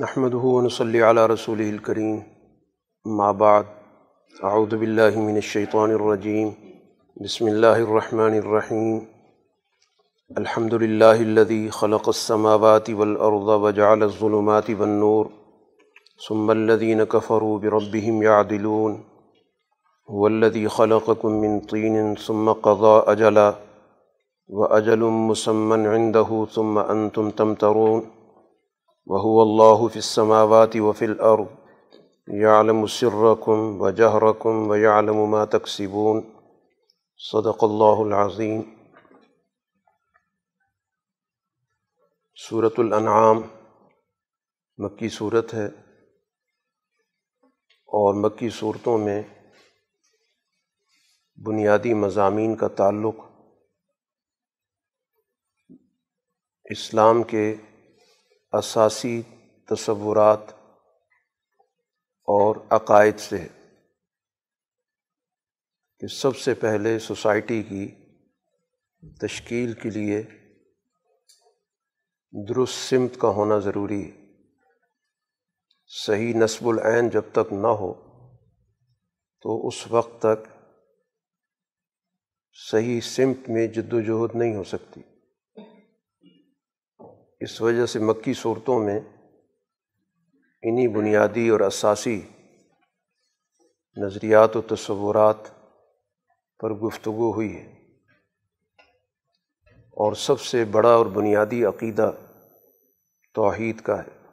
نحمد ونصلی علی رسول الکریم بعد اعوذ باللہ من الشیطان الرجیم بسم اللہ الرحمن الرحیم الحمد للہ الذي خلق السماوات والارض وجعل الظلمات والنور. ثم الذين كفروا بربهم يعدلون. هو الذي خلقكم من طين ثم قضى أجلا. وأجل مسمى عنده ثم أنتم تمترون. وهو الله في السماوات وفي الأرض، يعلم سركم وجهركم ويعلم ما تكسبون. صدق الله العظيم. صورت الانعام مکی صورت ہے اور مکی صورتوں میں بنیادی مضامین کا تعلق اسلام کے اساسی تصورات اور عقائد سے کہ سب سے پہلے سوسائٹی کی تشکیل کے لیے درست سمت کا ہونا ضروری ہے۔ صحیح نصب العین جب تک نہ ہو، تو اس وقت تک صحیح سمت میں جد و جہد نہیں ہو سکتی۔ اس وجہ سے مکی صورتوں میں انہی بنیادی اور اساسی نظریات و تصورات پر گفتگو ہوئی ہے اور سب سے بڑا اور بنیادی عقیدہ توحید کا ہے۔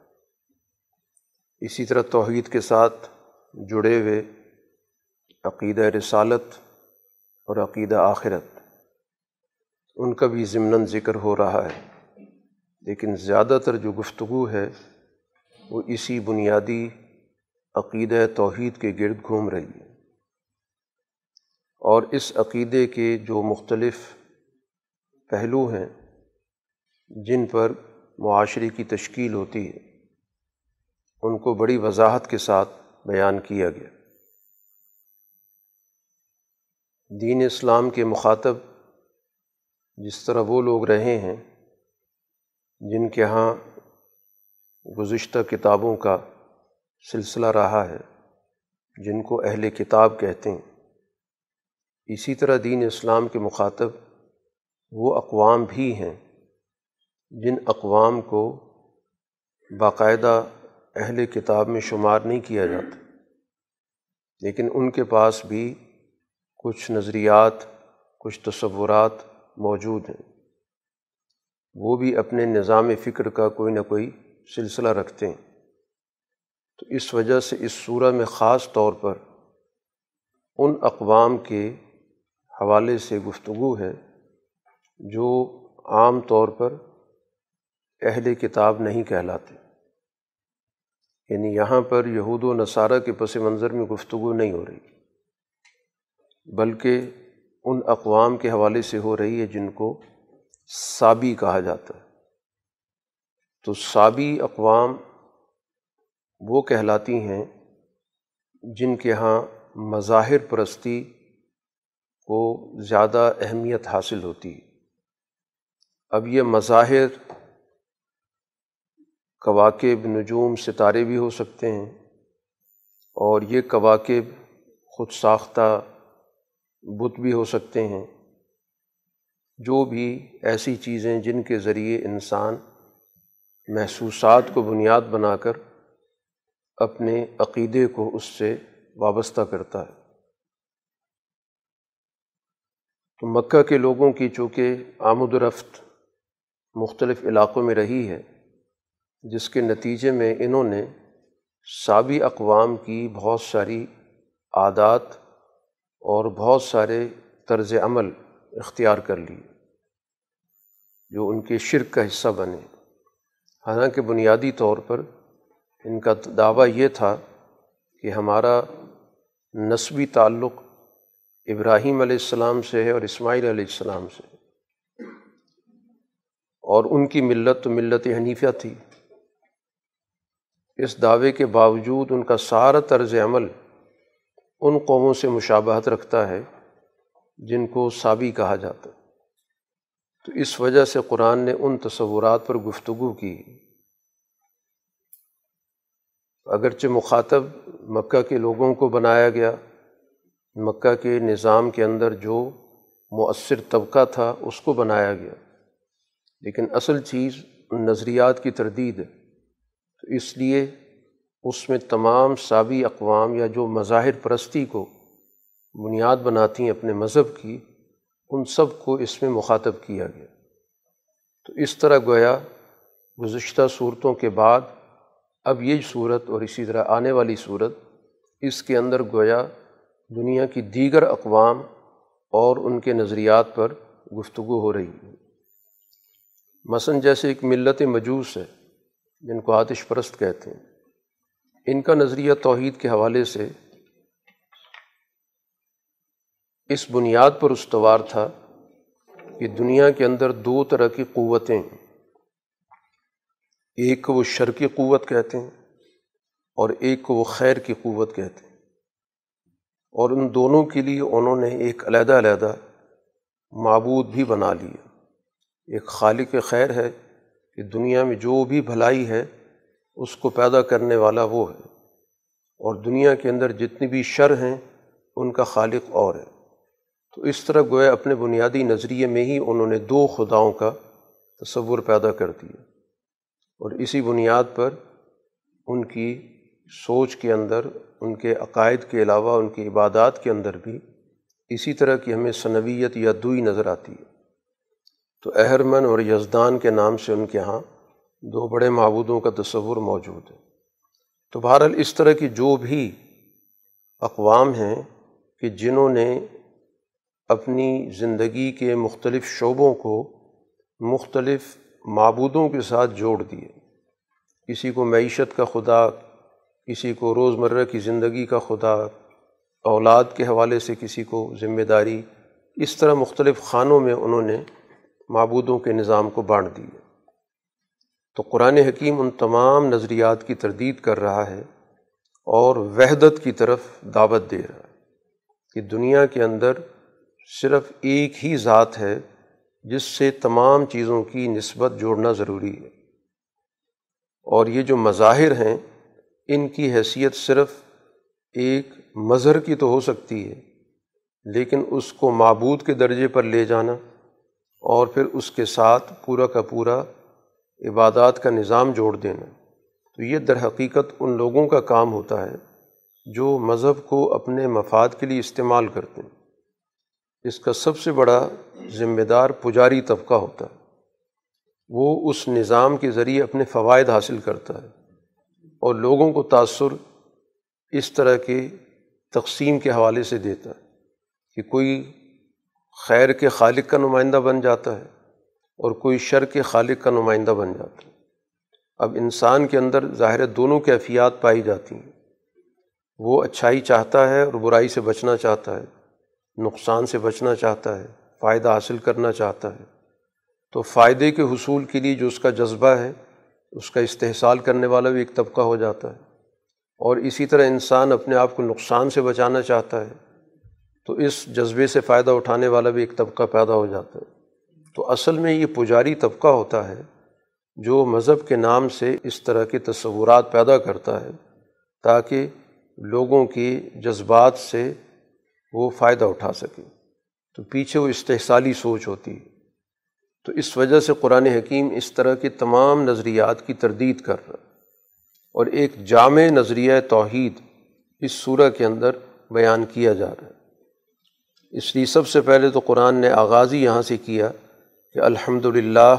اسی طرح توحید کے ساتھ جڑے ہوئے عقیدہ رسالت اور عقیدہ آخرت، ان کا بھی ضمن ذکر ہو رہا ہے۔ لیکن زیادہ تر جو گفتگو ہے، وہ اسی بنیادی عقیدہ توحید کے گرد گھوم رہی ہے۔ اور اس عقیدے کے جو مختلف پہلو ہیں، جن پر معاشرے کی تشکیل ہوتی ہے، ان کو بڑی وضاحت کے ساتھ بیان کیا گیا۔ دین اسلام کے مخاطب جس طرح وہ لوگ رہے ہیں جن کے یہاں گزشتہ کتابوں کا سلسلہ رہا ہے، جن کو اہل کتاب کہتے ہیں۔ اسی طرح دین اسلام کے مخاطب وہ اقوام بھی ہیں جن اقوام کو باقاعدہ اہل کتاب میں شمار نہیں کیا جاتا۔ لیکن ان کے پاس بھی کچھ نظریات، کچھ تصورات موجود ہیں۔ وہ بھی اپنے نظام فکر کا کوئی نہ کوئی سلسلہ رکھتے ہیں۔ تو اس وجہ سے اس صورح میں خاص طور پر ان اقوام کے حوالے سے گفتگو ہے جو عام طور پر اہل کتاب نہیں کہلاتے۔ یعنی یہاں پر یہود و نصارہ کے پس منظر میں گفتگو نہیں ہو رہی، بلکہ ان اقوام کے حوالے سے ہو رہی ہے جن کو سابی کہا جاتا ہے۔ تو سابی اقوام وہ کہلاتی ہیں جن کے یہاں مظاہر پرستی کو زیادہ اہمیت حاصل ہوتی ہے۔ اب یہ مظاہر کواکب، نجوم، ستارے بھی ہو سکتے ہیں اور یہ کواکب خود ساختہ بت بھی ہو سکتے ہیں۔ جو بھی ایسی چیزیں جن کے ذریعے انسان محسوسات کو بنیاد بنا کر اپنے عقیدے کو اس سے وابستہ کرتا ہے۔ تو مکہ کے لوگوں کی چونکہ آمد و رفت مختلف علاقوں میں رہی ہے، جس کے نتیجے میں انہوں نے سابی اقوام کی بہت ساری عادات اور بہت سارے طرز عمل اختیار کر لیے جو ان کے شرک کا حصہ بنے۔ حالانکہ بنیادی طور پر ان کا دعویٰ یہ تھا کہ ہمارا نسبی تعلق ابراہیم علیہ السلام سے ہے اور اسماعیل علیہ السلام سے۔ اور ان کی ملت تو ملت حنیفہ تھی۔ اس دعوے کے باوجود ان کا سارا طرز عمل ان قوموں سے مشابہت رکھتا ہے۔ جن کو سابی کہا جاتا تو اس وجہ سے قرآن نے ان تصورات پر گفتگو کی۔ اگرچہ مخاطب مکہ کے لوگوں کو بنایا گیا، مکہ کے نظام کے اندر جو مؤثر طبقہ تھا، اس کو بنایا گیا۔ لیکن اصل چیز نظریات کی تردید ہے۔ تو اس لیے اس میں تمام سابی اقوام یا جو مظاہر پرستی کو بنیاد بناتی ہیں اپنے مذہب کی، ان سب کو اس میں مخاطب کیا گیا۔ تو اس طرح گویا گزشتہ صورتوں کے بعد اب یہ صورت اور اسی طرح آنے والی صورت، اس کے اندر گویا دنیا کی دیگر اقوام اور ان کے نظریات پر گفتگو ہو رہی ہے۔ مثلاً جیسے ایک ملت مجوس ہے، جن کو آتش پرست کہتے ہیں۔ ان کا نظریہ توحید کے حوالے سے اس بنیاد پر استوار تھا کہ دنیا کے اندر دو طرح کی قوتیں ہیں۔ ایک کو وہ شرکی قوت کہتے ہیں اور ایک کو وہ خیر کی قوت کہتے ہیں۔ اور ان دونوں کے لیے انہوں نے ایک علیحدہ علیحدہ معبود بھی بنا لیا۔ ایک خالق خیر ہے کہ دنیا میں جو بھی بھلائی ہے، اس کو پیدا کرنے والا وہ ہے۔ اور دنیا کے اندر جتنی بھی شر ہیں، ان کا خالق اور ہے۔ تو اس طرح گویا اپنے بنیادی نظریے میں ہی انہوں نے دو خداؤں کا تصور پیدا کر دیا۔ اور اسی بنیاد پر ان کی سوچ کے اندر، ان کے عقائد کے علاوہ، ان کی عبادات کے اندر بھی اسی طرح کی ہمیں سنویت یا دوئی نظر آتی ہے۔ تو اہرمن اور یزدان کے نام سے ان کے ہاں دو بڑے معبودوں کا تصور موجود ہے۔ تو بہرحال اس طرح کی جو بھی اقوام ہیں کہ جنہوں نے اپنی زندگی کے مختلف شعبوں کو مختلف معبودوں کے ساتھ جوڑ دیے۔ کسی کو معیشت کا خدا، کسی کو روز مرہ کی زندگی کا خدا، اولاد کے حوالے سے کسی کو ذمہ داری۔ اس طرح مختلف خانوں میں انہوں نے معبودوں کے نظام کو بانٹ دیے۔ تو قرآن حکیم ان تمام نظریات کی تردید کر رہا ہے اور وحدت کی طرف دعوت دے رہا ہے کہ دنیا کے اندر صرف ایک ہی ذات ہے جس سے تمام چیزوں کی نسبت جوڑنا ضروری ہے۔ اور یہ جو مظاہر ہیں، ان کی حیثیت صرف ایک مظہر کی تو ہو سکتی ہے، لیکن اس کو معبود کے درجے پر لے جانا اور پھر اس کے ساتھ پورا کا پورا عبادات کا نظام جوڑ دینا۔ تو یہ در حقیقت ان لوگوں کا کام ہوتا ہے جو مذہب کو اپنے مفاد کے لیے استعمال کرتے ہیں۔ اس کا سب سے بڑا ذمہ دار پجاری طبقہ ہوتا ہے۔ وہ اس نظام کے ذریعے اپنے فوائد حاصل کرتا ہے اور لوگوں کو تأثر اس طرح کے تقسیم کے حوالے سے دیتا ہے کہ کوئی خیر کے خالق کا نمائندہ بن جاتا ہے اور کوئی شر کے خالق کا نمائندہ بن جاتا ہے۔ اب انسان کے اندر ظاہر دونوں کیفیات پائی جاتی ہیں۔ وہ اچھائی چاہتا ہے اور برائی سے بچنا چاہتا ہے۔ نقصان سے بچنا چاہتا ہے، فائدہ حاصل کرنا چاہتا ہے۔ تو فائدے کے حصول کے لیے جو اس کا جذبہ ہے، اس کا استحصال کرنے والا بھی ایک طبقہ ہو جاتا ہے۔ اور اسی طرح انسان اپنے آپ کو نقصان سے بچانا چاہتا ہے، تو اس جذبے سے فائدہ اٹھانے والا بھی ایک طبقہ پیدا ہو جاتا ہے۔ تو اصل میں یہ پجاری طبقہ ہوتا ہے، جو مذہب کے نام سے اس طرح کے تصورات پیدا کرتا ہے، تاکہ لوگوں کی جذبات سے وہ فائدہ اٹھا سکے تو پیچھے وہ استحصالی سوچ ہوتی۔ ہے تو اس وجہ سے قرآن حکیم اس طرح کے تمام نظریات کی تردید کر رہا۔ اور ایک جامع نظریہ توحید اس صورح کے اندر بیان کیا جا رہا۔ ہے اس لیے سب سے پہلے تو قرآن نے آغاز ہی یہاں سے کیا کہ الحمد للہ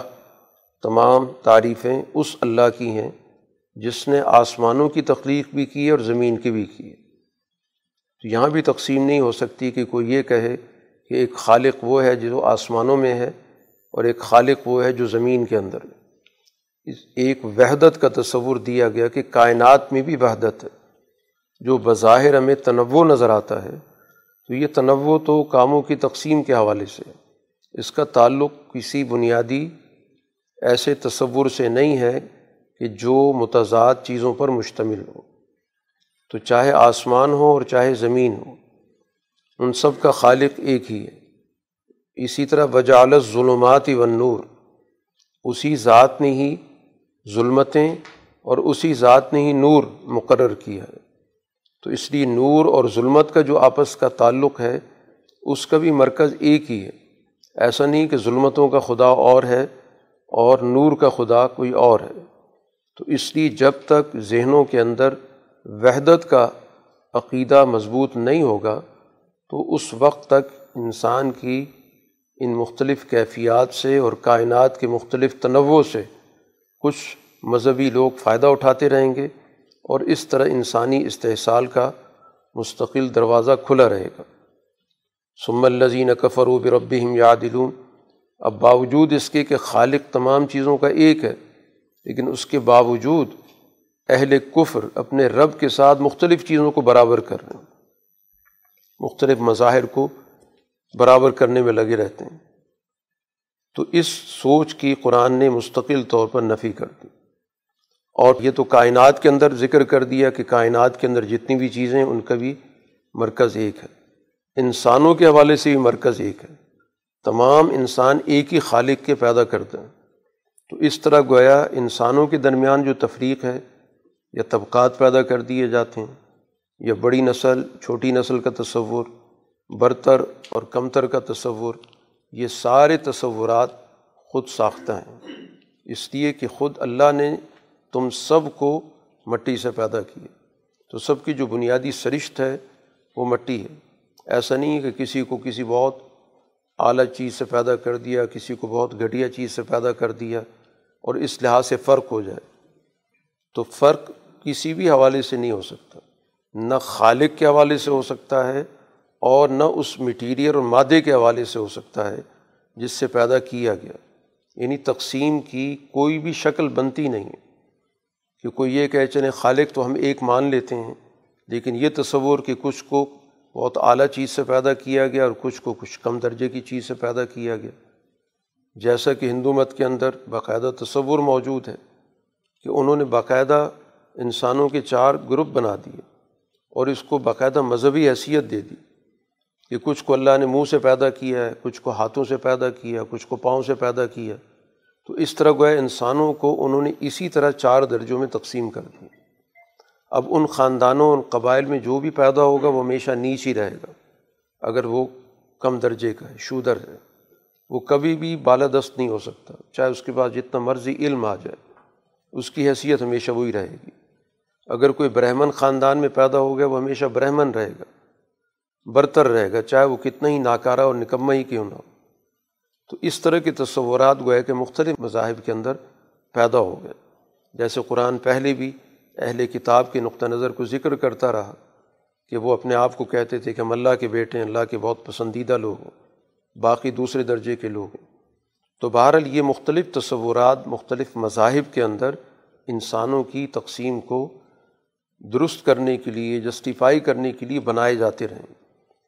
تمام تعریفیں اس اللہ کی ہیں جس نے آسمانوں کی تخلیق بھی کی اور زمین کی بھی کی۔ تو یہاں بھی تقسیم نہیں ہو سکتی کہ کوئی یہ کہے کہ ایک خالق وہ ہے جو آسمانوں میں ہے اور ایک خالق وہ ہے جو زمین کے اندر ہے۔ ایک وحدت کا تصور دیا گیا کہ کائنات میں بھی وحدت ہے۔ جو بظاہر ہمیں تنوع نظر آتا ہے، تو یہ تنوع تو کاموں کی تقسیم کے حوالے سے ہے۔ اس کا تعلق کسی بنیادی ایسے تصور سے نہیں ہے کہ جو متضاد چیزوں پر مشتمل ہو۔ تو چاہے آسمان ہو اور چاہے زمین ہو، ان سب کا خالق ایک ہی ہے۔ اسی طرح وجالت ظلمات و نور اسی ذات نے ہی ظلمتیں اور اسی ذات نے ہی نور مقرر کیا ہے۔ تو اس لیے نور اور ظلمت کا جو آپس کا تعلق ہے، اس کا بھی مرکز ایک ہی ہے۔ ایسا نہیں کہ ظلمتوں کا خدا اور ہے اور نور کا خدا کوئی اور ہے۔ تو اس لیے جب تک ذہنوں کے اندر وحدت کا عقیدہ مضبوط نہیں ہوگا تو اس وقت تک انسان کی ان مختلف کیفیات سے اور کائنات کے مختلف تنوع سے کچھ مذہبی لوگ فائدہ اٹھاتے رہیں گے اور اس طرح انسانی استحصال کا مستقل دروازہ کھلا رہے گا۔ ثم الزین کفر و برب یادلون اب باوجود اس کے کہ خالق تمام چیزوں کا ایک ہے، لیکن اس کے باوجود اہل کفر اپنے رب کے ساتھ مختلف چیزوں کو برابر کر رہے ہیں۔ مختلف مظاہر کو برابر کرنے میں لگے رہتے ہیں۔ تو اس سوچ کی قرآن نے مستقل طور پر نفی کر دی۔ اور یہ تو کائنات کے اندر ذکر کر دیا کہ کائنات کے اندر جتنی بھی چیزیں ان کا بھی مرکز ایک ہے۔ انسانوں کے حوالے سے بھی مرکز ایک ہے۔ تمام انسان ایک ہی خالق کے پیدا کرتے ہیں۔ تو اس طرح گویا انسانوں کے درمیان جو تفریق ہے یا طبقات پیدا کر دیے جاتے ہیں، یا بڑی نسل، چھوٹی نسل کا تصور، برتر اور کمتر کا تصور، یہ سارے تصورات خود ساختہ ہیں۔ اس لیے کہ خود اللہ نے تم سب کو مٹی سے پیدا کیے تو سب کی جو بنیادی سرشت ہے، وہ مٹی ہے۔ ایسا نہیں ہے کہ کسی کو کسی بہت اعلیٰ چیز سے پیدا کر دیا، کسی کو بہت گھٹیا چیز سے پیدا کر دیا اور اس لحاظ سے فرق ہو جائے۔ تو فرق کسی بھی حوالے سے نہیں ہو سکتا۔ نہ خالق کے حوالے سے ہو سکتا ہے اور نہ اس مٹیریل اور مادے کے حوالے سے ہو سکتا ہے جس سے پیدا کیا گیا۔ یعنی تقسیم کی کوئی بھی شکل بنتی نہیں ہے۔ کہ کوئی یہ کہ چلیں خالق تو ہم ایک مان لیتے ہیں، لیکن یہ تصور کہ کچھ کو بہت اعلیٰ چیز سے پیدا کیا گیا اور کچھ کو کچھ کم درجے کی چیز سے پیدا کیا گیا۔ جیسا کہ ہندو مت کے اندر باقاعدہ تصور موجود ہے کہ انہوں نے باقاعدہ انسانوں کے چار گروپ بنا دیے اور اس کو باقاعدہ مذہبی حیثیت دے دی کہ کچھ کو اللہ نے منہ سے پیدا کیا ہے، کچھ کو ہاتھوں سے پیدا کیا کچھ کو پاؤں سے پیدا کیا تو اس طرح گویا انسانوں کو انہوں نے اسی طرح چار درجوں میں تقسیم کر دی۔ اب ان خاندانوں، ان قبائل میں جو بھی پیدا ہوگا، وہ ہمیشہ نیچ ہی رہے گا۔ اگر وہ کم درجے کا ہے، شودر ہے، وہ کبھی بھی بالادست نہیں ہو سکتا۔ چاہے اس کے بعد جتنا مرضی علم آ جائے، اس کی حیثیت ہمیشہ وہی رہے گی۔ اگر کوئی برہمن خاندان میں پیدا ہو گیا، وہ ہمیشہ برہمن رہے گا، برتر رہے گا، چاہے وہ کتنا ہی ناکارہ اور نکمہ ہی کیوں نہ ہو۔ تو اس طرح کے تصورات گویا کہ مختلف مذاہب کے اندر پیدا ہو گئے۔ جیسے قرآن پہلے بھی اہل کتاب کے نقطہ نظر کو ذکر کرتا رہا کہ وہ اپنے آپ کو کہتے تھے کہ ہم اللہ کے بیٹے ہیں، اللہ کے بہت پسندیدہ لوگ ہوں باقی دوسرے درجے کے لوگ ہیں۔ تو بہرحال یہ مختلف تصورات، مختلف مذاہب کے اندر انسانوں کی تقسیم کو درست کرنے کے لیے جسٹیفائی کرنے کے لیے بنائے جاتے رہیں۔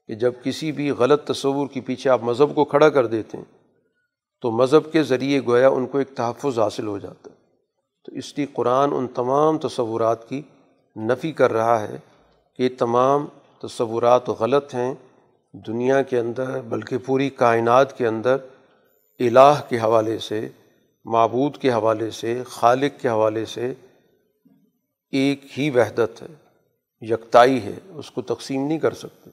کہ جب کسی بھی غلط تصور کے پیچھے آپ مذہب کو کھڑا کر دیتے ہیں، تو مذہب کے ذریعے گویا ان کو ایک تحفظ حاصل ہو جاتا ہے۔ تو اس لیے قرآن ان تمام تصورات کی نفی کر رہا ہے کہ تمام تصورات غلط ہیں دنیا کے اندر، بلکہ پوری کائنات کے اندر، الہ کے حوالے سے، معبود کے حوالے سے، خالق کے حوالے سے ایک ہی وحدت ہے، یکتائی ہے، اس کو تقسیم نہیں کر سکتے۔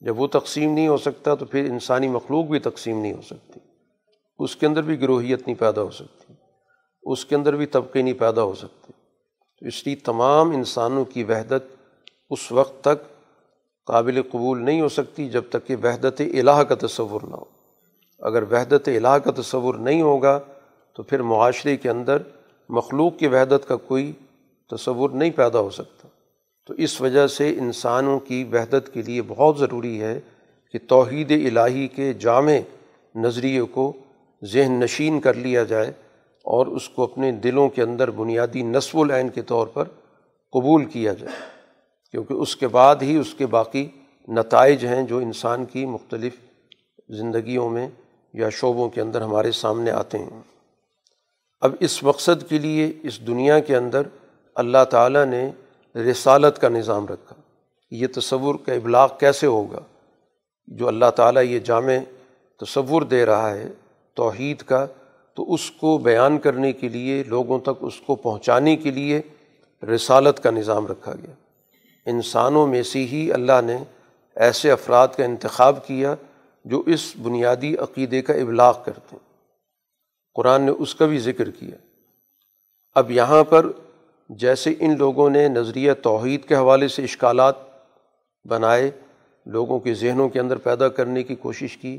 جب وہ تقسیم نہیں ہو سکتا تو پھر انسانی مخلوق بھی تقسیم نہیں ہو سکتی۔ اس کے اندر بھی گروہیت نہیں پیدا ہو سکتی۔ اس کے اندر بھی طبقے نہیں پیدا ہو سکتے۔ تو اس لیے تمام انسانوں کی وحدت اس وقت تک قابل قبول نہیں ہو سکتی جب تک کہ وحدت الہ کا تصور نہ ہو۔ اگر وحدت الہ کا تصور نہیں ہوگا تو پھر معاشرے کے اندر مخلوق کی وحدت کا کوئی تصور نہیں پیدا ہو سکتا۔ تو اس وجہ سے انسانوں کی وحدت کے لیے بہت ضروری ہے کہ توحید الہی کے جامع نظریے کو ذہن نشین کر لیا جائے اور اس کو اپنے دلوں کے اندر بنیادی نصب العین کے طور پر قبول کیا جائے، کیونکہ اس کے بعد ہی اس کے باقی نتائج ہیں جو انسان کی مختلف زندگیوں میں یا شعبوں کے اندر ہمارے سامنے آتے ہیں۔ اب اس مقصد کے لیے اس دنیا کے اندر اللہ تعالیٰ نے رسالت کا نظام رکھا۔ یہ تصور کا ابلاغ کیسے ہوگا؟ جو اللہ تعالیٰ یہ جامع تصور دے رہا ہے، توحید کا، تو اس کو بیان کرنے کے لیے، لوگوں تک اس کو پہنچانے کے لیے رسالت کا نظام رکھا گیا۔ انسانوں میں سے ہی اللہ نے ایسے افراد کا انتخاب کیا جو اس بنیادی عقیدے کا ابلاغ کرتے ہیں۔ قرآن نے اس کا بھی ذکر کیا۔ اب یہاں پر جیسے ان لوگوں نے نظریہ توحید کے حوالے سے اشکالات بنائے، لوگوں کے ذہنوں کے اندر پیدا کرنے کی کوشش کی،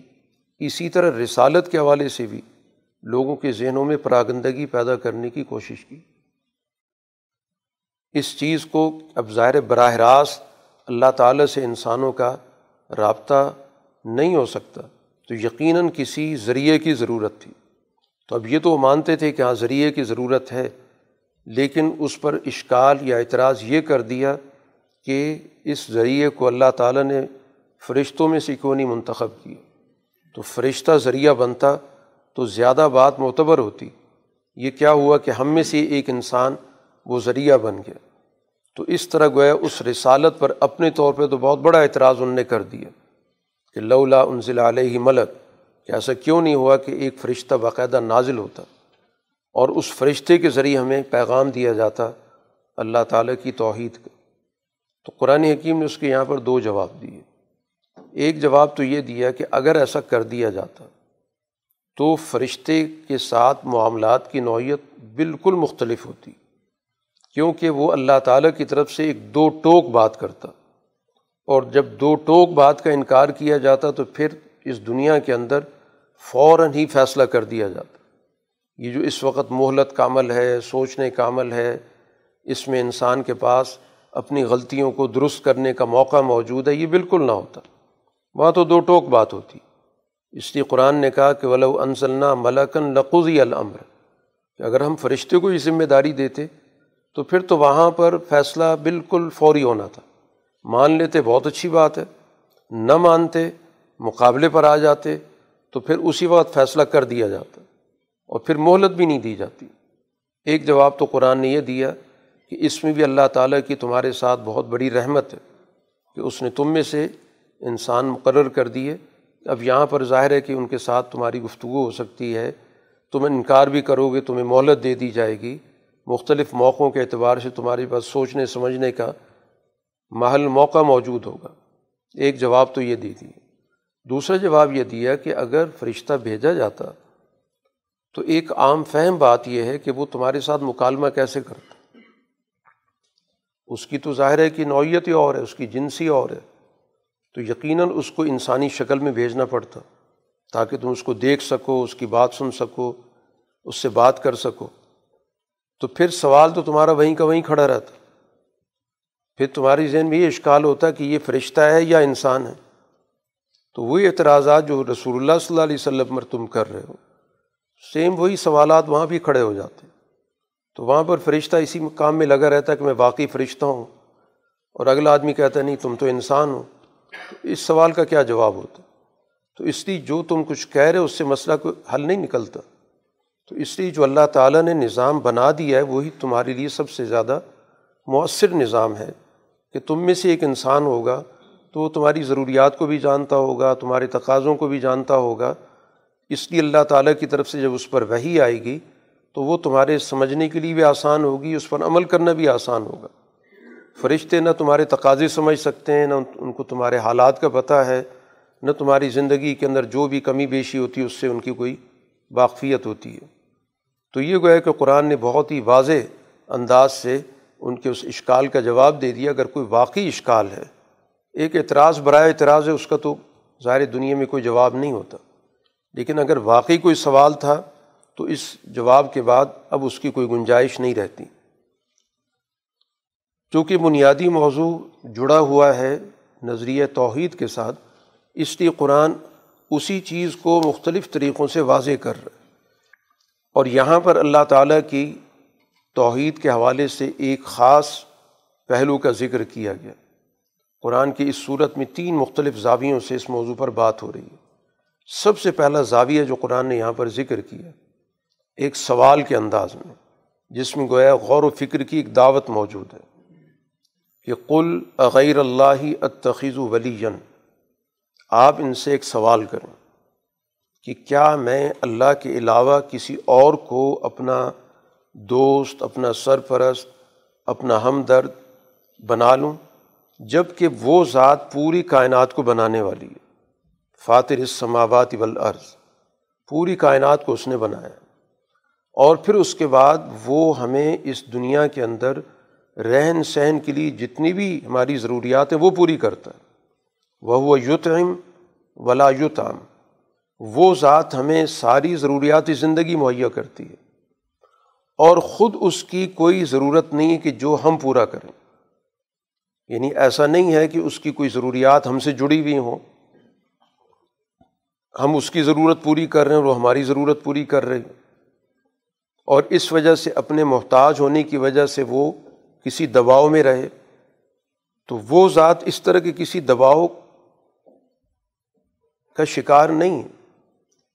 اسی طرح رسالت کے حوالے سے بھی لوگوں کے ذہنوں میں پراگندگی پیدا کرنے کی کوشش کی۔ اس چیز کو اب ظاہر براہ راست اللہ تعالیٰ سے انسانوں کا رابطہ نہیں ہو سکتا، تو یقیناً کسی ذریعے کی ضرورت تھی۔ تو اب یہ تو وہ مانتے تھے کہ ہاں ذریعے کی ضرورت ہے۔ لیکن اس پر اشکال یا اعتراض یہ کر دیا کہ اس ذریعے کو اللہ تعالیٰ نے فرشتوں میں سے کیوں نہیں منتخب کیا؟ تو فرشتہ ذریعہ بنتا تو زیادہ بات معتبر ہوتی۔ یہ کیا ہوا کہ ہم میں سے ایک انسان وہ ذریعہ بن گیا؟ تو اس طرح گویا اس رسالت پر اپنے طور پہ تو بہت بڑا اعتراض ان نے کر دیا کہ لولا انزل علیہ ملک، کہ ایسا کیوں نہیں ہوا کہ ایک فرشتہ باقاعدہ نازل ہوتا؟ اور اس فرشتے کے ذریعے ہمیں پیغام دیا جاتا اللہ تعالیٰ کی توحید کا۔ تو قرآن حکیم نے اس کے یہاں پر دو جواب دیے۔ ایک جواب تو یہ دیا کہ اگر ایسا کر دیا جاتا تو فرشتے کے ساتھ معاملات کی نوعیت بالکل مختلف ہوتی، کیونکہ وہ اللہ تعالیٰ کی طرف سے ایک دو ٹوک بات کرتا۔ اور جب دو ٹوک بات کا انکار کیا جاتا تو پھر اس دنیا کے اندر فوراً ہی فیصلہ کر دیا جاتا۔ یہ جو اس وقت مہلت کا عمل ہے، سوچنے کا عمل ہے، اس میں انسان کے پاس اپنی غلطیوں کو درست کرنے کا موقع موجود ہے، یہ بالکل نہ ہوتا۔ وہاں تو دو ٹوک بات ہوتی۔ اس لیے قرآن نے کہا کہ ولو انزلنا ملکن لقوزی الامر کہ اگر ہم فرشتے کو یہ ذمہ داری دیتے، تو پھر تو وہاں پر فیصلہ بالکل فوری ہونا تھا۔ مان لیتے، بہت اچھی بات ہے۔ نہ مانتے، مقابلے پر آ جاتے، تو پھر اسی وقت فیصلہ کر دیا جاتا۔ اور پھر مہلت بھی نہیں دی جاتی۔ ایک جواب تو قرآن نے یہ دیا کہ اس میں بھی اللہ تعالیٰ کی تمہارے ساتھ بہت بڑی رحمت ہے کہ اس نے تم میں سے انسان مقرر کر دیے۔ اب یہاں پر ظاہر ہے کہ ان کے ساتھ تمہاری گفتگو ہو سکتی ہے۔ تم انکار بھی کرو گے، تمہیں مہلت دے دی جائے گی۔ مختلف موقعوں کے اعتبار سے تمہارے پاس سوچنے، سمجھنے کا محل موقع موجود ہوگا۔ ایک جواب تو یہ دے دیے دوسرا جواب یہ دیا کہ اگر فرشتہ بھیجا جاتا تو ایک عام فہم بات یہ ہے کہ وہ تمہارے ساتھ مکالمہ کیسے کرتا اس کی تو ظاہر ہے کہ نوعیت ہی اور ہے، اس کی جنسی اور ہے۔ تو یقیناً اس کو انسانی شکل میں بھیجنا پڑتا، تاکہ تم اس کو دیکھ سکو، اس کی بات سن سکو، اس سے بات کر سکو۔ تو پھر سوال تو تمہارا وہیں کا وہیں کھڑا رہتا۔ پھر تمہاری ذہن میں یہ اشکال ہوتا کہ یہ فرشتہ ہے یا انسان ہے۔ تو وہی اعتراضات جو رسول اللہ صلی اللہ علیہ وسلم پر تم کر رہے ہو سیم وہی سوالات وہاں بھی کھڑے ہو جاتے تو وہاں پر فرشتہ اسی کام میں لگا رہتا ہے کہ میں واقعی فرشتہ ہوں اور اگلا آدمی کہتا ہے، نہیں، تم تو انسان ہو۔ تو اس سوال کا کیا جواب ہوتا تو اس لیے جو تم کچھ کہہ رہے ہو، اس سے مسئلہ کو حل نہیں نکلتا۔ تو اس لیے جو اللہ تعالیٰ نے نظام بنا دیا ہے، وہی تمہارے لیے سب سے زیادہ مؤثر نظام ہے۔ کہ تم میں سے ایک انسان ہوگا تو وہ تمہاری ضروریات کو بھی جانتا ہوگا، تمہارے تقاضوں کو بھی جانتا ہوگا۔ اس لیے اللہ تعالیٰ کی طرف سے جب اس پر وہی آئے گی، تو وہ تمہارے سمجھنے کے لیے بھی آسان ہوگی، اس پر عمل کرنا بھی آسان ہوگا۔ فرشتے نہ تمہارے تقاضے سمجھ سکتے ہیں، نہ ان کو تمہارے حالات کا پتہ ہے، نہ تمہاری زندگی کے اندر جو بھی کمی بیشی ہوتی ہے، اس سے ان کی کوئی واقفیت ہوتی ہے۔ تو یہ گویا کہ قرآن نے بہت ہی واضح انداز سے ان کے اس اشکال کا جواب دے دیا، اگر کوئی واقعی اشکال ہے، ایک اعتراض، برائے اعتراض ہے، اس کا تو ظاہر دنیا میں کوئی جواب نہیں ہوتا۔ لیکن اگر واقعی کوئی سوال تھا تو اس جواب کے بعد اب اس کی کوئی گنجائش نہیں رہتی۔ چونکہ بنیادی موضوع جڑا ہوا ہے نظریہ توحید کے ساتھ، اس لیے قرآن اسی چیز کو مختلف طریقوں سے واضح کر رہا ہے۔ اور یہاں پر اللہ تعالیٰ کی توحید کے حوالے سے ایک خاص پہلو کا ذکر کیا گیا۔ قرآن کی اس صورت میں تین مختلف زاویوں سے اس موضوع پر بات ہو رہی ہے۔ سب سے پہلا زاویہ جو قرآن نے یہاں پر ذکر کیا، ایک سوال کے انداز میں، جس میں گویا غور و فکر کی ایک دعوت موجود ہے کہ قل اغیر اللہ اتخذ ولی آپ ان سے ایک سوال کریں کہ کیا میں اللہ کے علاوہ کسی اور کو اپنا دوست، اپنا سرپرست، اپنا ہمدرد بنا لوں جبکہ وہ ذات پوری کائنات کو بنانے والی ہے؟ فاتر السماوات والارض، پوری کائنات کو اس نے بنایا۔ اور پھر اس کے بعد وہ ہمیں اس دنیا کے اندر رہن سہن کے لیے جتنی بھی ہماری ضروریات ہیں وہ پوری کرتا ہے۔ وہ یتعم ولا یتعم وہ ذات ہمیں ساری ضروریات زندگی مہیا کرتی ہے۔ اور خود اس کی کوئی ضرورت نہیں کہ جو ہم پورا کریں۔ یعنی ایسا نہیں ہے کہ اس کی کوئی ضروریات ہم سے جڑی ہوئی ہوں۔ ہم اس کی ضرورت پوری کر رہے ہیں اور وہ ہماری ضرورت پوری کر رہے ہیں۔ اور اس وجہ سے اپنے محتاج ہونے کی وجہ سے وہ کسی دباؤ میں رہے۔ تو وہ ذات اس طرح کے کسی دباؤ کا شکار نہیں ہے۔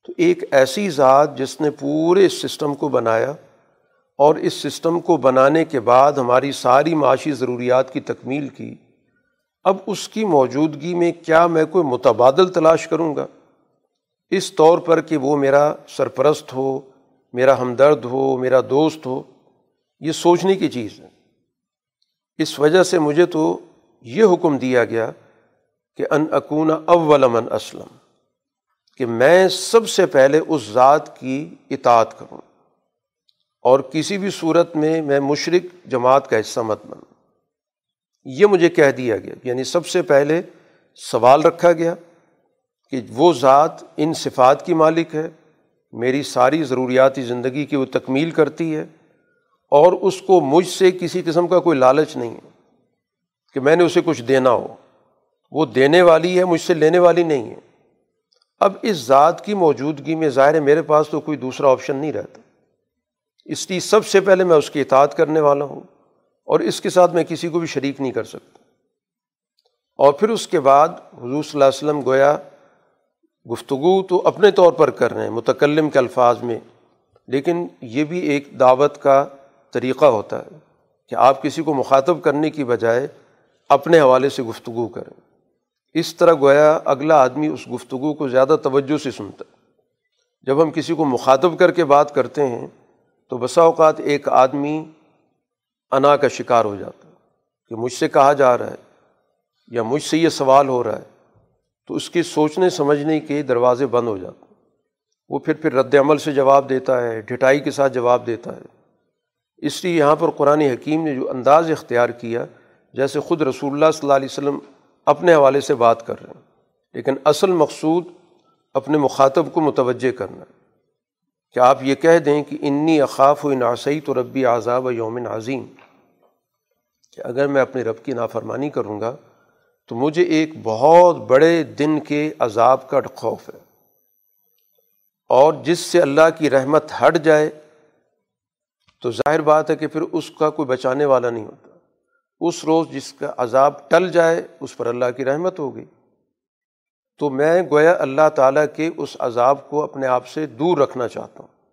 تو ایک ایسی ذات جس نے پورے سسٹم کو بنایا اور اس سسٹم کو بنانے کے بعد ہماری ساری معاشی ضروریات کی تکمیل کی، اب اس کی موجودگی میں کیا میں کوئی متبادل تلاش کروں گا؟ اس طور پر کہ وہ میرا سرپرست ہو، میرا ہمدرد ہو، میرا دوست ہو، یہ سوچنے کی چیز ہے۔ اس وجہ سے مجھے تو یہ حکم دیا گیا کہ ان اکون اول من اسلم، کہ میں سب سے پہلے اس ذات کی اطاعت کروں۔ اور کسی بھی صورت میں میں مشرق جماعت کا حصہ مت بنوں۔ یہ مجھے کہہ دیا گیا یعنی سب سے پہلے سوال رکھا گیا۔ کہ وہ ذات ان صفات کی مالک ہے، میری ساری ضروریاتی زندگی کی وہ تکمیل کرتی ہے اور اس کو مجھ سے کسی قسم کا کوئی لالچ نہیں ہے کہ میں نے اسے کچھ دینا ہو۔ وہ دینے والی ہے، مجھ سے لینے والی نہیں ہے۔ اب اس ذات کی موجودگی میں ظاہر ہے میرے پاس تو کوئی دوسرا آپشن نہیں رہتا۔ اس لیے سب سے پہلے میں اس کی اطاعت کرنے والا ہوں اور اس کے ساتھ میں کسی کو بھی شریک نہیں کر سکتا۔ اور پھر اس کے بعد حضور صلی اللہ علیہ وسلم گویا گفتگو تو اپنے طور پر کر رہے ہیں، متکلم کے الفاظ میں۔ لیکن یہ بھی ایک دعوت کا طریقہ ہوتا ہے کہ آپ کسی کو مخاطب کرنے کی بجائے اپنے حوالے سے گفتگو کریں۔ اس طرح گویا اگلا آدمی اس گفتگو کو زیادہ توجہ سے سنتا ہے۔ جب ہم کسی کو مخاطب کر کے بات کرتے ہیں تو بسا اوقات ایک آدمی انا کا شکار ہو جاتا ہے کہ مجھ سے کہا جا رہا ہے یا مجھ سے یہ سوال ہو رہا ہے۔ تو اس کی سوچنے، سمجھنے کے دروازے بند ہو جاتے ہیں۔ وہ پھر پھر رد عمل سے جواب دیتا ہے، ڈھٹائی کے ساتھ جواب دیتا ہے۔ اس لیے یہاں پر قرآن حکیم نے جو انداز اختیار کیا، جیسے خود رسول اللہ صلی اللہ علیہ وسلم اپنے حوالے سے بات کر رہے ہیں، لیکن اصل مقصود اپنے مخاطب کو متوجہ کرنا کہ آپ یہ کہہ دیں کہ انی اقاف و ناسعی تو ربی عذاب و یومن عظیم، کہ اگر میں اپنے رب کی نافرمانی کروں گا تو مجھے ایک بہت بڑے دن کے عذاب کا خوف ہے۔ اور جس سے اللہ کی رحمت ہٹ جائے، تو ظاہر بات ہے کہ پھر اس کا کوئی بچانے والا نہیں ہوتا۔ اس روز جس کا عذاب ٹل جائے، اس پر اللہ کی رحمت ہوگی۔ تو میں گویا اللہ تعالیٰ کے اس عذاب کو اپنے آپ سے دور رکھنا چاہتا ہوں۔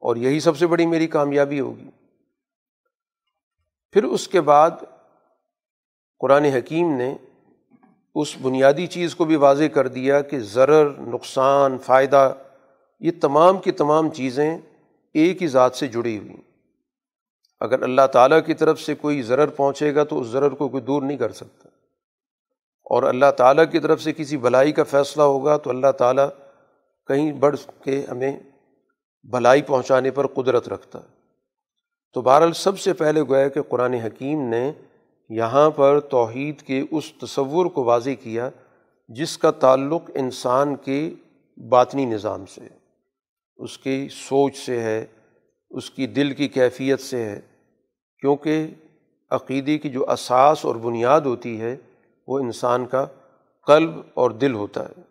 اور یہی سب سے بڑی میری کامیابی ہوگی۔ پھر اس کے بعد قرآن حکیم نے اس بنیادی چیز کو بھی واضح کر دیا کہ ضرر، نقصان، فائدہ، یہ تمام کی تمام چیزیں ایک ہی ذات سے جڑی ہوئی اگر اللہ تعالیٰ کی طرف سے کوئی ضرر پہنچے گا تو اس ضرر کو کوئی دور نہیں کر سکتا۔ اور اللہ تعالیٰ کی طرف سے کسی بھلائی کا فیصلہ ہوگا تو اللہ تعالیٰ کہیں بڑھ کے ہمیں بھلائی پہنچانے پر قدرت رکھتا۔ ہے تو بہرحال سب سے پہلے گویا کہ قرآن حکیم نے یہاں پر توحید کے اس تصور کو واضح کیا جس کا تعلق انسان کے باطنی نظام سے اس کی سوچ سے ہے، اس کی دل کی کیفیت سے ہے، کیونکہ عقیدے کی جو اساس اور بنیاد ہوتی ہے، وہ انسان کا قلب اور دل ہوتا ہے۔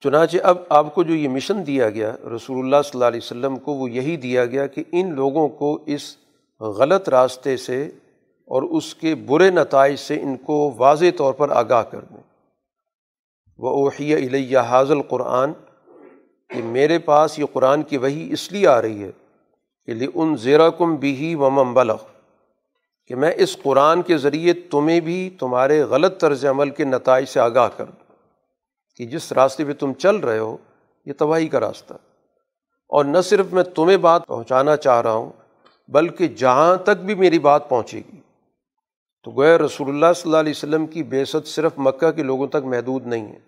چنانچہ اب آپ کو جو یہ مشن دیا گیا، رسول اللہ صلی اللہ علیہ وسلم کو وہ یہی دیا گیا کہ ان لوگوں کو اس غلط راستے سے اور اس کے برے نتائج سے ان کو واضح طور پر آگاہ کر دیں۔ وہ اوحیہ الیہ حاضل قرآن کہ میرے پاس یہ قرآن کی وہی اس لیے آ رہی ہے کہ ان زیرا کم بھی و ممبلغ کہ میں اس قرآن کے ذریعے تمہیں بھی تمہارے غلط طرز عمل کے نتائج سے آگاہ کر دوں۔ کہ جس راستے پہ تم چل رہے ہو، یہ تباہی کا راستہ۔ اور نہ صرف میں تمہیں بات پہنچانا چاہ رہا ہوں، بلکہ جہاں تک بھی میری بات پہنچے گی۔ تو گویا رسول اللہ صلی اللہ علیہ وسلم کی بیست صرف مکہ کے لوگوں تک محدود نہیں ہے،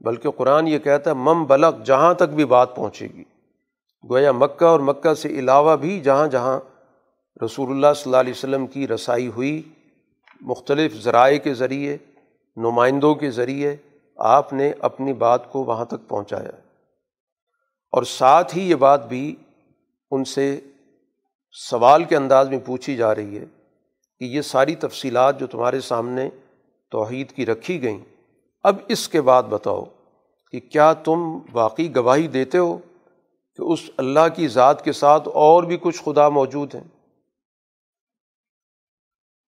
بلکہ قرآن یہ کہتا ہے مم بلغ، جہاں تک بھی بات پہنچے گی۔ گویا مکہ اور مکہ سے علاوہ بھی جہاں جہاں رسول اللہ صلی اللہ علیہ وسلم کی رسائی ہوئی، مختلف ذرائع کے ذریعے، نمائندوں کے ذریعے آپ نے اپنی بات کو وہاں تک پہنچایا۔ اور ساتھ ہی یہ بات بھی ان سے سوال کے انداز میں پوچھی جا رہی ہے کہ یہ ساری تفصیلات جو تمہارے سامنے توحید کی رکھی گئیں۔ اب اس کے بعد بتاؤ کہ کیا تم واقعی گواہی دیتے ہو کہ اس اللہ کی ذات کے ساتھ اور بھی کچھ خدا موجود ہیں؟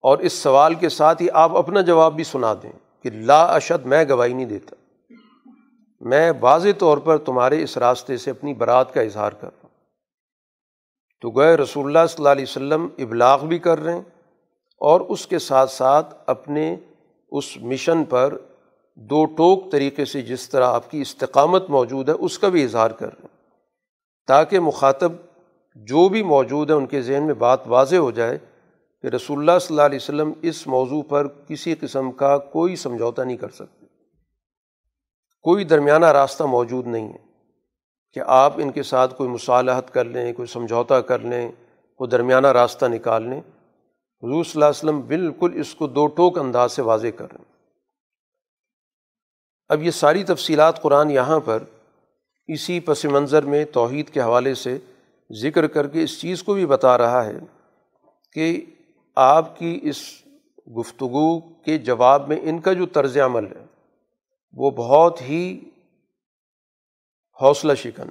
اور اس سوال کے ساتھ ہی آپ اپنا جواب بھی سنا دیں کہ لا اشد، میں گواہی نہیں دیتا۔ میں واضح طور پر تمہارے اس راستے سے اپنی برات کا اظہار کر رہا ہوں۔ تو گئے رسول اللہ صلی اللہ علیہ وسلم ابلاغ بھی کر رہے ہیں اور اس کے ساتھ ساتھ اپنے اس مشن پر دو ٹوک طریقے سے جس طرح آپ کی استقامت موجود ہے، اس کا بھی اظہار کر رہے ہیں۔ تاکہ مخاطب جو بھی موجود ہے ان کے ذہن میں بات واضح ہو جائے کہ رسول اللہ صلی اللہ علیہ وسلم اس موضوع پر کسی قسم کا کوئی سمجھوتا نہیں کر سکتے۔ کوئی درمیانہ راستہ موجود نہیں ہے کہ آپ ان کے ساتھ کوئی مصالحت کر لیں، کوئی سمجھوتا کر لیں، کوئی درمیانہ راستہ نکال لیں۔ حضور صلی اللہ علیہ وسلم بالکل اس کو دو ٹوک انداز سے واضح کر رہے ہیں۔ اب یہ ساری تفصیلات قرآن یہاں پر اسی پس منظر میں توحید کے حوالے سے ذکر کر کے اس چیز کو بھی بتا رہا ہے کہ آپ کی اس گفتگو کے جواب میں ان کا جو طرز عمل ہے، وہ بہت ہی حوصلہ شکن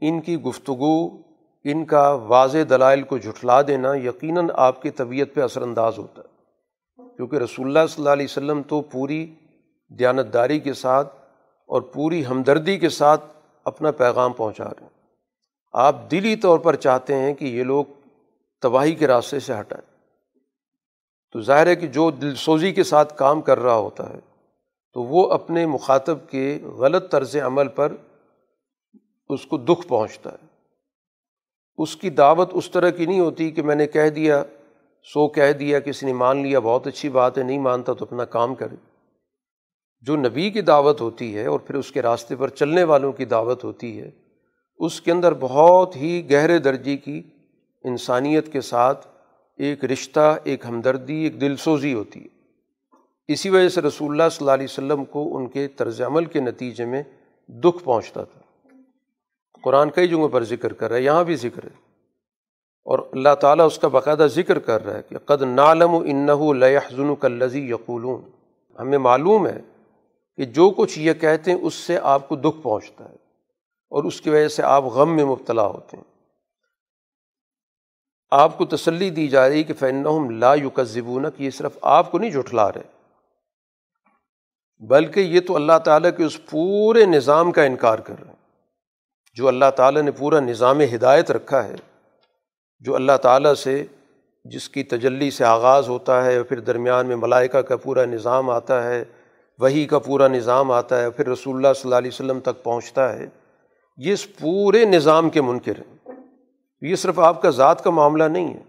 ان کی گفتگو ان کا واضح دلائل کو جھٹلا دینا یقیناً آپ کی طبیعت پہ اثر انداز ہوتا ہے۔ کیونکہ رسول اللہ صلی اللہ علیہ وسلم تو پوری دیانتداری کے ساتھ اور پوری ہمدردی کے ساتھ اپنا پیغام پہنچا رہے ہیں۔ آپ دلی طور پر چاہتے ہیں کہ یہ لوگ تباہی کے راستے سے ہٹائیں۔ تو ظاہر ہے کہ جو دل سوزی کے ساتھ کام کر رہا ہوتا ہے، تو وہ اپنے مخاطب کے غلط طرز عمل پر اس کو دکھ پہنچتا ہے۔ اس کی دعوت اس طرح کی نہیں ہوتی کہ میں نے کہہ دیا، سو کہہ دیا، کسی نے مان لیا، بہت اچھی بات ہے، نہیں مانتا تو اپنا کام کرے۔ جو نبی کی دعوت ہوتی ہے اور پھر اس کے راستے پر چلنے والوں کی دعوت ہوتی ہے، اس کے اندر بہت ہی گہرے درجے کی انسانیت کے ساتھ ایک رشتہ، ایک ہمدردی، ایک دل سوزی ہوتی ہے۔ اسی وجہ سے رسول اللہ صلی اللہ علیہ وسلم کو ان کے طرز عمل کے نتیجے میں دکھ پہنچتا تھا۔ قرآن کئی جگہوں پر ذکر کر رہا ہے، یہاں بھی ذکر ہے۔ اور اللہ تعالیٰ اس کا باقاعدہ ذکر کر رہا ہے کہ قد نالم و انَََََََََََََََََََََََََََََََََََََََََََََََََََََََََََََ انَََََََََََََََََََََََََََََََََََََََََََ يقولون ہمیں معلوم ہے کہ جو اللہ تعالیٰ اللہ تعالیٰ نے پورا نظام ہدایت رکھا ہے، جو اللہ تعالیٰ سے جس کی تجلی سے آغاز ہوتا ہے پھر درمیان میں ملائکہ کا پورا نظام آتا ہے وہی کا پورا نظام آتا ہے پھر رسول اللہ صلی اللہ علیہ وسلم تک پہنچتا ہے، یہ اس پورے نظام کے منکر ہیں۔ یہ صرف آپ کا ذات کا معاملہ نہیں ہے۔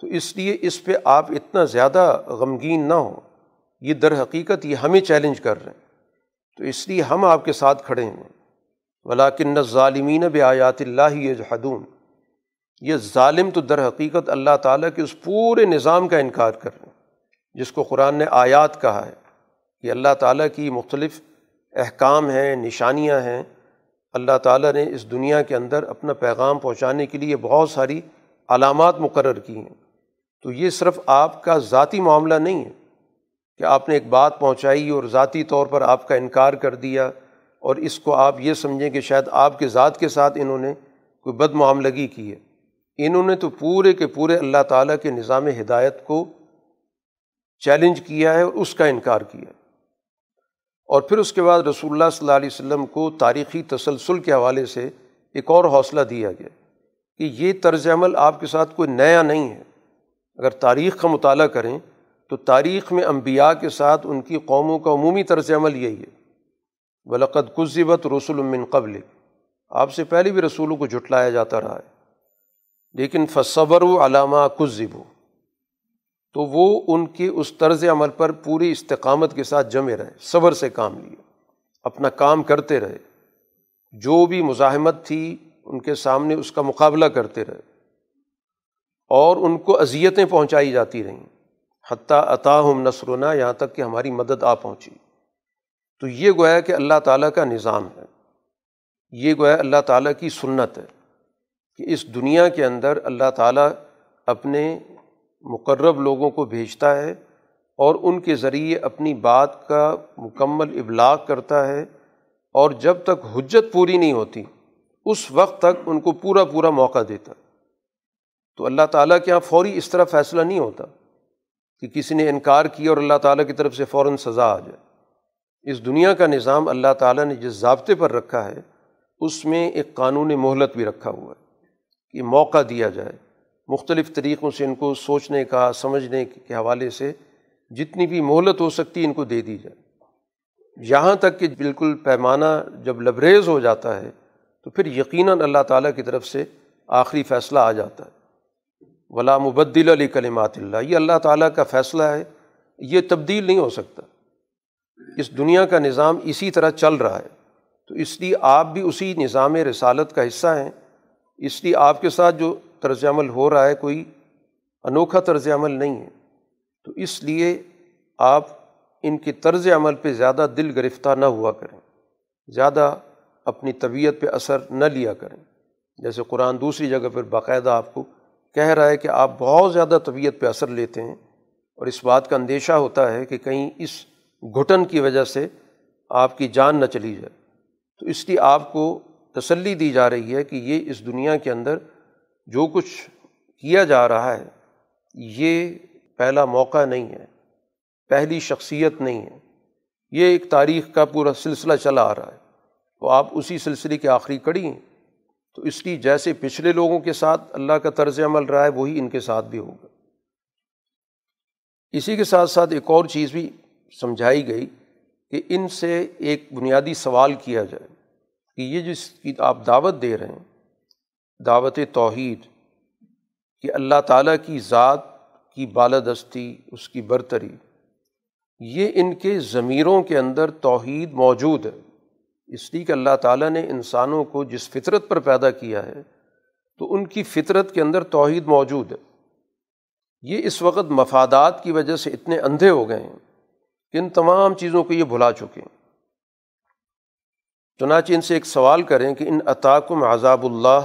تو اس لیے اس پہ آپ اتنا زیادہ غمگین نہ ہوں۔ یہ در حقیقت یہ ہمیں چیلنج کر رہے ہیں۔ تو اس لیے ہم آپ کے ساتھ کھڑے ہیں۔ ولاکن ظالمین ب آیات اللہ یہ یہ ظالم تو در حقیقت اللہ تعالیٰ کے اس پورے نظام کا انکار کر رہے ہیں، جس کو قرآن نے آیات کہا ہے کہ اللہ تعالیٰ کی مختلف احکام ہیں، نشانیاں ہیں۔ اللہ تعالیٰ نے اس دنیا کے اندر اپنا پیغام پہنچانے کے لیے بہت ساری علامات مقرر کی ہیں۔ تو یہ صرف آپ کا ذاتی معاملہ نہیں ہے کہ آپ نے ایک بات پہنچائی اور ذاتی طور پر آپ کا انکار کر دیا۔ اور اس کو آپ یہ سمجھیں کہ شاید آپ کے ذات کے ساتھ انہوں نے کوئی بد معاملگی کی ہے۔ انہوں نے تو پورے کے پورے اللہ تعالیٰ کے نظام ہدایت کو چیلنج کیا ہے اور اس کا انکار کیا اور پھر اس کے بعد رسول اللہ صلی اللہ علیہ وسلم کو تاریخی تسلسل کے حوالے سے ایک اور حوصلہ دیا گیا کہ یہ طرز عمل آپ کے ساتھ کوئی نیا نہیں ہے۔ اگر تاریخ کا مطالعہ کریں تو تاریخ میں انبیاء کے ساتھ ان کی قوموں کا عمومی طرز عمل یہی ہے۔ بلقد کزبت رسول من قبل آپ سے پہلے بھی رسولوں کو جھٹلایا جاتا رہا ہے۔ لیکن فصبر و علامہ کزب تو وہ ان کے اس طرز عمل پر پوری استقامت کے ساتھ جمے رہے، صبر سے کام لیے، اپنا کام کرتے رہے۔ جو بھی مزاحمت تھی، ان کے سامنے اس کا مقابلہ کرتے رہے۔ اور ان کو اذیتیں پہنچائی جاتی رہیں۔ حتیٰ عطا ہم نثرنا یہاں تک کہ ہماری مدد آ پہنچی۔ تو یہ گویا کہ اللہ تعالیٰ کا نظام ہے۔ یہ گویا اللہ تعالیٰ کی سنت ہے کہ اس دنیا کے اندر اللہ تعالیٰ اپنے مقرب لوگوں کو بھیجتا ہے اور ان کے ذریعے اپنی بات کا مکمل ابلاغ کرتا ہے اور جب تک حجت پوری نہیں ہوتی، اس وقت تک ان کو پورا پورا موقع دیتا تو اللہ تعالیٰ کے یہاں فوری اس طرح فیصلہ نہیں ہوتا کہ کسی نے انکار کیا اور اللہ تعالیٰ کی طرف سے فوراً سزا آ جائے۔ اس دنیا کا نظام اللہ تعالیٰ نے جس ضابطے پر رکھا ہے، اس میں ایک قانون مہلت بھی رکھا ہوا ہے کہ موقع دیا جائے۔ مختلف طریقوں سے ان کو سوچنے کا، سمجھنے کے حوالے سے جتنی بھی مہلت ہو سکتی ان کو دے دی جائے۔ یہاں تک کہ بالکل پیمانہ جب لبریز ہو جاتا ہے، تو پھر یقیناً اللہ تعالیٰ کی طرف سے آخری فیصلہ آ جاتا ہے۔ ولا مبدل علی کلمات اللہ یہ اللہ تعالیٰ کا فیصلہ ہے، یہ تبدیل نہیں ہو سکتا۔ اس دنیا کا نظام اسی طرح چل رہا ہے۔ تو اس لیے آپ بھی اسی نظام رسالت کا حصہ ہیں۔ اس لیے آپ کے ساتھ جو طرز عمل ہو رہا ہے کوئی انوکھا طرز عمل نہیں ہے۔ تو اس لیے آپ ان کے طرز عمل پہ زیادہ دل گرفتار نہ ہوا کریں۔ زیادہ اپنی طبیعت پہ اثر نہ لیا کریں۔ جیسے قرآن دوسری جگہ پر باقاعدہ آپ کو کہہ رہا ہے کہ آپ بہت زیادہ طبیعت پہ اثر لیتے ہیں اور اس بات کا اندیشہ ہوتا ہے کہ کہیں اس گھٹن کی وجہ سے آپ کی جان نہ چلی جائے۔ تو اس لیے آپ کو تسلی دی جا رہی ہے کہ یہ اس دنیا کے اندر جو کچھ کیا جا رہا ہے، یہ پہلا موقع نہیں ہے، پہلی شخصیت نہیں ہے۔ یہ ایک تاریخ کا پورا سلسلہ چلا آ رہا ہے۔ تو آپ اسی سلسلے کے آخری کڑی ہیں۔ تو اس لیے جیسے پچھلے لوگوں کے ساتھ اللہ کا طرز عمل رہا ہے، وہی ان کے ساتھ بھی ہوگا۔ اسی کے ساتھ ساتھ ایک اور چیز بھی سمجھائی گئی کہ ان سے ایک بنیادی سوال کیا جائے کہ یہ جس کی آپ دعوت دے رہے ہیں، دعوت توحید، کہ اللہ تعالیٰ کی ذات کی بالادستی، اس کی برتری، یہ ان کے ضمیروں کے اندر توحید موجود ہے۔ اس لیے کہ اللہ تعالیٰ نے انسانوں کو جس فطرت پر پیدا کیا ہے، تو ان کی فطرت کے اندر توحید موجود ہے۔ یہ اس وقت مفادات کی وجہ سے اتنے اندھے ہو گئے ہیں ان تمام چیزوں کو یہ بھلا چکے۔ ہیں چنانچہ ان سے ایک سوال کریں کہ ان عطاکم عذاب اللہ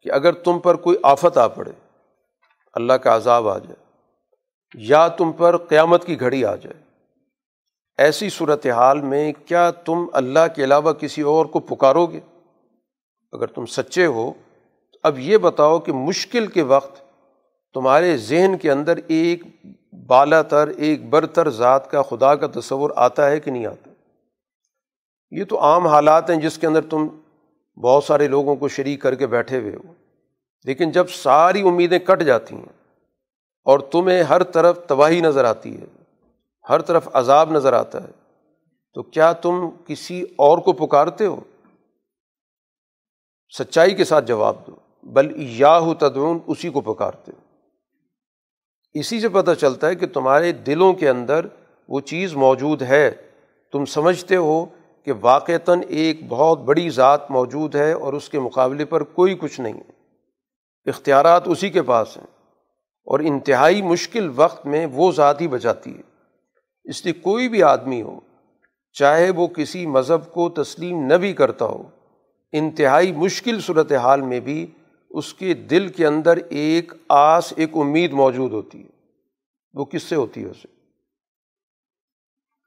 کہ اگر تم پر کوئی آفت آ پڑے، اللہ کا عذاب آ جائے، یا تم پر قیامت کی گھڑی آ جائے۔ ایسی صورت حال میں کیا تم اللہ کے علاوہ کسی اور کو پکارو گے؟ اگر تم سچے ہو تو اب یہ بتاؤ کہ مشکل کے وقت تمہارے ذہن کے اندر ایک بالا تر، ایک برتر ذات کا خدا کا تصور آتا ہے کہ نہیں آتا؟ یہ تو عام حالات ہیں جس کے اندر تم بہت سارے لوگوں کو شریک کر کے بیٹھے ہوئے ہو۔ لیکن جب ساری امیدیں کٹ جاتی ہیں اور تمہیں ہر طرف تباہی نظر آتی ہے، ہر طرف عذاب نظر آتا ہے، تو کیا تم کسی اور کو پکارتے ہو؟ سچائی کے ساتھ جواب دو، بل یا ہو تدون اسی کو پکارتے ہو۔ اسی سے پتہ چلتا ہے کہ تمہارے دلوں کے اندر وہ چیز موجود ہے۔ تم سمجھتے ہو کہ واقعتاً ایک بہت بڑی ذات موجود ہے اور اس کے مقابلے پر کوئی کچھ نہیں ہے۔ اختیارات اسی کے پاس ہیں اور انتہائی مشکل وقت میں وہ ذات ہی بچاتی ہے۔ اس لیے کوئی بھی آدمی ہو، چاہے وہ کسی مذہب کو تسلیم نہ بھی کرتا ہو، انتہائی مشکل صورت حال میں بھی اس کے دل کے اندر ایک آس، ایک امید موجود ہوتی ہے۔ وہ کس سے ہوتی ہے اسے؟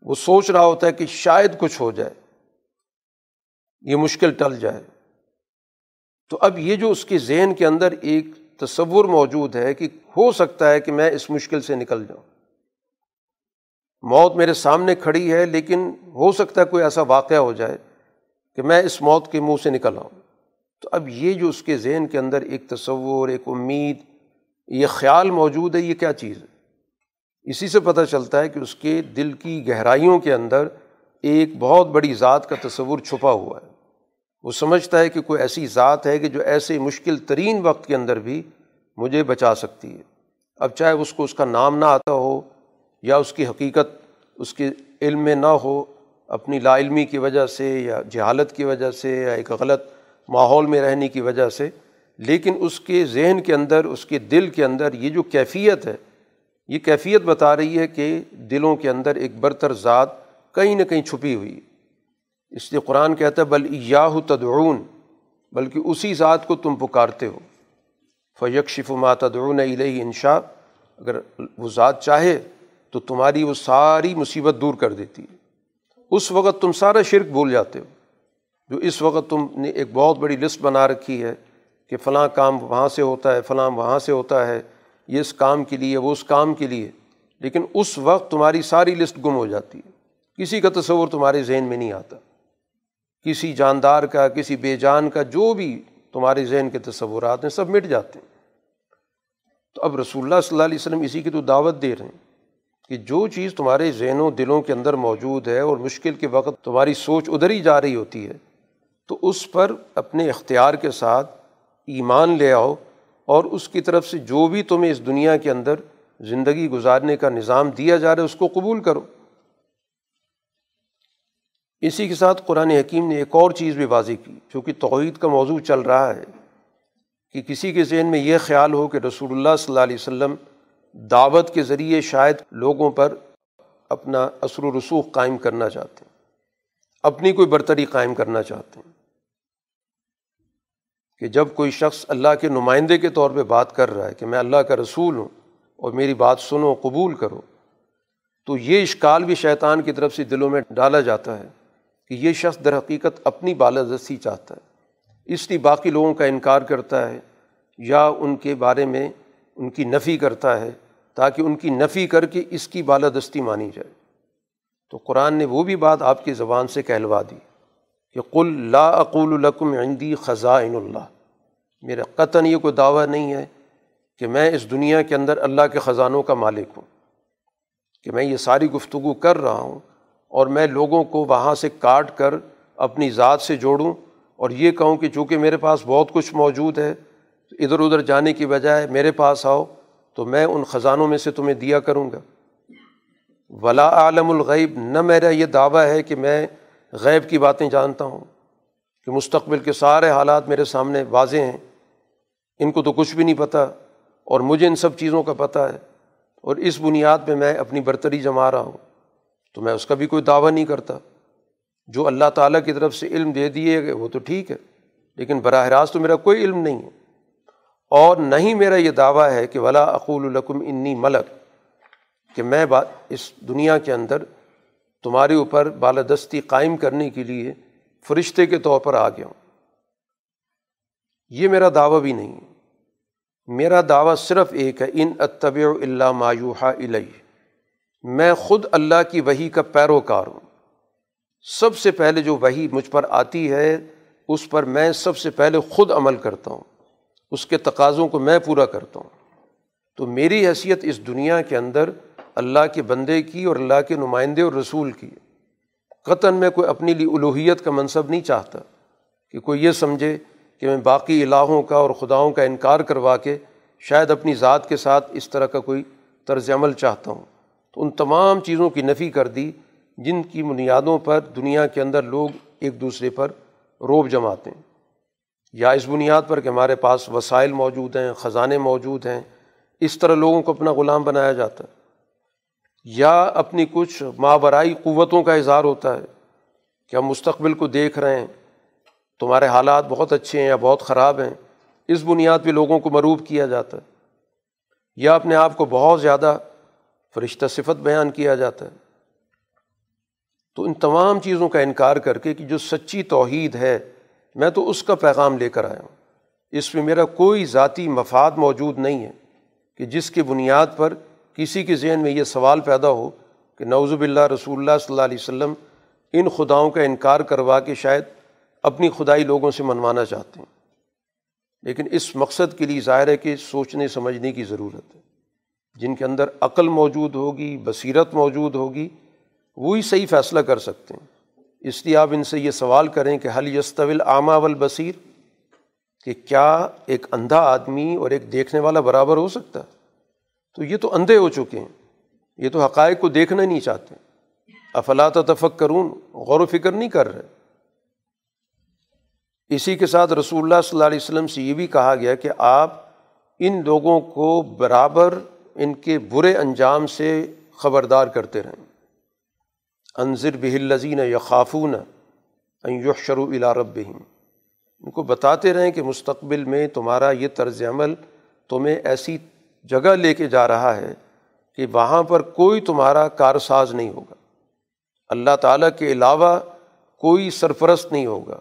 وہ سوچ رہا ہوتا ہے کہ شاید کچھ ہو جائے۔ یہ مشکل ٹل جائے۔ تو اب یہ جو اس کے ذہن کے اندر ایک تصور موجود ہے کہ ہو سکتا ہے کہ میں اس مشکل سے نکل جاؤں۔ موت میرے سامنے کھڑی ہے، لیکن ہو سکتا ہے کوئی ایسا واقعہ ہو جائے کہ میں اس موت کے منہ سے نکل آؤں۔ تو اب یہ جو اس کے ذہن کے اندر ایک تصور، ایک امید، یہ خیال موجود ہے، یہ کیا چیز ہے؟ اسی سے پتہ چلتا ہے کہ اس کے دل کی گہرائیوں کے اندر ایک بہت بڑی ذات کا تصور چھپا ہوا ہے۔ وہ سمجھتا ہے کہ کوئی ایسی ذات ہے کہ جو ایسے مشکل ترین وقت کے اندر بھی مجھے بچا سکتی ہے۔ اب چاہے اس کو اس کا نام نہ آتا ہو یا اس کی حقیقت اس کے علم میں نہ ہو، اپنی لا علمی کی وجہ سے یا جہالت کی وجہ سے یا ایک غلط ماحول میں رہنے کی وجہ سے، لیکن اس کے ذہن کے اندر، اس کے دل کے اندر یہ جو کیفیت ہے، یہ کیفیت بتا رہی ہے کہ دلوں کے اندر ایک برتر ذات کہیں نہ کہیں چھپی ہوئی۔ اس لیے قرآن کہتا ہے، بل یاہ تدعون بلکہ اسی ذات کو تم پکارتے ہو۔ فیق شف ما تدعون علیہ انشا اگر وہ ذات چاہے تو تمہاری وہ ساری مصیبت دور کر دیتی ہے۔ اس وقت تم سارا شرک بھول جاتے ہو۔ جو اس وقت تم نے ایک بہت بڑی لسٹ بنا رکھی ہے کہ فلاں کام وہاں سے ہوتا ہے، فلاں وہاں سے ہوتا ہے، یہ اس کام کے لیے، وہ اس کام کے لیے۔ لیکن اس وقت تمہاری ساری لسٹ گم ہو جاتی ہے۔ کسی کا تصور تمہارے ذہن میں نہیں آتا۔ کسی جاندار کا، کسی بے جان کا، جو بھی تمہارے ذہن کے تصورات ہیں، سب مٹ جاتے ہیں۔ تو اب رسول اللہ صلی اللہ علیہ وسلم اسی کی تو دعوت دے رہے ہیں کہ جو چیز تمہارے ذہنوں، دلوں کے اندر موجود ہے اور مشکل کے وقت تمہاری سوچ ادھر ہی جا رہی ہوتی ہے تو اس پر اپنے اختیار کے ساتھ ایمان لے آؤ اور اس کی طرف سے جو بھی تمہیں اس دنیا کے اندر زندگی گزارنے کا نظام دیا جا رہا ہے، اس کو قبول کرو۔ اسی کے ساتھ قرآن حکیم نے ایک اور چیز بھی واضح کی چونکہ توحید کا موضوع چل رہا ہے، کہ کسی کے ذہن میں یہ خیال ہو کہ رسول اللہ صلی اللہ علیہ وسلم دعوت کے ذریعے شاید لوگوں پر اپنا اثر و رسوخ قائم کرنا چاہتے ہیں۔ اپنی کوئی برتری قائم کرنا چاہتے ہیں۔ کہ جب کوئی شخص اللہ کے نمائندے کے طور پہ بات کر رہا ہے کہ میں اللہ کا رسول ہوں اور میری بات سنو قبول کرو، تو یہ اشکال بھی شیطان کی طرف سے دلوں میں ڈالا جاتا ہے کہ یہ شخص در حقیقت اپنی بالادستی چاہتا ہے۔ اس لیے باقی لوگوں کا انکار کرتا ہے یا ان کے بارے میں ان کی نفی کرتا ہے تاکہ ان کی نفی کر کے اس کی بالادستی مانی جائے۔ تو قرآن نے وہ بھی بات آپ کی زبان سے کہلوا دی کہ قل لا اقول القم عندی خزائن اللہ۔ میرا قطن یہ کوئی دعویٰ نہیں ہے کہ میں اس دنیا کے اندر اللہ کے خزانوں کا مالک ہوں، کہ میں یہ ساری گفتگو کر رہا ہوں اور میں لوگوں کو وہاں سے کاٹ کر اپنی ذات سے جوڑوں۔ اور یہ کہوں کہ چونکہ میرے پاس بہت کچھ موجود ہے، ادھر ادھر جانے کی بجائے میرے پاس آؤ تو میں ان خزانوں میں سے تمہیں دیا کروں گا۔ ولا عالم الغیب نہ میرا یہ دعویٰ ہے کہ میں غیب کی باتیں جانتا ہوں، کہ مستقبل کے سارے حالات میرے سامنے واضح ہیں۔ ان کو تو کچھ بھی نہیں پتہ اور مجھے ان سب چیزوں کا پتہ ہے۔ اور اس بنیاد پہ میں اپنی برتری جما رہا ہوں۔ تو میں اس کا بھی کوئی دعویٰ نہیں کرتا۔ جو اللہ تعالیٰ کی طرف سے علم دے دیے گئے، وہ تو ٹھیک ہے، لیکن براہ راست تو میرا کوئی علم نہیں ہے۔ اور نہیں میرا یہ دعویٰ ہے کہ ولا اقول القم انی ملک کہ میں با اس دنیا کے اندر تمہارے اوپر بالادستی قائم کرنے کے لیے فرشتے کے طور پر آ گیا ہوں۔ یہ میرا دعویٰ بھی نہیں ہے۔ میرا دعویٰ صرف ایک ہے، ان اتبع اللہ مایوحا علیہ میں خود اللہ کی وہی کا پیروکار ہوں۔ سب سے پہلے جو وہی مجھ پر آتی ہے، اس پر میں سب سے پہلے خود عمل کرتا ہوں۔ اس کے تقاضوں کو میں پورا کرتا ہوں۔ تو میری حیثیت اس دنیا کے اندر اللہ کے بندے کی اور اللہ کے نمائندے اور رسول کی۔ قطن میں کوئی اپنی لی الوحیت کا منصب نہیں چاہتا کہ کوئی یہ سمجھے کہ میں باقی الہوں کا اور خداؤں کا انکار کروا کے شاید اپنی ذات کے ساتھ اس طرح کا کوئی طرز عمل چاہتا ہوں۔ تو ان تمام چیزوں کی نفی کر دی جن کی بنیادوں پر دنیا کے اندر لوگ ایک دوسرے پر روب جماتے ہیں۔ یا اس بنیاد پر کہ ہمارے پاس وسائل موجود ہیں، خزانے موجود ہیں، اس طرح لوگوں کو اپنا غلام بنایا جاتا ہے۔ یا اپنی کچھ مابرائی قوتوں کا اظہار ہوتا ہے کہ ہم مستقبل کو دیکھ رہے ہیں، تمہارے حالات بہت اچھے ہیں یا بہت خراب ہیں، اس بنیاد پہ لوگوں کو مروب کیا جاتا ہے۔ یا اپنے آپ کو بہت زیادہ فرشتہ صفت بیان کیا جاتا ہے۔ تو ان تمام چیزوں کا انکار کر کے کہ جو سچی توحید ہے، میں تو اس کا پیغام لے کر آیا ہوں۔ اس میں میرا کوئی ذاتی مفاد موجود نہیں ہے کہ جس کی بنیاد پر کسی کے ذہن میں یہ سوال پیدا ہو کہ نوز اللہ رسول اللہ صلی اللہ علیہ وسلم ان خداؤں کا انکار کروا کے شاید اپنی خدائی لوگوں سے منوانا چاہتے ہیں۔ لیکن اس مقصد کے لیے ظاہر ہے کہ سوچنے، سمجھنے کی ضرورت ہے۔ جن کے اندر عقل موجود ہوگی، بصیرت موجود ہوگی، وہی صحیح فیصلہ کر سکتے ہیں۔ اس لیے آپ ان سے یہ سوال کریں کہ حل یستول عامہ والبصیر؟ کہ کیا ایک اندھا آدمی اور ایک دیکھنے والا برابر ہو سکتا ہے؟ تو یہ تو اندھے ہو چکے ہیں۔ یہ تو حقائق کو دیکھنا نہیں چاہتے۔ افلاط تفق کروں غور و فکر نہیں کر رہے۔ اسی کے ساتھ رسول اللہ صلی اللہ علیہ وسلم سے یہ بھی کہا گیا کہ آپ ان لوگوں کو برابر ان کے برے انجام سے خبردار کرتے رہیں۔ انضر بہلزین یا خافون یشرو الا ربہم۔ ان کو بتاتے رہیں کہ مستقبل میں تمہارا یہ طرز عمل تمہیں ایسی جگہ لے کے جا رہا ہے کہ وہاں پر کوئی تمہارا کارساز نہیں ہوگا۔ اللہ تعالیٰ کے علاوہ کوئی سرپرست نہیں ہوگا،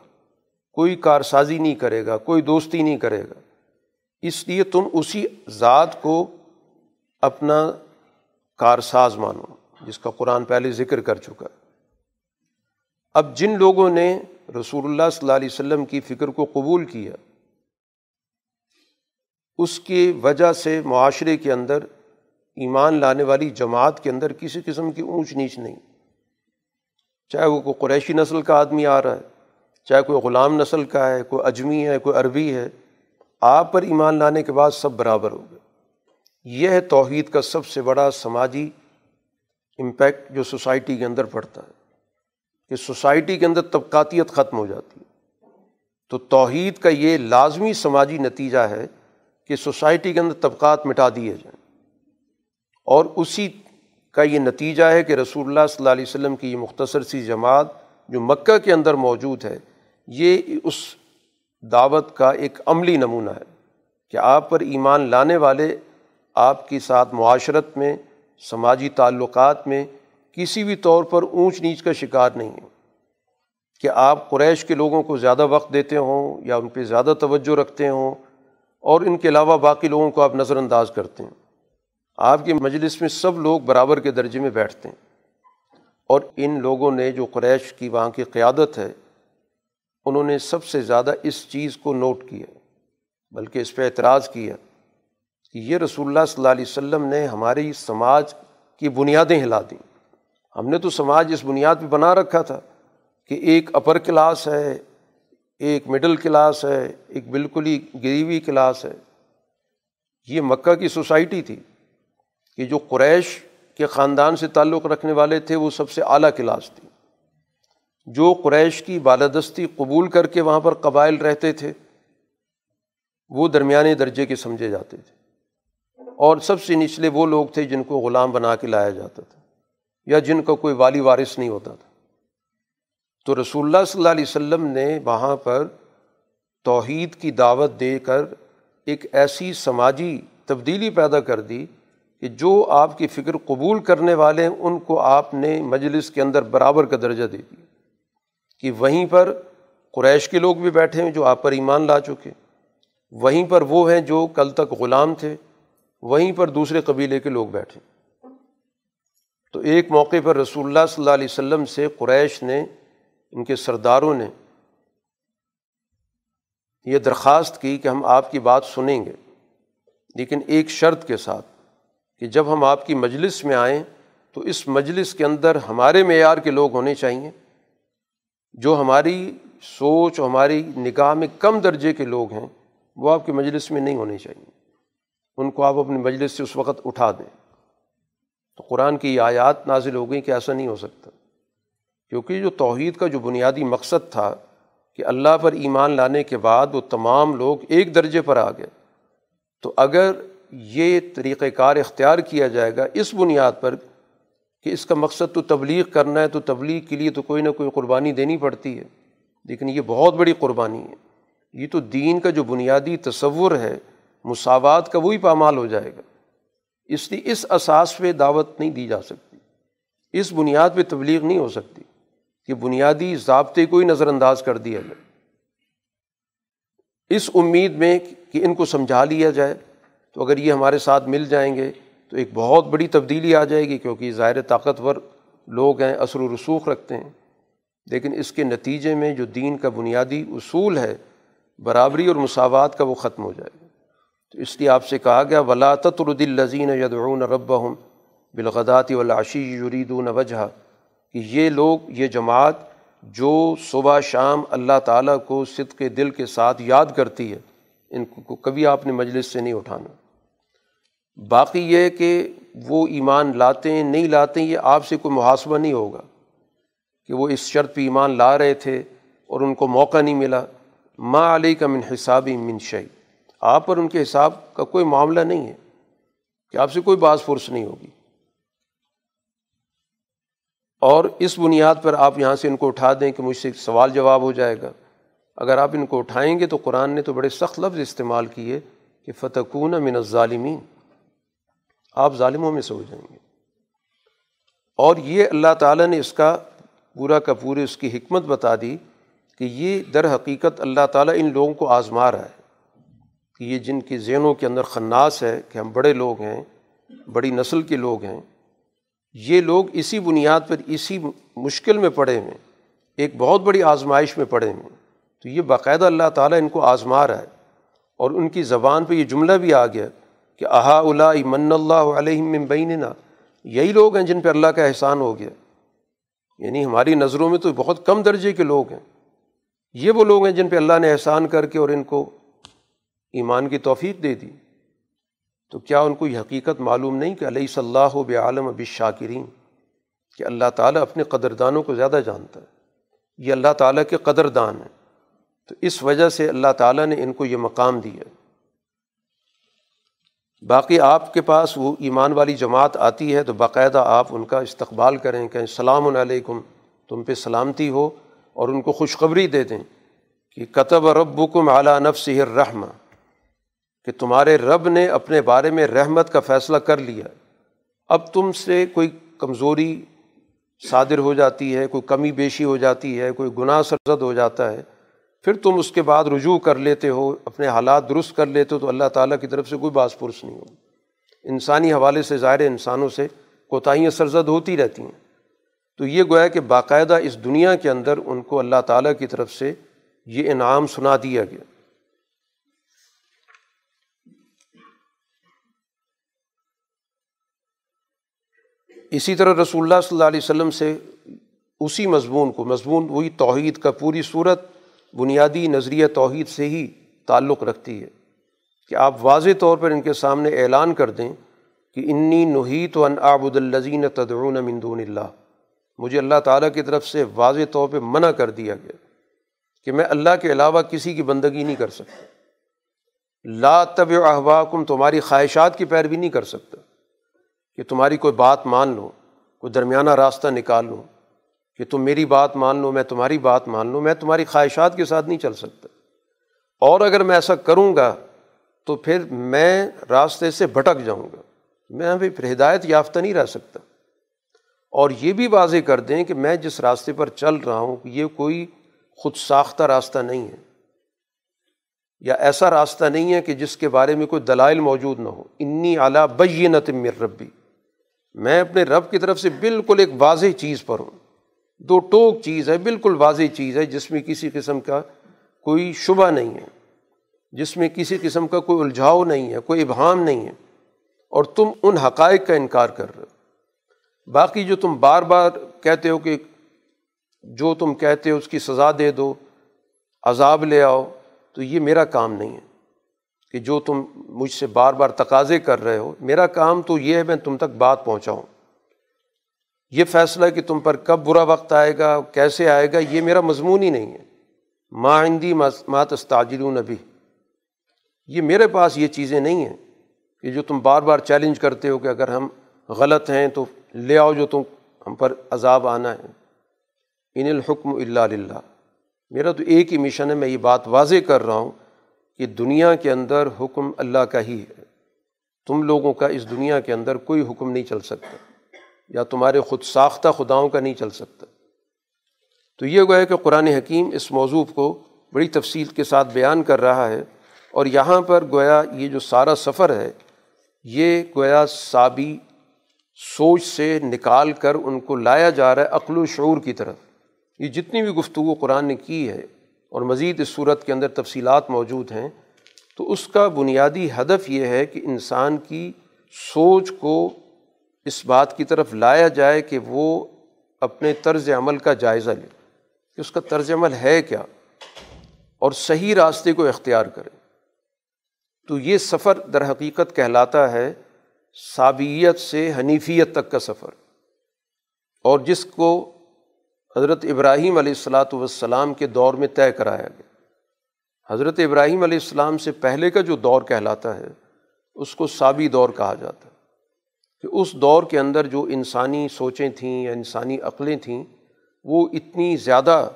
کوئی کارسازی نہیں کرے گا، کوئی دوستی نہیں کرے گا۔ اس لیے تم اسی ذات کو اپنا کارساز مانو، جس کا قرآن پہلے ذکر کر چکا۔ اب جن لوگوں نے رسول اللہ صلی اللہ علیہ وسلم کی فکر کو قبول کیا اس کی وجہ سے معاشرے کے اندر، ایمان لانے والی جماعت کے اندر کسی قسم کی اونچ نیچ نہیں۔ چاہے وہ کوئی قریشی نسل کا آدمی آ رہا ہے، چاہے کوئی غلام نسل کا ہے، کوئی اجمی ہے، کوئی عربی ہے، آپ پر ایمان لانے کے بعد سب برابر ہو گئے۔ یہ ہے توحید کا سب سے بڑا سماجی امپیکٹ جو سوسائٹی کے اندر پڑتا ہے۔ کہ سوسائٹی کے اندر طبقاتیت ختم ہو جاتی ہے۔ تو توحید کا یہ لازمی سماجی نتیجہ ہے کہ سوسائٹی کے اندر طبقات مٹا دیے جائیں۔ اور اسی کا یہ نتیجہ ہے کہ رسول اللہ صلی اللہ علیہ وسلم کی یہ مختصر سی جماعت جو مکہ کے اندر موجود ہے، یہ اس دعوت کا ایک عملی نمونہ ہے کہ آپ پر ایمان لانے والے، آپ کے ساتھ معاشرت میں، سماجی تعلقات میں کسی بھی طور پر اونچ نیچ کا شکار نہیں ہے۔ کہ آپ قریش کے لوگوں کو زیادہ وقت دیتے ہوں یا ان پہ زیادہ توجہ رکھتے ہوں اور ان کے علاوہ باقی لوگوں کو آپ نظر انداز کرتے ہیں۔ آپ کی مجلس میں سب لوگ برابر کے درجے میں بیٹھتے ہیں۔ اور ان لوگوں نے جو قریش کی وہاں کی قیادت ہے، انہوں نے سب سے زیادہ اس چیز کو نوٹ کیا، بلکہ اس پہ اعتراض کیا کہ یہ رسول اللہ صلی اللہ علیہ وسلم نے ہماری سماج کی بنیادیں ہلا دیں۔ ہم نے تو سماج اس بنیاد پہ بنا رکھا تھا کہ ایک اپر کلاس ہے ایک مڈل کلاس ہے، ایک بالکل ہی غریبی کلاس ہے۔ یہ مکہ کی سوسائٹی تھی۔ کہ جو قریش کے خاندان سے تعلق رکھنے والے تھے، وہ سب سے اعلیٰ کلاس تھی۔ جو قریش کی بالادستی قبول کر کے وہاں پر قبائل رہتے تھے، وہ درمیانے درجے کے سمجھے جاتے تھے۔ اور سب سے نچلے وہ لوگ تھے جن کو غلام بنا کے لایا جاتا تھا، یا جن کا کوئی والی وارث نہیں ہوتا تھا۔ تو رسول اللہ صلی اللہ علیہ وسلم نے وہاں پر توحید کی دعوت دے کر ایک ایسی سماجی تبدیلی پیدا کر دی کہ جو آپ کی فکر قبول کرنے والے ہیں، ان کو آپ نے مجلس کے اندر برابر کا درجہ دے دیا۔ کہ وہیں پر قریش کے لوگ بھی بیٹھے ہیں جو آپ پر ایمان لا چکے۔ وہیں پر وہ ہیں جو کل تک غلام تھے۔ وہیں پر دوسرے قبیلے کے لوگ بیٹھے۔ تو ایک موقع پر رسول اللہ صلی اللہ علیہ وسلم سے قریش نے ان کے سرداروں نے یہ درخواست کی کہ ہم آپ کی بات سنیں گے، لیکن ایک شرط کے ساتھ کہ جب ہم آپ کی مجلس میں آئیں تو اس مجلس کے اندر ہمارے معیار کے لوگ ہونے چاہئیں جو ہماری سوچ، ہماری نگاہ میں کم درجے کے لوگ ہیں، وہ آپ کی مجلس میں نہیں ہونے چاہئیں ان کو آپ اپنی مجلس سے اس وقت اٹھا دیں۔ تو قرآن کی یہ آیات نازل ہو گئی کہ ایسا نہیں ہو سکتا۔ کیونکہ جو توحید کا جو بنیادی مقصد تھا کہ اللہ پر ایمان لانے کے بعد وہ تمام لوگ ایک درجے پر آ گئے، تو اگر یہ طریقۂ کار اختیار کیا جائے گا اس بنیاد پر کہ اس کا مقصد تو تبلیغ کرنا ہے، تو تبلیغ کے لیے تو کوئی نہ کوئی قربانی دینی پڑتی ہے، لیکن یہ بہت بڑی قربانی ہے۔ یہ تو دین کا جو بنیادی تصور ہے، مساوات کا وہی پامال ہو جائے گا۔ اس لیے اس اساس پہ دعوت نہیں دی جا سکتی۔ اس بنیاد پہ تبلیغ نہیں ہو سکتی۔ کہ بنیادی ضابطے کو ہی نظر انداز کر دیا جائے۔ اس امید میں کہ ان کو سمجھا لیا جائے۔ تو اگر یہ ہمارے ساتھ مل جائیں گے تو ایک بہت بڑی تبدیلی آ جائے گی کیونکہ ظاہر طاقتور لوگ ہیں اثر و رسوخ رکھتے ہیں۔ لیکن اس کے نتیجے میں جو دین کا بنیادی اصول ہے، برابری اور مساوات کا وہ ختم ہو جائے گا۔ تو اس لیے آپ سے کہا گیا ولاۃ الدل لذین یدعون رب ہم بالغداتی ولاشی یریدون وجہ کہ یہ لوگ، یہ جماعت جو صبح شام اللہ تعالیٰ کو صد کے دل کے ساتھ یاد کرتی ہے، ان کو کبھی آپ نے مجلس سے نہیں اٹھانا۔ باقی یہ کہ وہ ایمان لاتے ہیں، نہیں لاتے ہیں، یہ آپ سے کوئی محاسبہ نہیں ہوگا کہ وہ اس شرط پہ ایمان لا رہے تھے اور ان کو موقع نہیں ملا۔ ماں علیہ کا من حسابی من شعی آپ پر ان کے حساب کا کوئی معاملہ نہیں ہے کہ آپ سے کوئی بعض فرص نہیں ہوگی۔ اور اس بنیاد پر آپ یہاں سے ان کو اٹھا دیں کہ مجھ سے سوال جواب ہو جائے گا۔ اگر آپ ان کو اٹھائیں گے تو قرآن نے تو بڑے سخت لفظ استعمال کیے کہ فتح من الظالمین۔ آپ ظالموں میں سے ہو جائیں گے۔ اور یہ اللہ تعالیٰ نے اس کا پورا کا پورے اس کی حکمت بتا دی کہ یہ در حقیقت اللہ تعالیٰ ان لوگوں کو آزما رہا ہے کہ یہ جن کی ذہنوں کے اندر خناس ہے کہ ہم بڑے لوگ ہیں، بڑی نسل کے لوگ ہیں یہ لوگ اسی بنیاد پر اسی مشکل میں پڑے ہوئے ایک بہت بڑی آزمائش میں پڑے ہوئے تو یہ باقاعدہ اللہ تعالیٰ ان کو آزما رہا ہے۔ اور ان کی زبان پہ یہ جملہ بھی آ گیا کہ احا اللہ من اللہ علیہ بیننا۔ یہی لوگ ہیں جن پہ اللہ کا احسان ہو گیا۔ یعنی ہماری نظروں میں تو بہت کم درجے کے لوگ ہیں۔ یہ وہ لوگ ہیں جن پہ اللہ نے احسان کر کے اور ان کو ایمان کی توفیق دے دی۔ تو کیا ان کو یہ حقیقت معلوم نہیں کہ علیہ صلی اللہ و عالم اب شاکرین کہ اللہ تعالیٰ اپنے قدردانوں کو زیادہ جانتا ہے، یہ اللہ تعالیٰ کے قدر دان ہیں۔ تو اس وجہ سے اللہ تعالیٰ نے ان کو یہ مقام دیا۔ باقی آپ کے پاس وہ ایمان والی جماعت آتی ہے تو باقاعدہ آپ ان کا استقبال کریں کہ السلام علیکم، تم پہ سلامتی ہو اور ان کو خوشخبری دے دیں کہ کتب رب کم اعلیٰ نفس رحمہ کہ تمہارے رب نے اپنے بارے میں رحمت کا فیصلہ کر لیا۔ اب تم سے کوئی کمزوری صادر ہو جاتی ہے، کوئی کمی بیشی ہو جاتی ہے، کوئی گناہ سرزد ہو جاتا ہے، پھر تم اس کے بعد رجوع کر لیتے ہو، اپنے حالات درست کر لیتے ہو، تو اللہ تعالیٰ کی طرف سے کوئی باس پرس نہیں ہو انسانی حوالے سے ظاہر انسانوں سے کوتاہیاں سرزد ہوتی رہتی ہیں۔ تو یہ گویا کہ باقاعدہ اس دنیا کے اندر ان کو اللہ تعالیٰ کی طرف سے یہ انعام سنا دیا گیا۔ اسی طرح رسول اللہ صلی اللہ علیہ وسلم سے اسی مضمون کو، مضمون وہی توحید کا پوری صورت، بنیادی نظریہ توحید سے ہی تعلق رکھتی ہے۔ کہ آپ واضح طور پر ان کے سامنے اعلان کر دیں کہ انی نحیت و ان آبد الزین تدعون من دون اللہ۔ مجھے اللہ تعالیٰ کی طرف سے واضح طور پہ منع کر دیا گیا کہ میں اللہ کے علاوہ کسی کی بندگی نہیں کر سکتا۔ لا طب احواکم تمہاری خواہشات کی پیروی نہیں کر سکتا۔ کہ تمہاری کوئی بات مان لو کوئی درمیانہ راستہ نکال لو کہ تم میری بات مان لو، میں تمہاری بات مان لوں، میں تمہاری خواہشات کے ساتھ نہیں چل سکتا۔ اور اگر میں ایسا کروں گا تو پھر میں راستے سے بھٹک جاؤں گا۔ میں ابھی پھر ہدایت یافتہ نہیں رہ سکتا۔ اور یہ بھی واضح کر دیں کہ میں جس راستے پر چل رہا ہوں، یہ کوئی خود ساختہ راستہ نہیں ہے۔ یا ایسا راستہ نہیں ہے کہ جس کے بارے میں کوئی دلائل موجود نہ ہو۔ انی اعلیٰ بینت مر ربی۔ میں اپنے رب کی طرف سے بالکل ایک واضح چیز پر ہوں۔ دو ٹوک چیز ہے، بالکل واضح چیز ہے، جس میں کسی قسم کا کوئی شبہ نہیں ہے، جس میں کسی قسم کا کوئی الجھاؤ نہیں ہے، کوئی ابہام نہیں ہے۔ اور تم ان حقائق کا انکار کر رہے ہو۔ باقی جو تم بار بار کہتے ہو کہ جو تم کہتے ہو اس کی سزا دے دو، عذاب لے آؤ، تو یہ میرا کام نہیں ہے۔ کہ جو تم مجھ سے بار بار تقاضے کر رہے ہو، میرا کام تو یہ ہے میں تم تک بات پہنچاؤں۔ یہ فیصلہ کہ تم پر کب برا وقت آئے گا، کیسے آئے گا، یہ میرا مضمون ہی نہیں ہے۔ ماں ہندی مات استاجر نبی یہ میرے پاس یہ چیزیں نہیں ہیں کہ جو تم بار بار چیلنج کرتے ہو کہ اگر ہم غلط ہیں تو لے آؤ جو تم، ہم پر عذاب آنا ہے۔ ان الحکم اللہ اللہ میرا تو ایک ہی مشن ہے، میں یہ بات واضح کر رہا ہوں۔ کہ دنیا کے اندر حکم اللہ کا ہی ہے۔ تم لوگوں کا اس دنیا کے اندر کوئی حکم نہیں چل سکتا۔ یا تمہارے خود ساختہ خداؤں کا نہیں چل سکتا۔ تو یہ گویا کہ قرآن حکیم اس موضوع کو بڑی تفصیل کے ساتھ بیان کر رہا ہے اور یہاں پر گویا یہ جو سارا سفر ہے، یہ گویا سابی سوچ سے نکال کر ان کو لایا جا رہا ہے عقل و شعور کی طرف۔ یہ جتنی بھی گفتگو قرآن نے کی ہے اور مزید اس صورت کے اندر تفصیلات موجود ہیں، تو اس کا بنیادی ہدف یہ ہے کہ انسان کی سوچ کو اس بات کی طرف لایا جائے کہ وہ اپنے طرز عمل کا جائزہ لے، کہ اس کا طرز عمل ہے کیا اور صحیح راستے کو اختیار کرے۔ تو یہ سفر در حقیقت کہلاتا ہے صابیت سے حنیفیت تک کا سفر، اور جس کو حضرت ابراہیم علیہ السلاۃ والسلام کے دور میں طے کرایا گیا۔ حضرت ابراہیم علیہ السلام سے پہلے کا جو دور کہلاتا ہے، اس کو سابی دور کہا جاتا ہے۔ کہ اس دور کے اندر جو انسانی سوچیں تھیں یا انسانی عقلیں تھیں، وہ اتنی زیادہ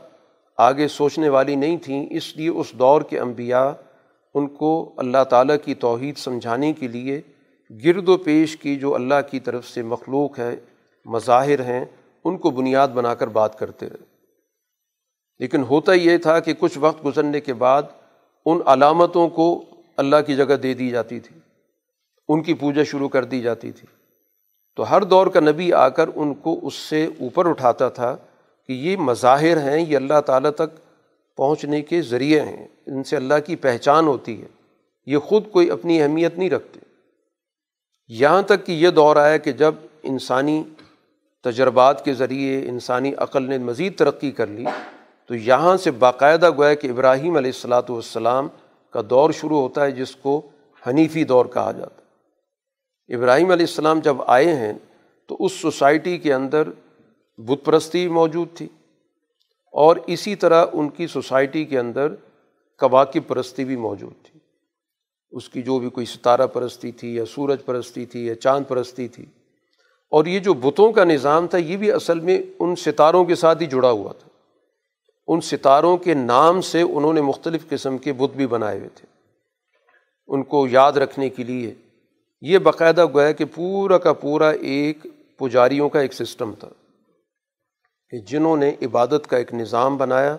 آگے سوچنے والی نہیں تھیں۔ اس لیے اس دور کے انبیاء ان کو اللہ تعالیٰ کی توحید سمجھانے کے لیے گرد و پیش کی جو اللہ کی طرف سے مخلوق ہے، مظاہر ہیں ان کو بنیاد بنا کر بات کرتے رہے لیکن ہوتا یہ تھا کہ کچھ وقت گزرنے کے بعد ان علامتوں کو اللہ کی جگہ دے دی جاتی تھی۔ ان کی پوجا شروع کر دی جاتی تھی۔ تو ہر دور کا نبی آ کر ان کو اس سے اوپر اٹھاتا تھا کہ یہ مظاہر ہیں، یہ اللہ تعالیٰ تک پہنچنے کے ذریعے ہیں۔ ان سے اللہ کی پہچان ہوتی ہے۔ یہ خود کوئی اپنی اہمیت نہیں رکھتے۔ یہاں تک کہ یہ دور آیا کہ جب انسانی تجربات کے ذریعے انسانی عقل نے مزید ترقی کر لی، تو یہاں سے باقاعدہ گویا کہ ابراہیم علیہ السلاۃ والسلام کا دور شروع ہوتا ہے، جس کو حنیفی دور کہا جاتا ابراہیم علیہ السلام جب آئے ہیں، تو اس سوسائٹی کے اندر بت پرستی موجود تھی اور اسی طرح ان کی سوسائٹی کے اندر کباکب پرستی بھی موجود تھی۔ اس کی جو بھی کوئی ستارہ پرستی تھی یا سورج پرستی تھی یا چاند پرستی تھی اور یہ جو بتوں کا نظام تھا، یہ بھی اصل میں ان ستاروں کے ساتھ ہی جڑا ہوا تھا۔ ان ستاروں کے نام سے انہوں نے مختلف قسم کے بت بھی بنائے ہوئے تھے۔ ان کو یاد رکھنے کے لیے یہ باقاعدہ گویا کہ پورا کا پورا ایک پجاریوں کا ایک سسٹم تھا کہ جنہوں نے عبادت کا ایک نظام بنایا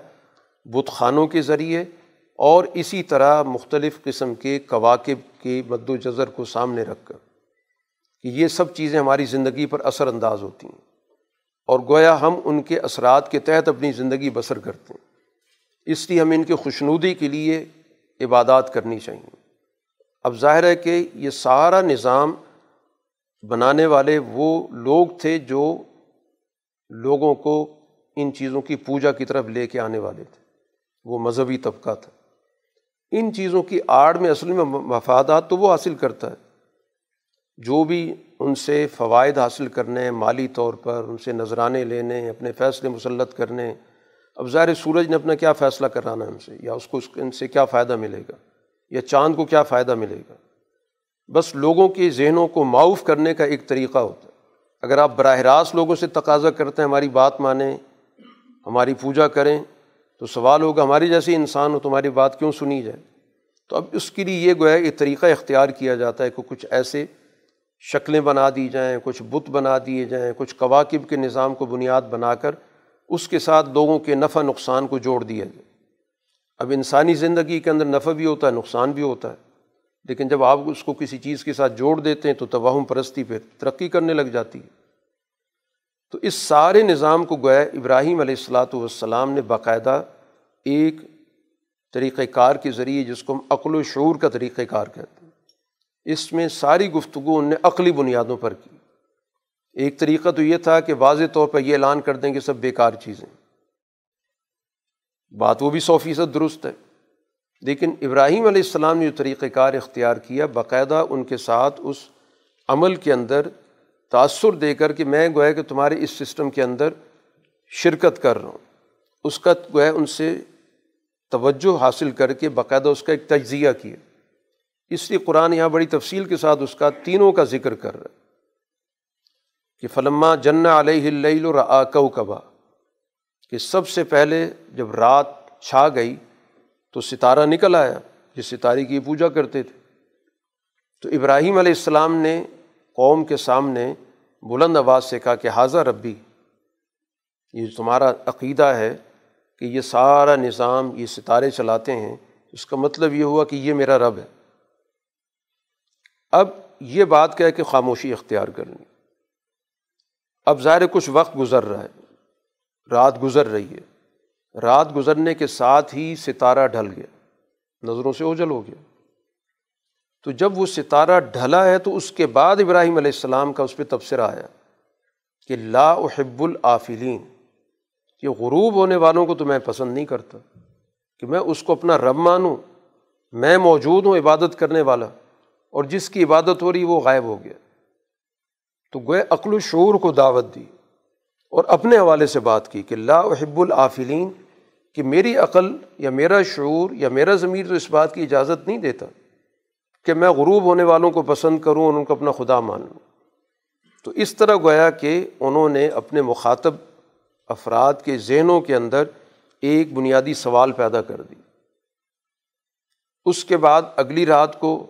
بت خانوں کے ذریعے اور اسی طرح مختلف قسم کے کواقب کے مد و جذر کو سامنے رکھ کر۔ کہ یہ سب چیزیں ہماری زندگی پر اثر انداز ہوتی ہیں اور گویا ہم ان کے اثرات کے تحت اپنی زندگی بسر کرتے ہیں۔ اس لیے ہمیں ان کی خوشنودی کے لیے عبادات کرنی چاہیے۔ اب ظاہر ہے کہ یہ سارا نظام بنانے والے وہ لوگ تھے جو لوگوں کو ان چیزوں کی پوجا کی طرف لے کے آنے والے تھے۔ وہ مذہبی طبقہ تھا۔ ان چیزوں کی آڑ میں اصل میں مفادات تو وہ حاصل کرتا ہے۔ جو بھی ان سے فوائد حاصل کرنے، مالی طور پر ان سے نذرانے لینے، اپنے فیصلے مسلط کرنے۔ اب ظاہر سورج نے اپنا کیا فیصلہ کرانا ہے ان سے؟ یا اس کو ان سے کیا فائدہ ملے گا؟ یا چاند کو کیا فائدہ ملے گا؟ بس لوگوں کے ذہنوں کو معاف کرنے کا ایک طریقہ ہوتا ہے۔ اگر آپ براہ راست لوگوں سے تقاضا کرتے ہیں، ہماری بات مانیں، ہماری پوجا کریں، تو سوال ہوگا ہماری جیسے انسان ہو، تمہاری بات کیوں سنی جائے؟ تو اب اس کے لیے یہ گویا ایک طریقہ اختیار کیا جاتا ہے کہ کچھ ایسے شکلیں بنا دی جائیں، کچھ بت بنا دیے جائیں، کچھ کواقب کے نظام کو بنیاد بنا کر اس کے ساتھ لوگوں کے نفع نقصان کو جوڑ دیا جائے۔ اب انسانی زندگی کے اندر نفع بھی ہوتا ہے، نقصان بھی ہوتا ہے، لیکن جب آپ اس کو کسی چیز کے ساتھ جوڑ دیتے ہیں تو توہم پرستی پہ ترقی کرنے لگ جاتی ہے۔ تو اس سارے نظام کو گویا ابراہیم علیہ السلاۃ والسلام نے باقاعدہ ایک طریقۂ کار کے ذریعے، جس کو ہم عقل و شعور کا طریقۂ کار کہتے ہیں۔ اس میں ساری گفتگو ان نے عقلی بنیادوں پر کی۔ ایک طریقہ تو یہ تھا کہ واضح طور پر یہ اعلان کر دیں کہ سب بیکار چیزیں۔ بات وہ بھی سو فیصد درست ہے۔ لیکن ابراہیم علیہ السلام نے جو طریقۂ کار اختیار کیا، باقاعدہ ان کے ساتھ اس عمل کے اندر تأثر دے کر کہ میں گویا کہ تمہارے اس سسٹم کے اندر شرکت کر رہا ہوں۔ اس کا گویا ان سے توجہ حاصل کر کے باقاعدہ اس کا ایک تجزیہ کیا۔ اس لیے قرآن یہاں بڑی تفصیل کے ساتھ اس کا تینوں کا ذکر کر رہا ہے کہ فلما جن علیہ اللہ اور کبا کہ سب سے پہلے جب رات چھا گئی تو ستارہ نکل آیا، جس ستارے کی پوجا کرتے تھے۔ تو ابراہیم علیہ السلام نے قوم کے سامنے بلند آواز سے کہا کہ حاضر ربی، یہ تمہارا عقیدہ ہے کہ یہ سارا نظام، یہ ستارے چلاتے ہیں۔ اس کا مطلب یہ ہوا کہ یہ میرا رب ہے۔ اب یہ بات کہہ کہ خاموشی اختیار کرنی۔ اب ظاہر کچھ وقت گزر رہا ہے، رات گزر رہی ہے۔ رات گزرنے کے ساتھ ہی ستارہ ڈھل گیا۔ نظروں سے اوجل ہو گیا۔ تو جب وہ ستارہ ڈھلا ہے تو اس کے بعد ابراہیم علیہ السلام کا اس پہ تبصرہ آیا کہ لا احب العافلین کہ غروب ہونے والوں کو تو میں پسند نہیں کرتا، کہ میں اس کو اپنا رب مانوں، میں موجود ہوں، عبادت کرنے والا۔ اور جس کی عبادت ہو رہی وہ غائب ہو گیا۔ تو گوئے عقل و شعور کو دعوت دی اور اپنے حوالے سے بات کی کہ لا احب العافلین، کہ میری عقل یا میرا شعور یا میرا ضمیر تو اس بات کی اجازت نہیں دیتا کہ میں غروب ہونے والوں کو پسند کروں اور ان کو اپنا خدا مان لوں۔ تو اس طرح گویا کہ انہوں نے اپنے مخاطب افراد کے ذہنوں کے اندر ایک بنیادی سوال پیدا کر دی۔ اس کے بعد اگلی رات کو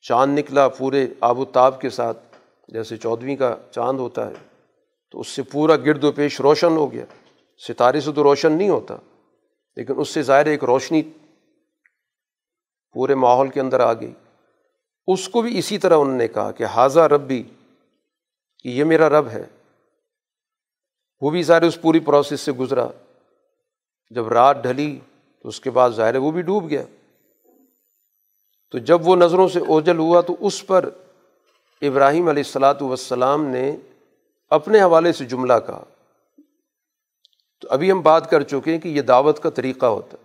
چاند نکلا پورے آب و تاب کے ساتھ، جیسے چودھویں کا چاند ہوتا ہے، تو اس سے پورا گرد و پیش روشن ہو گیا۔ ستارے سے تو روشن نہیں ہوتا، لیکن اس سے ظاہر ایک روشنی پورے ماحول کے اندر آ گئی۔ اس کو بھی اسی طرح انہوں نے کہا کہ حاضہ ربی، کہ یہ میرا رب ہے۔ وہ بھی ظاہر اس پوری پروسیس سے گزرا۔ جب رات ڈھلی تو اس کے بعد ظاہر وہ بھی ڈوب گیا۔ تو جب وہ نظروں سے اوجل ہوا تو اس پر ابراہیم علیہ السلاۃ والسلام نے اپنے حوالے سے جملہ کہا۔ تو ابھی ہم بات کر چکے ہیں کہ یہ دعوت کا طریقہ ہوتا ہے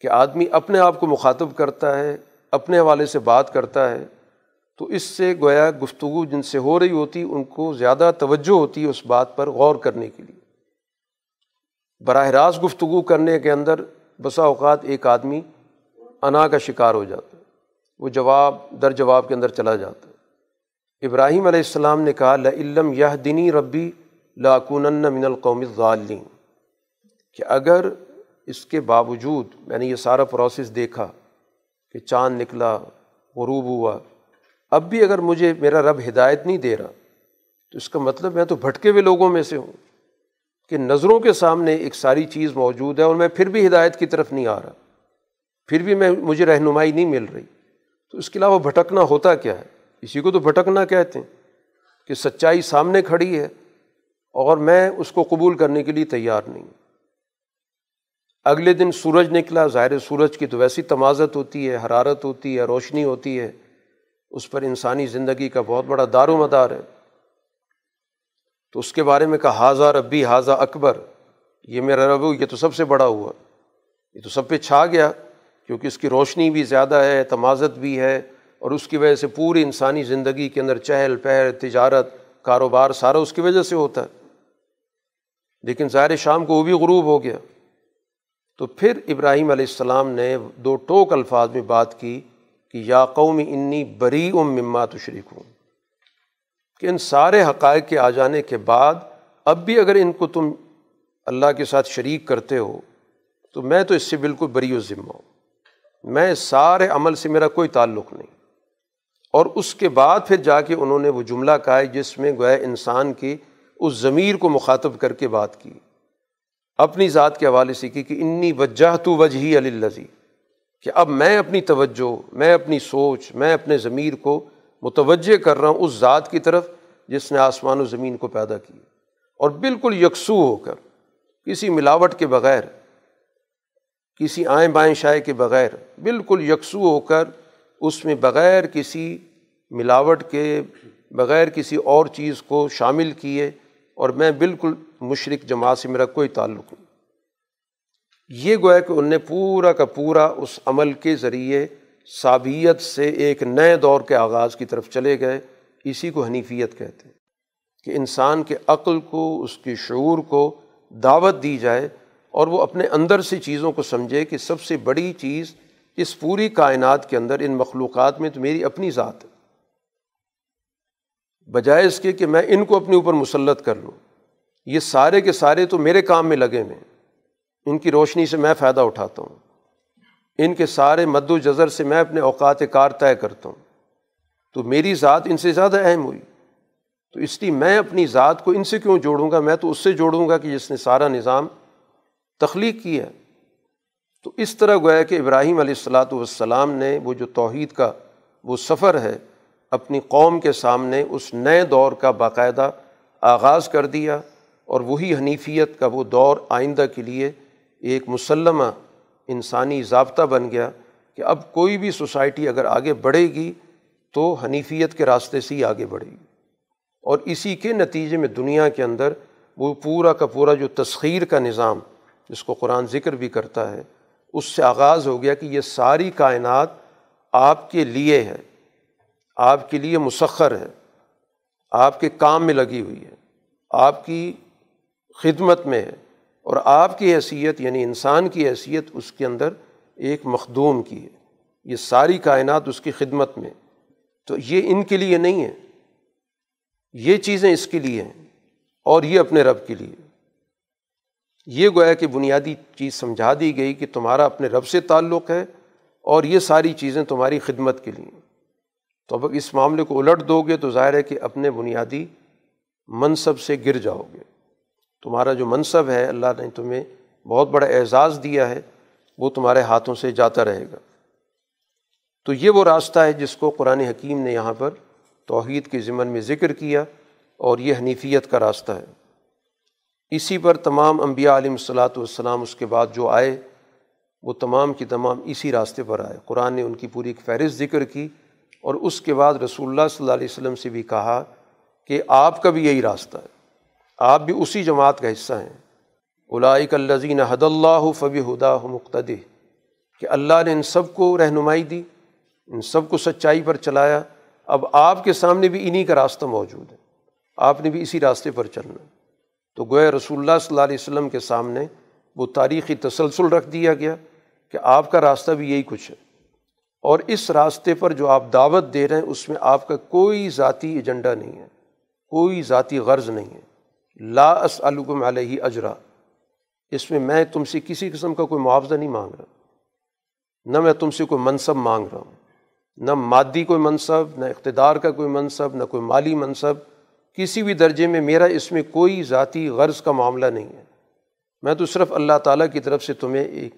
کہ آدمی اپنے آپ کو مخاطب کرتا ہے، اپنے حوالے سے بات کرتا ہے، تو اس سے گویا گفتگو جن سے ہو رہی ہوتی، ان کو زیادہ توجہ ہوتی ہے اس بات پر غور کرنے کے لیے۔ براہ راست گفتگو کرنے کے اندر بسا اوقات ایک آدمی انا کا شکار ہو جاتا۔ ہے وہ جواب در جواب کے اندر چلا جاتا ہے۔ ابراہیم علیہ السلام نے کہا لم یہ دینی ربی لاکون من القوم ظالین کہ اگر اس کے باوجود میں نے یہ سارا پروسیس دیکھا کہ چاند نکلا، غروب ہوا، اب بھی اگر مجھے میرا رب ہدایت نہیں دے رہا، تو اس کا مطلب میں تو بھٹکے ہوئے لوگوں میں سے ہوں کہ نظروں کے سامنے ایک ساری چیز موجود ہے اور میں پھر بھی ہدایت کی طرف نہیں آ رہا، پھر بھی میں، مجھے رہنمائی نہیں مل رہی۔ تو اس کے علاوہ بھٹکنا ہوتا کیا ہے؟ اسی کو تو بھٹکنا کہتے ہیں کہ سچائی سامنے کھڑی ہے اور میں اس کو قبول کرنے کے لیے تیار نہیں اگلے دن سورج نکلا، ظاہر سورج کی تو ویسی تمازت ہوتی ہے، حرارت ہوتی ہے، روشنی ہوتی ہے۔ اس پر انسانی زندگی کا بہت بڑا دار و مدار ہے۔ تو اس کے بارے میں کہا حاضہ ربی حاضہ اکبر۔ یہ میرا رب یہ تو سب سے بڑا ہوا۔ یہ تو سب پہ چھا گیا۔ کیونکہ اس کی روشنی بھی زیادہ ہے، تمازت بھی ہے اور اس کی وجہ سے پوری انسانی زندگی کے اندر چہل پہل، تجارت، کاروبار سارا اس کی وجہ سے ہوتا ہے۔ لیکن ظاہر شام کو وہ بھی غروب ہو گیا۔ تو پھر ابراہیم علیہ السلام نے دو ٹوک الفاظ میں بات کی کہ یا قوم انی بری ام مما تشریک ہوں کہ ان سارے حقائق کے آ جانے کے بعد اب بھی اگر ان کو تم اللہ کے ساتھ شریک کرتے ہو تو میں تو اس سے بالکل بری و ذمہ ہوں۔ میں سارے عمل سے میرا کوئی تعلق نہیں۔ اور اس کے بعد پھر جا کے انہوں نے وہ جملہ کہا ہے جس میں گویا انسان کی اس ضمیر کو مخاطب کر کے بات کی۔ اپنی ذات کے حوالے سے کی کہ انی وجہ تو وجہ ہی علی کہ اب میں اپنی توجہ، میں اپنی سوچ، میں اپنے ضمیر کو متوجہ کر رہا ہوں اس ذات کی طرف جس نے آسمان و زمین کو پیدا کی۔ اور بالکل یکسو ہو کر، کسی ملاوٹ کے بغیر کسی آئیں بائیں شائع کے بغیر، بالکل یکسو ہو کر اس میں بغیر کسی ملاوٹ کے، بغیر کسی اور چیز کو شامل کیے اور میں بالکل مشرق جماعت سے میرا کوئی تعلق نہیں۔ یہ گویا کہ ان نے پورا کا پورا اس عمل کے ذریعے صابیت سے ایک نئے دور کے آغاز کی طرف چلے گئے۔ اسی کو حنیفیت کہتے ہیں کہ انسان کے عقل کو، اس کے شعور کو دعوت دی جائے اور وہ اپنے اندر سے چیزوں کو سمجھے کہ سب سے بڑی چیز اس پوری کائنات کے اندر ان مخلوقات میں تو میری اپنی ذات ہے۔ بجائے اس کے کہ میں ان کو اپنے اوپر مسلط کر لوں۔ یہ سارے کے سارے تو میرے کام میں لگے ہوئے ان کی روشنی سے میں فائدہ اٹھاتا ہوں۔ ان کے سارے مد و جذر سے میں اپنے اوقات کار طے کرتا ہوں۔ تو میری ذات ان سے زیادہ اہم ہوئی۔ تو اس لیے میں اپنی ذات کو ان سے کیوں جوڑوں گا؟ میں تو اس سے جوڑوں گا کہ جس نے سارا نظام تخلیق کیا تو اس طرح گویا کہ ابراہیم علیہ السلاۃ والسلام نے وہ جو توحید کا وہ سفر ہے، اپنی قوم کے سامنے اس نئے دور کا باقاعدہ آغاز کر دیا اور وہی حنیفیت کا وہ دور آئندہ کے لیے ایک مسلمہ انسانی ضابطہ بن گیا کہ اب کوئی بھی سوسائٹی اگر آگے بڑھے گی تو حنیفیت کے راستے سے ہی آگے بڑھے گی۔ اور اسی کے نتیجے میں دنیا کے اندر وہ پورا کا پورا جو تسخیر کا نظام جس کو قرآن ذکر بھی کرتا ہے، اس سے آغاز ہو گیا کہ یہ ساری کائنات آپ کے لیے ہے، آپ کے لیے مسخر ہے، آپ کے کام میں لگی ہوئی ہے، آپ کی خدمت میں ہے اور آپ کی حیثیت یعنی انسان کی حیثیت اس کے اندر ایک مخدوم کی ہے۔ یہ ساری کائنات اس کی خدمت میں۔ تو یہ ان کے لیے نہیں ہے، یہ چیزیں اس کے لیے ہیں اور یہ اپنے رب کے لیے۔ یہ گویا کہ بنیادی چیز سمجھا دی گئی کہ تمہارا اپنے رب سے تعلق ہے اور یہ ساری چیزیں تمہاری خدمت کے لیے۔ تو اب اس معاملے کو الٹ دو گے تو ظاہر ہے کہ اپنے بنیادی منصب سے گر جاؤ گے۔ تمہارا جو منصب ہے، اللہ نے تمہیں بہت بڑا اعزاز دیا ہے، وہ تمہارے ہاتھوں سے جاتا رہے گا۔ تو یہ وہ راستہ ہے جس کو قرآن حکیم نے یہاں پر توحید کے ضمن میں ذکر کیا اور یہ حنیفیت کا راستہ ہے۔ اسی پر تمام انبیاء علیہ الصلاۃ والسلام اس کے بعد جو آئے، وہ تمام کی تمام اسی راستے پر آئے۔ قرآن نے ان کی پوری ایک فہرست ذکر کی اور اس کے بعد رسول اللہ صلی اللہ علیہ وسلم سے بھی کہا کہ آپ کا بھی یہی راستہ ہے۔ آپ بھی اسی جماعت کا حصہ ہیں۔ علائق الزین حد اللہ فبی ہدا مقتد کہ اللہ نے ان سب کو رہنمائی دی، ان سب کو سچائی پر چلایا۔ اب آپ کے سامنے بھی انہیں کا راستہ موجود ہے۔ آپ نے بھی اسی راستے پر چلنا۔ تو گویا رسول اللہ صلی اللہ علیہ وسلم کے سامنے وہ تاریخی تسلسل رکھ دیا گیا کہ آپ کا راستہ بھی یہی کچھ ہے۔ اور اس راستے پر جو آپ دعوت دے رہے ہیں، اس میں آپ کا کوئی ذاتی ایجنڈا نہیں ہے، کوئی ذاتی غرض نہیں ہے۔ لا اسلکم علیہ اجرا۔ اس میں میں تم سے کسی قسم کا کوئی معاوضہ نہیں مانگ رہا۔ نہ میں تم سے کوئی منصب مانگ رہا ہوں۔ نہ مادی کوئی منصب، نہ اقتدار کا کوئی منصب، نہ کوئی مالی منصب۔ کسی بھی درجے میں میرا اس میں کوئی ذاتی غرض کا معاملہ نہیں ہے۔ میں تو صرف اللہ تعالیٰ کی طرف سے تمہیں ایک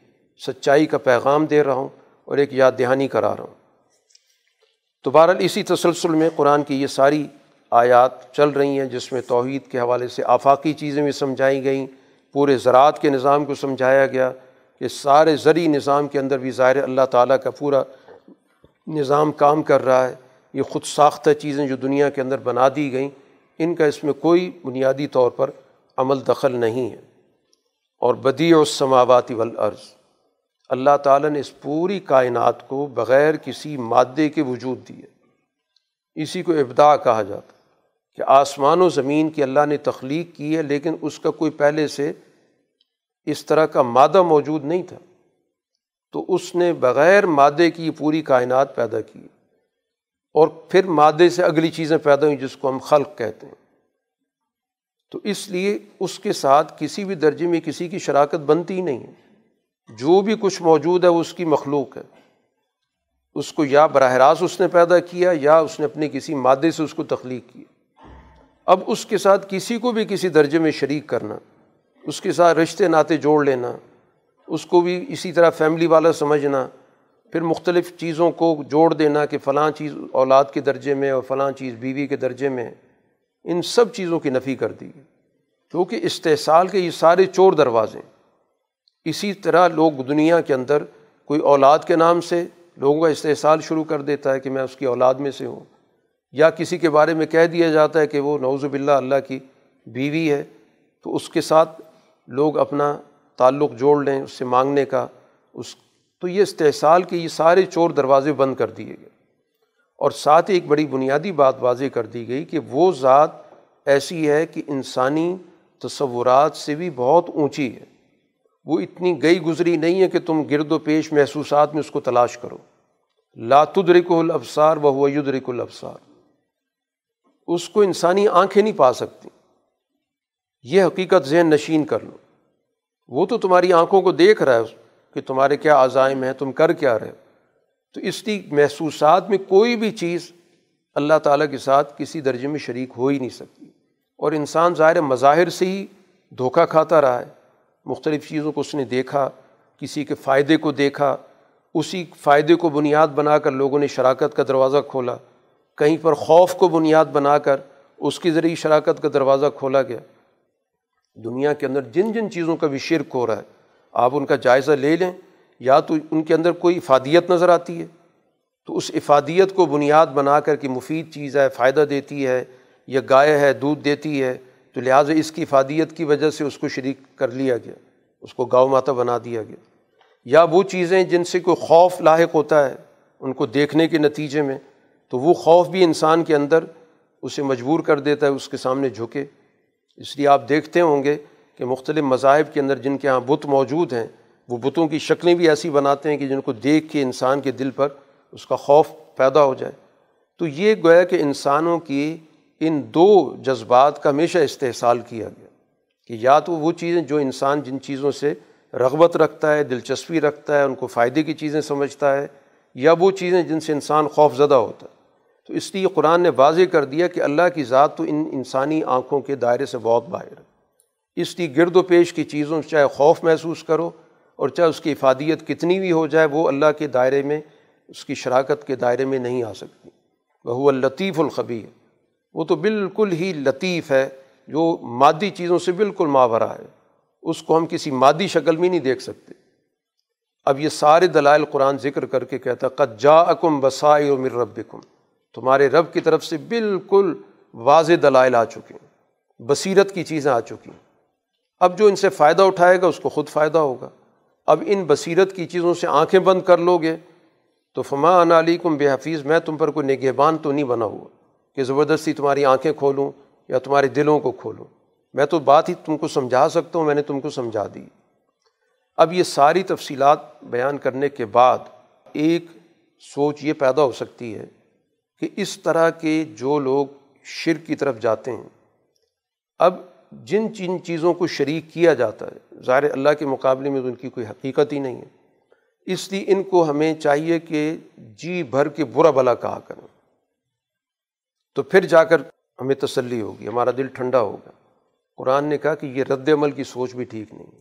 سچائی کا پیغام دے رہا ہوں اور ایک یاد دہانی کرا رہا ہوں۔ تو بہرحال اسی تسلسل میں قرآن کی یہ ساری آیات چل رہی ہیں، جس میں توحید کے حوالے سے آفاقی چیزیں بھی سمجھائی گئیں، پورے زراعت کے نظام کو سمجھایا گیا کہ سارے زرعی نظام کے اندر بھی ظاہر اللہ تعالیٰ کا پورا نظام کام کر رہا ہے۔ یہ خود ساختہ چیزیں جو دنیا کے اندر بنا دی گئیں ان کا اس میں کوئی بنیادی طور پر عمل دخل نہیں ہے۔ اور بدی و سماواتی والارض، اللہ تعالیٰ نے اس پوری کائنات کو بغیر کسی مادے کے وجود دیے۔ اسی کو ابدا کہا جاتا کہ آسمان و زمین کی اللہ نے تخلیق کی ہے، لیکن اس کا کوئی پہلے سے اس طرح کا مادہ موجود نہیں تھا۔ تو اس نے بغیر مادے کی پوری کائنات پیدا کی۔ اور پھر مادے سے اگلی چیزیں پیدا ہوئیں جس کو ہم خلق کہتے ہیں۔ تو اس لیے اس کے ساتھ کسی بھی درجے میں کسی کی شراکت بنتی ہی نہیں ہے۔ جو بھی کچھ موجود ہے، وہ اس کی مخلوق ہے۔ اس کو یا براہ راست اس نے پیدا کیا، یا اس نے اپنے کسی مادے سے اس کو تخلیق کیا۔ اب اس کے ساتھ کسی کو بھی کسی درجے میں شریک کرنا، اس کے ساتھ رشتے، ناطے جوڑ لینا، اس کو بھی اسی طرح فیملی والا سمجھنا پھر مختلف چیزوں کو جوڑ دینا کہ فلاں چیز اولاد کے درجے میں اور فلاں چیز بیوی کے درجے میں ان سب چیزوں کی نفی کر دی کیونکہ استحصال کے یہ سارے چور دروازے، اسی طرح لوگ دنیا کے اندر کوئی اولاد کے نام سے لوگوں کا استحصال شروع کر دیتا ہے کہ میں اس کی اولاد میں سے ہوں، یا کسی کے بارے میں کہہ دیا جاتا ہے کہ وہ نوز باللہ اللہ کی بیوی ہے، تو اس کے ساتھ لوگ اپنا تعلق جوڑ لیں، اس سے مانگنے کا، اس تو یہ استحصال کے یہ سارے چور دروازے بند کر دیے گئے۔ اور ساتھ ہی ایک بڑی بنیادی بات واضح کر دی گئی کہ وہ ذات ایسی ہے کہ انسانی تصورات سے بھی بہت اونچی ہے۔ وہ اتنی گئی گزری نہیں ہے کہ تم گرد و پیش محسوسات میں اس کو تلاش کرو۔ لاتدرک الابصار و ہوا یدرک الابصار۔ اس کو انسانی آنکھیں نہیں پا سکتی۔ یہ حقیقت ذہن نشین کر لو۔ وہ تو تمہاری آنکھوں کو دیکھ رہا ہے۔ کہ تمہارے کیا عزائم ہیں، تم کر کیا رہے ہو؟ تو اس لیے محسوسات میں کوئی بھی چیز اللہ تعالیٰ کے ساتھ کسی درجے میں شریک ہو ہی نہیں سکتی۔ اور انسان ظاہر مظاہر سے ہی دھوکہ کھاتا رہا ہے۔ مختلف چیزوں کو اس نے دیکھا، کسی کے فائدے کو دیکھا، اسی فائدے کو بنیاد بنا کر لوگوں نے شراکت کا دروازہ کھولا۔ کہیں پر خوف کو بنیاد بنا کر اس کے ذریعے شراکت کا دروازہ کھولا گیا۔ دنیا کے اندر جن جن چیزوں کا بھی شرک ہو رہا ہے آپ ان کا جائزہ لے لیں، یا تو ان کے اندر کوئی افادیت نظر آتی ہے۔ تو اس افادیت کو بنیاد بنا کر کہ مفید چیز ہے، فائدہ دیتی ہے، یا گائے ہے، دودھ دیتی ہے، تو لہٰذا اس کی افادیت کی وجہ سے اس کو شریک کر لیا گیا، اس کو گاؤ ماتا بنا دیا گیا۔ یا وہ چیزیں جن سے کوئی خوف لاحق ہوتا ہے، ان کو دیکھنے کے نتیجے میں، تو وہ خوف بھی انسان کے اندر اسے مجبور کر دیتا ہے، اس کے سامنے جھکے۔ اس لیے آپ دیکھتے ہوں گے کہ مختلف مذاہب کے اندر جن کے یہاں بت موجود ہیں، وہ بتوں کی شکلیں بھی ایسی بناتے ہیں کہ جن کو دیکھ کے انسان کے دل پر اس کا خوف پیدا ہو جائے۔ تو یہ گویا کہ انسانوں کی ان دو جذبات کا ہمیشہ استحصال کیا گیا کہ یا تو وہ چیزیں جو انسان جن چیزوں سے رغبت رکھتا ہے، دلچسپی رکھتا ہے، ان کو فائدے کی چیزیں سمجھتا ہے، یا وہ چیزیں جن سے انسان خوف زدہ ہوتا ہے۔ تو اس لیے قرآن نے واضح کر دیا کہ اللہ کی ذات تو ان انسانی آنکھوں کے دائرے سے بہت باہر ہے۔ اس لیے گرد و پیش کی چیزوں سے چاہے خوف محسوس کرو اور چاہے اس کی افادیت کتنی بھی ہو جائے، وہ اللہ کے دائرے میں، اس کی شراکت کے دائرے میں نہیں آ سکتی۔ وہ لطیف الخبی وہ تو بالکل ہی لطیف ہے، جو مادی چیزوں سے بالکل ماورہ ہے۔ اس کو ہم کسی مادی شکل میں نہیں دیکھ سکتے۔ اب یہ سارے دلائل قرآن ذکر کر کے کہتا قد جا اکم بسائے و مر رب تمہارے رب کی طرف سے بالکل واضح دلائل آ چکے ہیں۔ بصیرت کی چیزیں آ چکی ہیں۔ اب جو ان سے فائدہ اٹھائے گا اس کو خود فائدہ ہوگا۔ اب ان بصیرت کی چیزوں سے آنکھیں بند کر لو گے۔ تو فما علی کم بے حفیظ میں تم پر کوئی نگہبان تو نہیں بنا ہوا کہ زبردستی تمہاری آنکھیں کھولوں یا تمہارے دلوں کو کھولوں۔ میں تو بات ہی تم کو سمجھا سکتا ہوں، میں نے تم کو سمجھا دی۔ اب یہ ساری تفصیلات بیان کرنے کے بعد ایک سوچ یہ پیدا ہو سکتی ہے کہ اس طرح کے جو لوگ شرک کی طرف جاتے ہیں۔ اب جن جن چیزوں کو شریک کیا جاتا ہے، ظاہر اللہ کے مقابلے میں تو ان کی کوئی حقیقت ہی نہیں ہے۔ اس لیے ان کو ہمیں چاہیے کہ جی بھر کے برا بلا کہا کریں۔ تو پھر جا کر ہمیں تسلی ہوگی، ہمارا دل ٹھنڈا ہوگا۔ قرآن نے کہا کہ یہ رد عمل کی سوچ بھی ٹھیک نہیں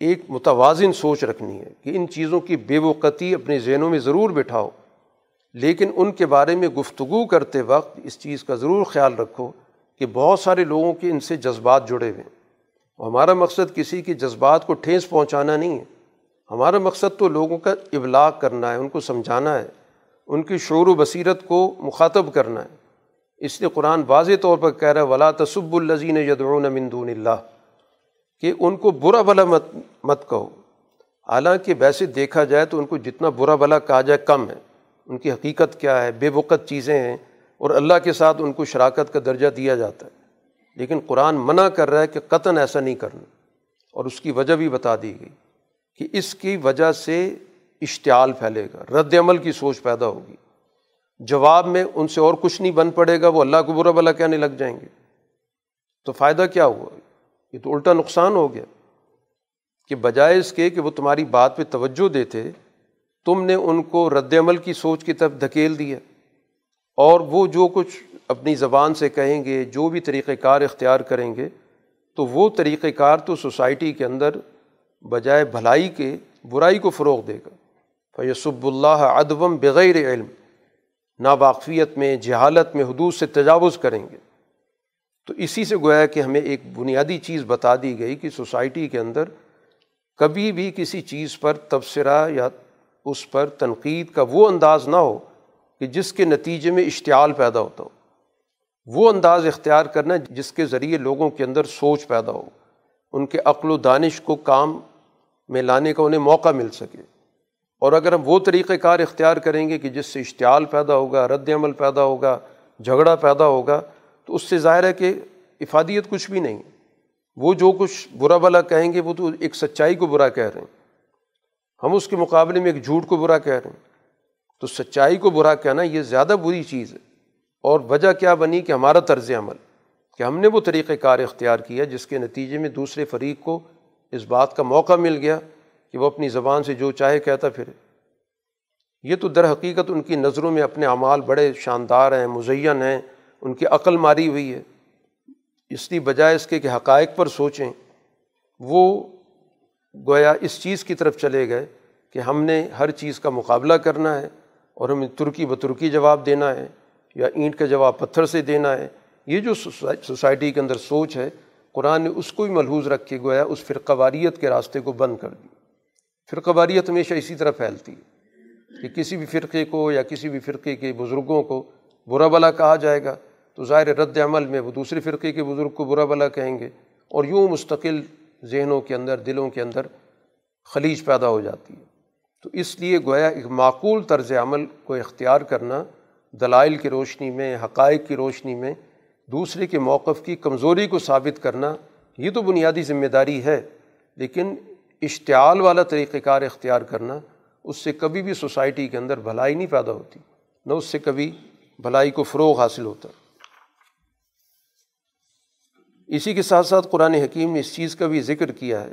ایک متوازن سوچ رکھنی ہے کہ ان چیزوں کی بے وقتی اپنے ذہنوں میں ضرور بٹھاؤ، لیکن ان کے بارے میں گفتگو کرتے وقت اس چیز کا ضرور خیال رکھو۔ کہ بہت سارے لوگوں کے ان سے جذبات جڑے ہوئے ہیں۔ ہمارا مقصد کسی کے جذبات کو ٹھیس پہنچانا نہیں ہے۔ ہمارا مقصد تو لوگوں کا ابلاغ کرنا ہے، ان کو سمجھانا ہے، ان کی شعور و بصیرت کو مخاطب کرنا ہے۔ اس لیے قرآن واضح طور پر کہہ رہا ہے، ولا تصب الزین یدعون من دون اللہ کہ ان کو برا بلا مت مت کہو۔ حالانکہ ویسے دیکھا جائے تو ان کو جتنا برا بلا کہا جائے کم ہے۔ ان کی حقیقت کیا ہے؟ بے وقت چیزیں ہیں۔ اور اللہ کے ساتھ ان کو شراکت کا درجہ دیا جاتا ہے۔ لیکن قرآن منع کر رہا ہے کہ قطن ایسا نہیں کرنا۔ اور اس کی وجہ بھی بتا دی گئی کہ اس کی وجہ سے اشتعال پھیلے گا، رد عمل کی سوچ پیدا ہوگی۔ جواب میں ان سے اور کچھ نہیں بن پڑے گا، وہ اللہ کو برا بلا کہنے لگ جائیں گے۔ تو فائدہ کیا ہوا؟ یہ تو الٹا نقصان ہو گیا۔ کہ بجائے اس کے کہ وہ تمہاری بات پہ توجہ دیتے، تم نے ان کو رد عمل کی سوچ کی طرف دھکیل دیا۔ اور وہ جو کچھ اپنی زبان سے کہیں گے، جو بھی طریقۂ کار اختیار کریں گے، تو وہ طریقۂ کار تو سوسائٹی کے اندر بجائے بھلائی کے برائی کو فروغ دے گا۔ فیصب اللہ ادبم بغیر علم۔ ناواقفیت میں، جہالت میں حدود سے تجاوز کریں گے۔ تو اسی سے گویا کہ ہمیں ایک بنیادی چیز بتا دی گئی کہ سوسائٹی کے اندر کبھی بھی کسی چیز پر تبصرہ یا اس پر تنقید کا وہ انداز نہ ہو کہ جس کے نتیجے میں اشتعال پیدا ہوتا ہو، وہ انداز اختیار کرنا جس کے ذریعے لوگوں کے اندر سوچ پیدا ہو، ان کے عقل و دانش کو کام میں لانے کا انہیں موقع مل سکے۔ اور اگر ہم وہ طریقۂ کار اختیار کریں گے کہ جس سے اشتعال پیدا ہوگا، رد عمل پیدا ہوگا، جھگڑا پیدا ہوگا، تو اس سے ظاہر ہے کہ افادیت کچھ بھی نہیں۔ وہ جو کچھ برا بلا کہیں گے، وہ تو ایک سچائی کو برا کہہ رہے ہیں۔ ہم اس کے مقابلے میں ایک جھوٹ کو برا کہہ رہے ہیں۔ تو سچائی کو برا کہنا یہ زیادہ بری چیز ہے۔ اور وجہ کیا بنی کہ ہمارا طرز عمل، کہ ہم نے وہ طریقۂ کار اختیار کیا جس کے نتیجے میں دوسرے فریق کو اس بات کا موقع مل گیا کہ وہ اپنی زبان سے جو چاہے کہتا پھرے۔ یہ تو در حقیقت ان کی نظروں میں اپنے اعمال بڑے شاندار ہیں، مزین ہیں، ان کی عقل ماری ہوئی ہے۔ اس لیے بجائے اس کے کہ حقائق پر سوچیں، وہ گویا اس چیز کی طرف چلے گئے کہ ہم نے ہر چیز کا مقابلہ کرنا ہے۔ اور ہمیں ترکی بترکی جواب دینا ہے یا اینٹ کا جواب پتھر سے دینا ہے، یہ جو سوسائٹی کے اندر سوچ ہے، قرآن نے اس کو بھی ملحوظ رکھ کے گویا اس فرقہ واریت کے راستے کو بند کر دی فرقہ واریت ہمیشہ اسی طرح پھیلتی ہے کہ کسی بھی فرقے کو یا کسی بھی فرقے کے بزرگوں کو برا بلا کہا جائے گا تو ظاہر رد عمل میں وہ دوسری فرقے کے بزرگ کو برا بلا کہیں گے اور یوں مستقل ذہنوں کے اندر، دلوں کے اندر خلیج پیدا ہو جاتی ہے۔ تو اس لیے گویا ایک معقول طرز عمل کو اختیار کرنا، دلائل کی روشنی میں، حقائق کی روشنی میں، دوسرے کے موقف کی کمزوری کو ثابت کرنا، یہ تو بنیادی ذمہ داری ہے، لیکن اشتعال والا طریقۂ کار اختیار کرنا، اس سے کبھی بھی سوسائٹی کے اندر بھلائی نہیں پیدا ہوتی، نہ اس سے کبھی بھلائی کو فروغ حاصل ہوتا۔ اسی کے ساتھ ساتھ قرآن حکیم نے اس چیز کا بھی ذکر کیا ہے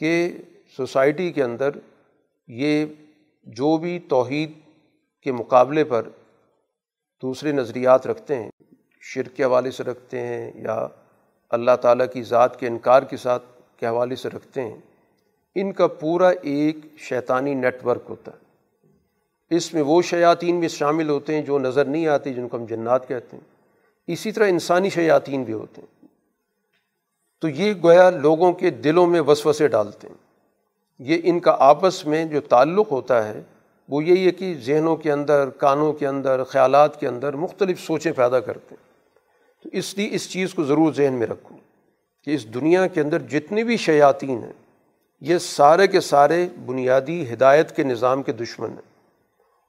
کہ سوسائٹی کے اندر یہ جو بھی توحید کے مقابلے پر دوسرے نظریات رکھتے ہیں، شرک کے حوالے سے رکھتے ہیں یا اللہ تعالیٰ کی ذات کے انکار کے ساتھ کے حوالے سے رکھتے ہیں، ان کا پورا ایک شیطانی نیٹ ورک ہوتا ہے۔ اس میں وہ شیاطین بھی شامل ہوتے ہیں جو نظر نہیں آتے، جن کو ہم جنات کہتے ہیں۔ اسی طرح انسانی شیاطین بھی ہوتے ہیں۔ تو یہ گویا لوگوں کے دلوں میں وسوسے ڈالتے ہیں۔ یہ ان کا آپس میں جو تعلق ہوتا ہے، وہ یہی ہے کہ ذہنوں کے اندر، کانوں کے اندر، خیالات کے اندر مختلف سوچیں پیدا کرتے ہیں۔ تو اس لیے اس چیز کو ضرور ذہن میں رکھوں کہ اس دنیا کے اندر جتنی بھی شیاطین ہیں، یہ سارے کے سارے بنیادی ہدایت کے نظام کے دشمن ہیں۔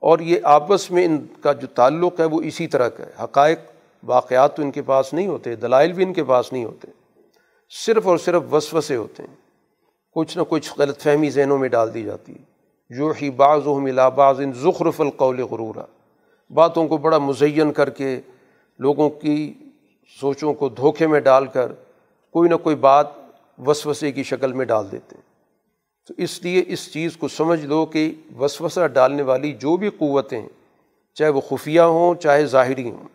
اور یہ آپس میں ان کا جو تعلق ہے، وہ اسی طرح کا ہے۔ حقائق، واقعات تو ان کے پاس نہیں ہوتے، دلائل بھی ان کے پاس نہیں ہوتے، صرف اور صرف وسوسے ہوتے ہیں۔ کچھ نہ کچھ غلط فہمی ذہنوں میں ڈال دی جاتی ہے۔ جو ہی بعض و ملا بعض ان ذخرف القول غرورا۔ باتوں کو بڑا مزین کر کے، لوگوں کی سوچوں کو دھوکے میں ڈال کر کوئی نہ کوئی بات وسوسے کی شکل میں ڈال دیتے ہیں۔ تو اس لیے اس چیز کو سمجھ لو کہ وسوسہ ڈالنے والی جو بھی قوتیں چاہے وہ خفیہ ہوں، چاہے ظاہری ہوں،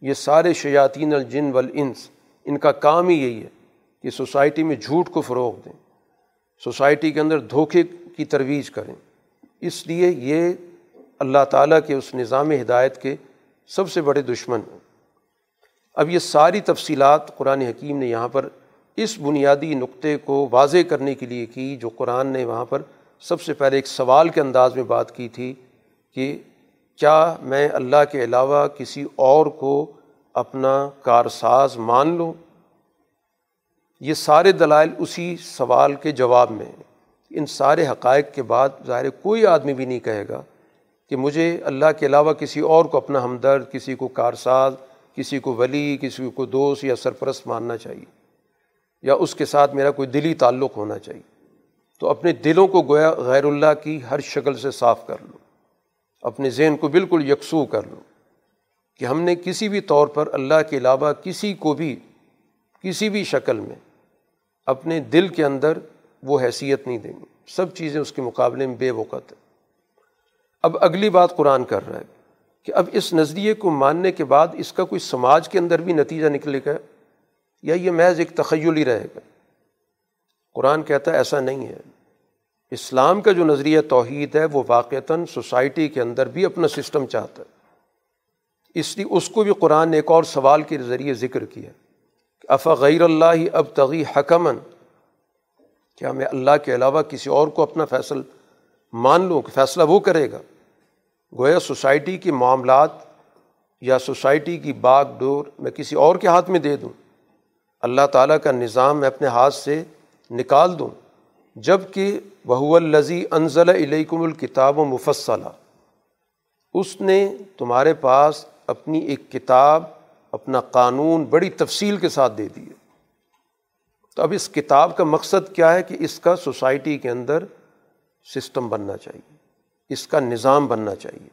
یہ سارے شیاطین الجن والانس، ان کا کام ہی یہی ہے کہ سوسائٹی میں جھوٹ کو فروغ دیں۔ سوسائٹی کے اندر دھوکے کی ترویج کریں۔ اس لیے یہ اللہ تعالیٰ کے اس نظام ہدایت کے سب سے بڑے دشمن ہیں۔ اب یہ ساری تفصیلات قرآن حکیم نے یہاں پر اس بنیادی نقطے کو واضح کرنے کے لیے کی جو قرآن نے وہاں پر سب سے پہلے ایک سوال کے انداز میں بات کی تھی کہ کیا میں اللہ کے علاوہ کسی اور کو اپنا کارساز مان لوں؟ یہ سارے دلائل اسی سوال کے جواب میں ان سارے حقائق کے بعد ظاہر کوئی آدمی بھی نہیں کہے گا کہ مجھے اللہ کے علاوہ کسی اور کو اپنا ہمدرد، کسی کو کارساز، کسی کو ولی، کسی کو دوست یا سرپرست ماننا چاہیے یا اس کے ساتھ میرا کوئی دلی تعلق ہونا چاہیے۔ تو اپنے دلوں کو گویا غیر اللہ کی ہر شکل سے صاف کر لو۔ اپنے ذہن کو بالکل یکسو کر لو کہ ہم نے کسی بھی طور پر اللہ کے علاوہ کسی کو بھی، کسی بھی شکل میں اپنے دل کے اندر وہ حیثیت نہیں دیں گے سب چیزیں اس کے مقابلے میں بے وقت ہے اب اگلی بات قرآن کر رہا ہے کہ اب اس نظریے کو ماننے کے بعد اس کا کوئی سماج کے اندر بھی نتیجہ نکلے گا یا یہ محض ایک تخیل ہی رہے گا؟ قرآن کہتا ہے ایسا نہیں ہے۔ اسلام کا جو نظریہ توحید ہے وہ واقعتاً سوسائٹی کے اندر بھی اپنا سسٹم چاہتا ہے۔ اس لیے اس کو بھی قرآن نے ایک اور سوال کے ذریعے ذکر کیا۔ افا غیر اللہ اب تغی حکمن کیا میں اللہ کے علاوہ کسی اور کو اپنا فیصل مان لوں کہ فیصلہ وہ کرے گا؟ گویا سوسائٹی کے معاملات یا سوسائٹی کی باغ ڈور میں کسی اور کے ہاتھ میں دے دوں؟ اللہ تعالیٰ کا نظام میں اپنے ہاتھ سے نکال دوں جبکہ بہو الزی انزل علیکم الکتاب و مفصلہ اس نے تمہارے پاس اپنی ایک کتاب اپنا قانون بڑی تفصیل کے ساتھ دے دیے۔ تو اب اس کتاب کا مقصد کیا ہے کہ اس کا سوسائٹی کے اندر سسٹم بننا چاہیے، اس کا نظام بننا چاہیے۔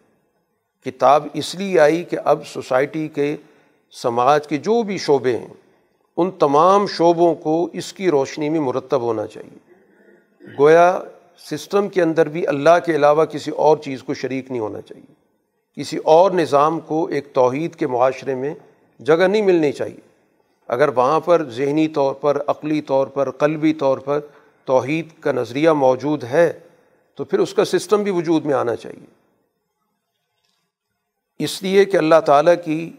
کتاب اس لیے آئی کہ اب سوسائٹی کے سماج کے جو بھی شعبے ہیں، ان تمام شعبوں کو اس کی روشنی میں مرتب ہونا چاہیے۔ گویا سسٹم کے اندر بھی اللہ کے علاوہ کسی اور چیز کو شریک نہیں ہونا چاہیے۔ کسی اور نظام کو ایک توحید کے معاشرے میں جگہ نہیں ملنی چاہیے۔ اگر وہاں پر ذہنی طور پر، عقلی طور پر، قلبی طور پر توحید کا نظریہ موجود ہے، تو پھر اس کا سسٹم بھی وجود میں آنا چاہیے۔ اس لیے کہ اللہ تعالیٰ کی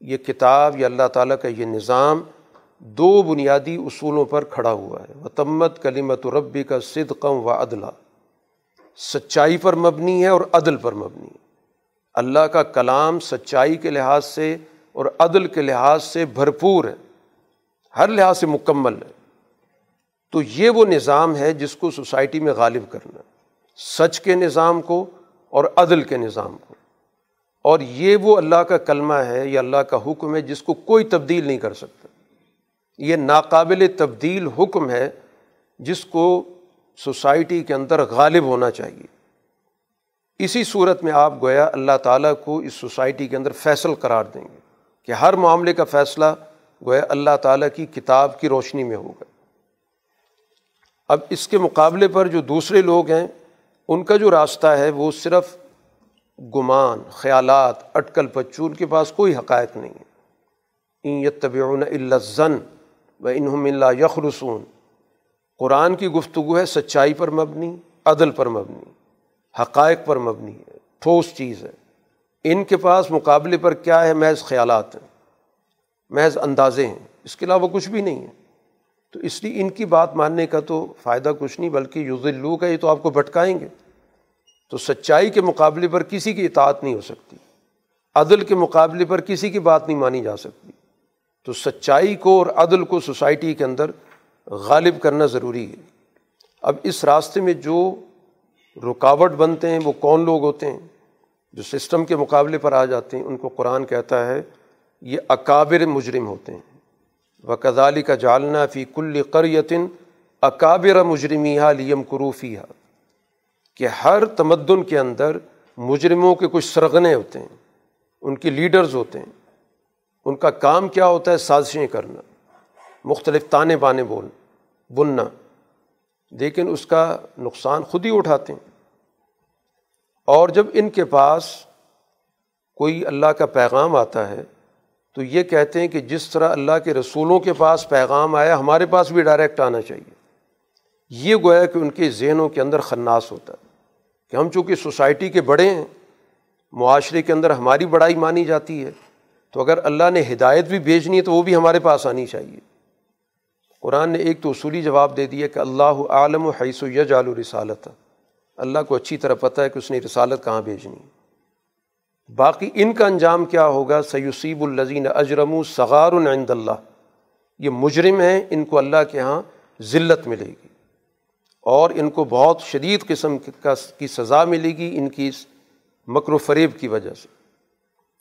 یہ کتاب یا اللہ تعالیٰ کا یہ نظام دو بنیادی اصولوں پر کھڑا ہوا ہے۔ وتمت کلیمت و ربی کا صدقم و عدلہ سچائی پر مبنی ہے اور عدل پر مبنی ہے۔ اللہ کا کلام سچائی کے لحاظ سے اور عدل کے لحاظ سے بھرپور ہے، ہر لحاظ سے مکمل ہے۔ تو یہ وہ نظام ہے جس کو سوسائٹی میں غالب کرنا، سچ کے نظام کو اور عدل کے نظام کو۔ اور یہ وہ اللہ کا کلمہ ہے یا اللہ کا حکم ہے جس کو کوئی تبدیل نہیں کر سکتا۔ یہ ناقابل تبدیل حکم ہے جس کو سوسائٹی کے اندر غالب ہونا چاہیے۔ اسی صورت میں آپ گویا اللہ تعالیٰ کو اس سوسائٹی کے اندر فیصل قرار دیں گے۔ کہ ہر معاملے کا فیصلہ گویا اللہ تعالیٰ کی کتاب کی روشنی میں ہوگا۔ اب اس کے مقابلے پر جو دوسرے لوگ ہیں، ان کا جو راستہ ہے، وہ صرف گمان، خیالات، اٹکل پچو ان کے پاس کوئی حقائق نہیں ہے۔ ان الزن و انہم اللہ یخرسون۔ قرآن کی گفتگو ہے، سچائی پر مبنی، عدل پر مبنی، حقائق پر مبنی ہے، ٹھوس چیز ہے۔ ان کے پاس مقابلے پر کیا ہے محض خیالات ہیں، محض اندازے ہیں، اس کے علاوہ کچھ بھی نہیں ہے تو اس لیے ان کی بات ماننے کا تو فائدہ کچھ نہیں، بلکہ یوز الو کا یہ تو آپ کو بھٹکائیں گے۔ تو سچائی کے مقابلے پر کسی کی اطاعت نہیں ہو سکتی، عدل کے مقابلے پر کسی کی بات نہیں مانی جا سکتی۔ تو سچائی کو اور عدل کو سوسائٹی کے اندر غالب کرنا ضروری ہے۔ اب اس راستے میں جو رکاوٹ بنتے ہیں، وہ کون لوگ ہوتے ہیں؟ جو سسٹم کے مقابلے پر آ جاتے ہیں، ان کو قرآن کہتا ہے، یہ اکابر مجرم ہوتے ہیں۔ و کدالی کا جالنا فی کل قریتن اکابر مجرمی لیم قروفی کہ ہر تمدن کے اندر مجرموں کے کچھ سرغنے ہوتے ہیں، ان کے لیڈرز ہوتے ہیں۔ ان کا کام کیا ہوتا ہے؟ سازشیں کرنا، مختلف تانے بانے بول، بننا۔ لیکن اس کا نقصان خود ہی اٹھاتے ہیں۔ اور جب ان کے پاس کوئی اللہ کا پیغام آتا ہے، تو یہ کہتے ہیں کہ جس طرح اللہ کے رسولوں کے پاس پیغام آیا، ہمارے پاس بھی ڈائریکٹ آنا چاہیے۔ یہ گویا کہ ان کے ذہنوں کے اندر خناس ہوتا ہے کہ ہم چونکہ سوسائٹی کے بڑے ہیں، معاشرے کے اندر ہماری بڑائی مانی جاتی ہے، تو اگر اللہ نے ہدایت بھی بھیجنی ہے، تو وہ بھی ہمارے پاس آنی چاہیے۔ قرآن نے ایک تو اصولی جواب دے دیا کہ اللہ عالم و حیث و یج رسالت اللہ کو اچھی طرح پتہ ہے کہ اس نے رسالت کہاں بھیجنی ہے۔ باقی ان کا انجام کیا ہوگا؟ سیوسیب الزین اجرم و صغار العند اللہ یہ مجرم ہیں، ان کو اللہ کے یہاں ذلت ملے گی۔ اور ان کو بہت شدید قسم کا کی سزا ملے گی ان کی اس مکر و فریب کی وجہ سے۔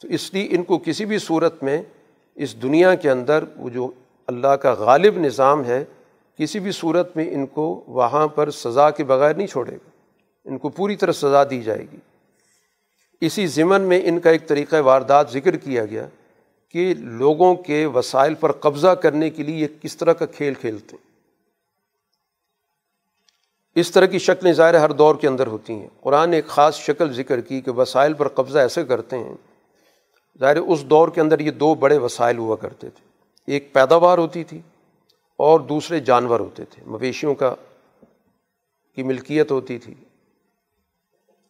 تو اس لیے ان کو کسی بھی صورت میں اس دنیا کے اندر وہ جو اللہ کا غالب نظام ہے، کسی بھی صورت میں ان کو وہاں پر سزا کے بغیر نہیں چھوڑے گا۔ ان کو پوری طرح سزا دی جائے گی۔ اسی ضمن میں ان کا ایک طریقہ واردات ذکر کیا گیا کہ لوگوں کے وسائل پر قبضہ کرنے کے لیے یہ کس طرح کا کھیل کھیلتے ہیں۔ اس طرح کی شکلیں ظاہر ہر دور کے اندر ہوتی ہیں۔ قرآن نے ایک خاص شکل ذکر کی کہ وسائل پر قبضہ ایسے کرتے ہیں۔ ظاہر اس دور کے اندر یہ دو بڑے وسائل ہوا کرتے تھے۔ ایک پیداوار ہوتی تھی اور دوسرے جانور ہوتے تھے۔ مویشیوں کا کی ملکیت ہوتی تھی۔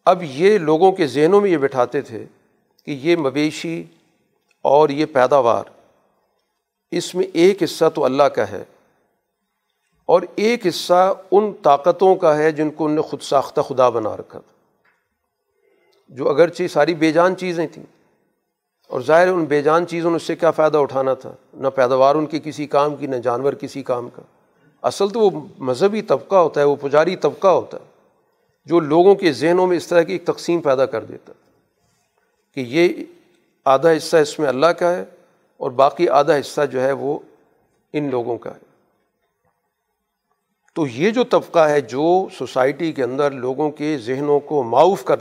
اب یہ لوگوں کے ذہنوں میں یہ بٹھاتے تھے کہ یہ مویشی اور یہ پیداوار، اس میں ایک حصہ تو اللہ کا ہے اور ایک حصہ ان طاقتوں کا ہے جن کو ان نے خود ساختہ خدا بنا رکھا تھا۔ جو اگرچہ ساری بے جان چیزیں تھیں، اور ظاہر ان بے جان چیزوں نے اس سے کیا فائدہ اٹھانا تھا؟ نہ پیداوار ان کی کسی کام کی، نہ جانور کسی کام کا۔ اصل تو وہ مذہبی طبقہ ہوتا ہے، وہ پجاری طبقہ ہوتا ہے۔ جو لوگوں کے ذہنوں میں اس طرح کی ایک تقسیم پیدا کر دیتا کہ یہ آدھا حصہ اس میں اللہ کا ہے اور باقی آدھا حصہ جو ہے وہ ان لوگوں کا ہے۔ تو یہ جو طبقہ ہے جو سوسائٹی کے اندر لوگوں کے ذہنوں کو معاف کر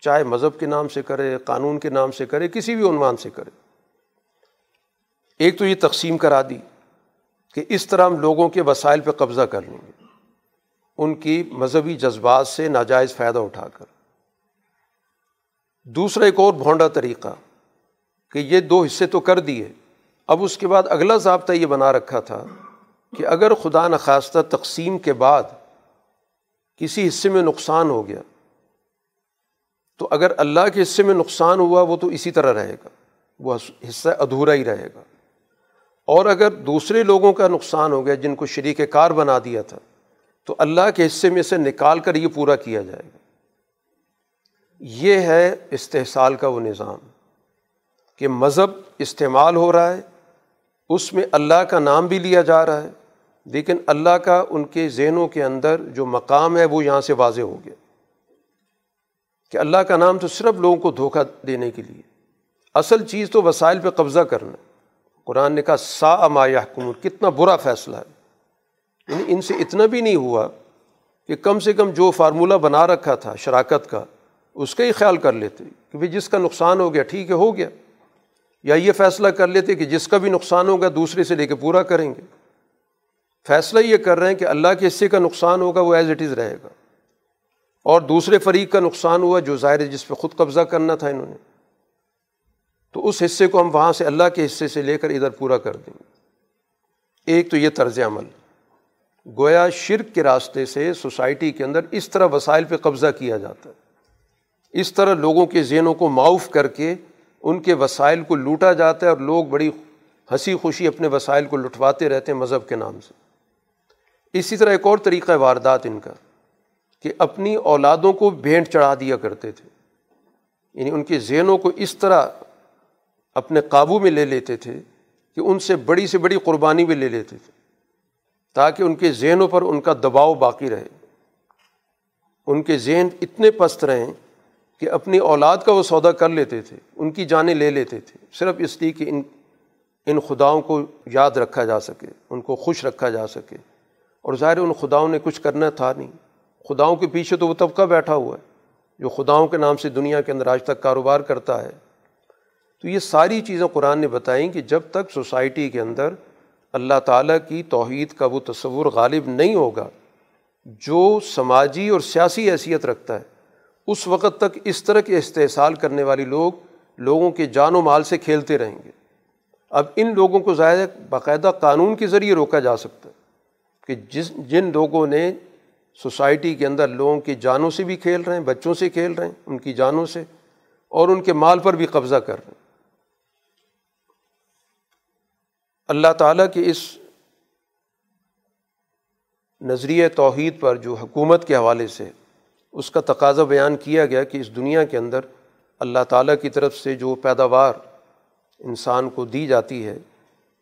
چاہے مذہب کے نام سے کرے، قانون کے نام سے کرے، کسی بھی عنوان سے کرے، ایک تو یہ تقسیم کرا دی کہ اس طرح ہم لوگوں کے وسائل پہ قبضہ کر لیں گے۔ ان کی مذہبی جذبات سے ناجائز فائدہ اٹھا کر۔ دوسرا ایک اور بھونڈا طریقہ کہ یہ دو حصے تو کر دیے۔ اب اس کے بعد اگلا ضابطہ یہ بنا رکھا تھا کہ اگر خدا نخواستہ تقسیم کے بعد کسی حصے میں نقصان ہو گیا، تو اگر اللہ کے حصے میں نقصان ہوا، وہ تو اسی طرح رہے گا۔ وہ حصہ ادھورا ہی رہے گا۔ اور اگر دوسرے لوگوں کا نقصان ہو گیا، جن کو شریک کار بنا دیا تھا تو اللہ کے حصے میں سے نکال کر یہ پورا کیا جائے گا۔ یہ ہے استحصال کا وہ نظام کہ مذہب استعمال ہو رہا ہے، اس میں اللہ کا نام بھی لیا جا رہا ہے، لیکن اللہ کا ان کے ذہنوں کے اندر جو مقام ہے وہ یہاں سے واضح ہو گیا۔ کہ اللہ کا نام تو صرف لوگوں کو دھوکہ دینے کے لیے۔ اصل چیز تو وسائل پہ قبضہ کرنا۔ قرآن نے کہا سا اما حکومت کتنا برا فیصلہ ہے۔ یعنی ان سے اتنا بھی نہیں ہوا کہ کم سے کم جو فارمولہ بنا رکھا تھا شراکت کا، اس کا ہی خیال کر لیتے کہ بھائی جس کا نقصان ہو گیا، ٹھیک ہے، ہو گیا۔ یا یہ فیصلہ کر لیتے کہ جس کا بھی نقصان ہوگا، دوسرے سے لے کے پورا کریں گے۔ فیصلہ یہ کر رہے ہیں کہ اللہ کے حصے کا نقصان ہوگا، وہ ایز اٹ از رہے گا۔ اور دوسرے فریق کا نقصان ہوا جو ظاہر جس پہ خود قبضہ کرنا تھا انہوں نے۔ تو اس حصے کو ہم وہاں سے اللہ کے حصے سے لے کر ادھر پورا کر دیں گے۔ ایک تو یہ طرز عمل۔ گویا شرک کے راستے سے سوسائٹی کے اندر اس طرح وسائل پہ قبضہ کیا جاتا ہے۔ اس طرح لوگوں کے ذہنوں کو معاف کر کے ان کے وسائل کو لوٹا جاتا ہے اور لوگ بڑی ہنسی خوشی اپنے وسائل کو لٹواتے رہتے ہیں مذہب کے نام سے۔ اسی طرح ایک اور طریقہ واردات ان کا، کہ اپنی اولادوں کو بھینٹ چڑھا دیا کرتے تھے۔ یعنی ان کے ذہنوں کو اس طرح اپنے قابو میں لے لیتے تھے کہ ان سے بڑی سے بڑی قربانی بھی لے لیتے تھے۔ تاکہ ان کے ذہنوں پر ان کا دباؤ باقی رہے۔ ان کے ذہن اتنے پست رہیں کہ اپنی اولاد کا وہ سودا کر لیتے تھے، ان کی جانیں لے لیتے تھے۔ صرف اس لیے کہ ان ان خداؤں کو یاد رکھا جا سکے، ان کو خوش رکھا جا سکے۔ اور ظاہر ان خداؤں نے کچھ کرنا تھا نہیں۔ خداؤں کے پیچھے تو وہ طبقہ بیٹھا ہوا ہے، جو خداؤں کے نام سے دنیا کے اندر آج تک کاروبار کرتا ہے۔ تو یہ ساری چیزیں قرآن نے بتائیں کہ جب تک سوسائٹی کے اندر اللہ تعالیٰ کی توحید کا وہ تصور غالب نہیں ہوگا۔ جو سماجی اور سیاسی حیثیت رکھتا ہے، اس وقت تک اس طرح کے استحصال کرنے والے لوگ لوگوں کے جان و مال سے کھیلتے رہیں گے۔ اب ان لوگوں کو ظاہر باقاعدہ قانون کے ذریعے روکا جا سکتا ہے کہ جس، جن لوگوں نے سوسائٹی کے اندر لوگوں کی جانوں سے بھی کھیل رہے ہیں، بچوں سے کھیل رہے ہیں، ان کی جانوں سے اور ان کے مال پر بھی قبضہ کر رہے ہیں۔ اللہ تعالیٰ کے اس نظریہ توحید پر جو حکومت کے حوالے سے اس کا تقاضا بیان کیا گیا کہ اس دنیا کے اندر اللہ تعالیٰ کی طرف سے جو پیداوار انسان کو دی جاتی ہے،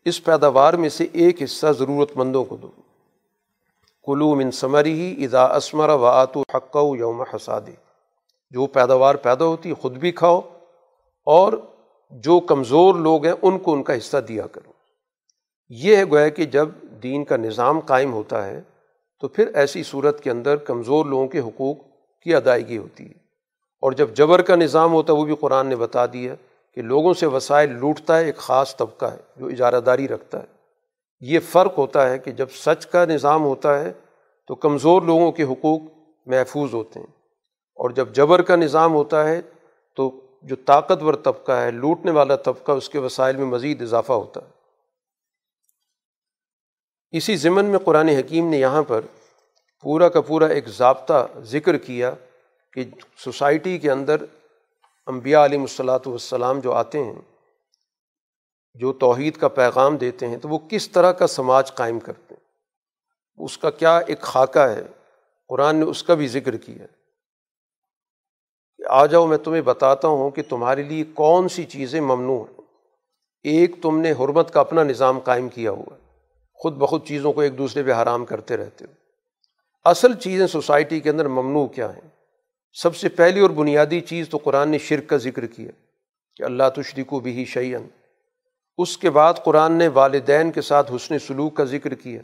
اس پیداوار میں سے ایک حصہ ضرورت مندوں کو دو۔ کلو من ثمری ہی ادا اسمر و آتو حق یوم حسادی۔ جو پیداوار پیدا ہوتی ہے، خود بھی کھاؤ اور جو کمزور لوگ ہیں، ان کو ان کا حصہ دیا کرو۔ یہ ہے گویا کہ جب دین کا نظام قائم ہوتا ہے تو پھر ایسی صورت کے اندر کمزور لوگوں کے حقوق کی ادائیگی ہوتی ہے۔ اور جب جبر کا نظام ہوتا ہے وہ بھی قرآن نے بتا دیا کہ لوگوں سے وسائل لوٹتا ہے، ایک خاص طبقہ ہے جو اجارہ داری رکھتا ہے۔ یہ فرق ہوتا ہے کہ جب سچ کا نظام ہوتا ہے تو کمزور لوگوں کے حقوق محفوظ ہوتے ہیں۔ اور جب جبر کا نظام ہوتا ہے تو جو طاقتور طبقہ ہے، لوٹنے والا طبقہ، اس کے وسائل میں مزید اضافہ ہوتا ہے۔ اسی ضمن میں قرآن حکیم نے یہاں پر پورا کا پورا ایک ضابطہ ذکر کیا کہ سوسائٹی کے اندر امبیا علیہ الصلاۃ والسلام جو آتے ہیں، جو توحید کا پیغام دیتے ہیں، تو وہ کس طرح کا سماج قائم کرتے ہیں؟ اس کا کیا ایک خاکہ ہے؟ قرآن نے اس کا بھی ذکر کیا کہ آ جاؤ، میں تمہیں بتاتا ہوں کہ تمہارے لیے کون سی چیزیں ممنوع ہیں۔ ایک تم نے حرمت کا اپنا نظام قائم کیا ہوا ہے۔ خود بخود چیزوں کو ایک دوسرے پہ حرام کرتے رہتے ہو۔ اصل چیزیں سوسائٹی کے اندر ممنوع کیا ہیں؟ سب سے پہلی اور بنیادی چیز تو قرآن نے شرک کا ذکر کیا کہ اللہ تشری کو بھی شعین اس کے بعد قرآن نے والدین کے ساتھ حسن سلوک کا ذکر کیا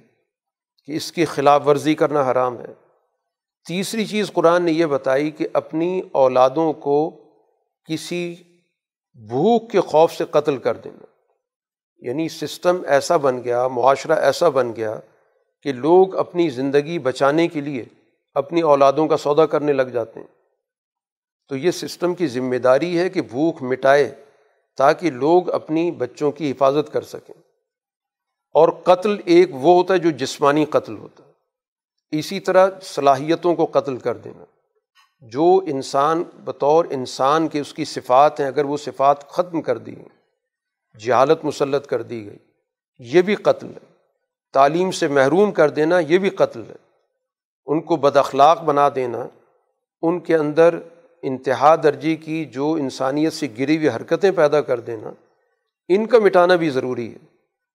کہ اس کی خلاف ورزی کرنا حرام ہے۔ تیسری چیز قرآن نے یہ بتائی کہ اپنی اولادوں کو کسی بھوک کے خوف سے قتل کر دینا۔ یعنی سسٹم ایسا بن گیا، معاشرہ ایسا بن گیا کہ لوگ اپنی زندگی بچانے کے لیے اپنی اولادوں کا سودا کرنے لگ جاتے ہیں۔ تو یہ سسٹم کی ذمہ داری ہے کہ بھوک مٹائے تاکہ لوگ اپنی بچوں کی حفاظت کر سکیں۔ اور قتل ایک وہ ہوتا ہے جو جسمانی قتل ہوتا ہے۔ اسی طرح صلاحیتوں کو قتل کر دینا۔ جو انسان، بطور انسان کے اس کی صفات ہیں، اگر وہ صفات ختم کر دی جہالت مسلط کر دی گئی۔ یہ بھی قتل ہے۔ تعلیم سے محروم کر دینا یہ بھی قتل ہے۔ ان کو بد اخلاق بنا دینا، ان کے اندر انتہا درجی کی جو انسانیت سے گری ہوئی حرکتیں پیدا کر دینا، ان کا مٹانا بھی ضروری ہے۔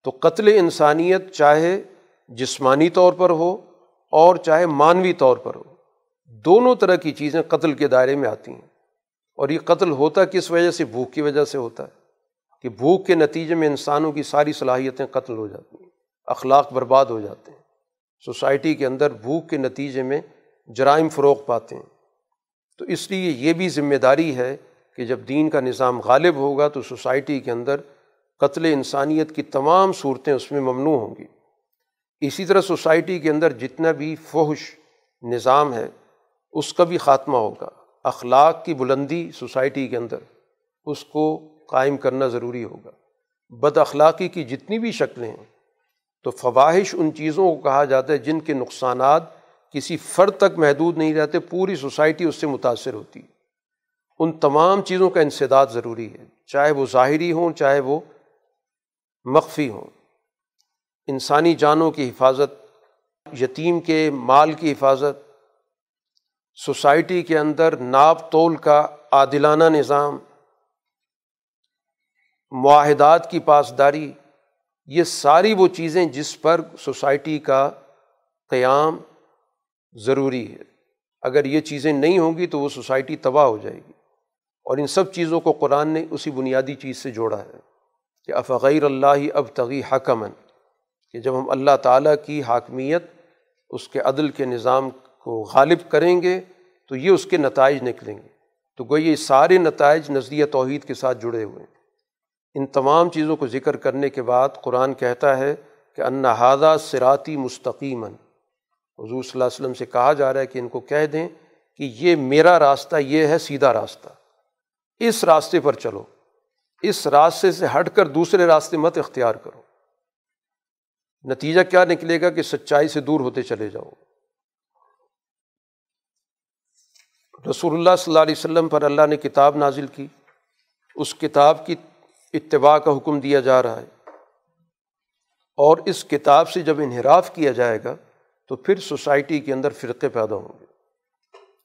تو قتل انسانیت چاہے جسمانی طور پر ہو اور چاہے مانوی طور پر ہو، دونوں طرح کی چیزیں قتل کے دائرے میں آتی ہیں۔ اور یہ قتل ہوتا کس وجہ سے؟ بھوک کی وجہ سے ہوتا ہے۔ کہ بھوک کے نتیجے میں انسانوں کی ساری صلاحیتیں قتل ہو جاتی ہیں، اخلاق برباد ہو جاتے ہیں۔ سوسائٹی کے اندر بھوک کے نتیجے میں جرائم فروغ پاتے ہیں۔ تو اس لیے یہ بھی ذمہ داری ہے کہ جب دین کا نظام غالب ہوگا تو سوسائٹی کے اندر قتل انسانیت کی تمام صورتیں اس میں ممنوع ہوں گی۔ اسی طرح سوسائٹی کے اندر جتنا بھی فحش نظام ہے، اس کا بھی خاتمہ ہوگا۔ اخلاق کی بلندی سوسائٹی کے اندر، اس کو قائم کرنا ضروری ہوگا۔ بد اخلاقی کی جتنی بھی شکلیں ہیں، تو فواہش ان چیزوں کو کہا جاتا ہے جن کے نقصانات کسی فرد تک محدود نہیں رہتے، پوری سوسائٹی اس سے متاثر ہوتی۔ ان تمام چیزوں کا انسداد ضروری ہے، چاہے وہ ظاہری ہوں، چاہے وہ مخفی ہوں۔ انسانی جانوں کی حفاظت، یتیم کے مال کی حفاظت، سوسائٹی کے اندر ناپ تول کا عادلانہ نظام معاہدات کی پاسداری، یہ ساری وہ چیزیں جس پر سوسائٹی کا قیام ضروری ہے۔ اگر یہ چیزیں نہیں ہوں گی تو وہ سوسائٹی تباہ ہو جائے گی۔ اور ان سب چیزوں کو قرآن نے اسی بنیادی چیز سے جوڑا ہے کہ افغیر اللہ اب تغی حکمن، کہ جب ہم اللہ تعالیٰ کی حاکمیت اس کے عدل کے نظام کو غالب کریں گے تو یہ اس کے نتائج نکلیں گے۔ تو گوئی یہ سارے نتائج نزدیہ توحید کے ساتھ جڑے ہوئے ہیں۔ ان تمام چیزوں کو ذکر کرنے کے بعد قرآن کہتا ہے کہ انحاظہ سراتی مستقیماً۔ حضور صلی اللہ علیہ وسلم سے کہا جا رہا ہے کہ ان کو کہہ دیں کہ یہ میرا راستہ، یہ ہے سیدھا راستہ۔ اس راستے پر چلو۔ اس راستے سے ہٹ کر دوسرے راستے مت اختیار کرو۔ نتیجہ کیا نکلے گا کہ سچائی سے دور ہوتے چلے جاؤ۔ رسول اللہ صلی اللہ علیہ وسلم پر اللہ نے کتاب نازل کی۔ اس کتاب کی اتباع کا حکم دیا جا رہا ہے۔ اور اس کتاب سے جب انحراف کیا جائے گا، تو پھر سوسائٹی کے اندر فرقے پیدا ہوں گے۔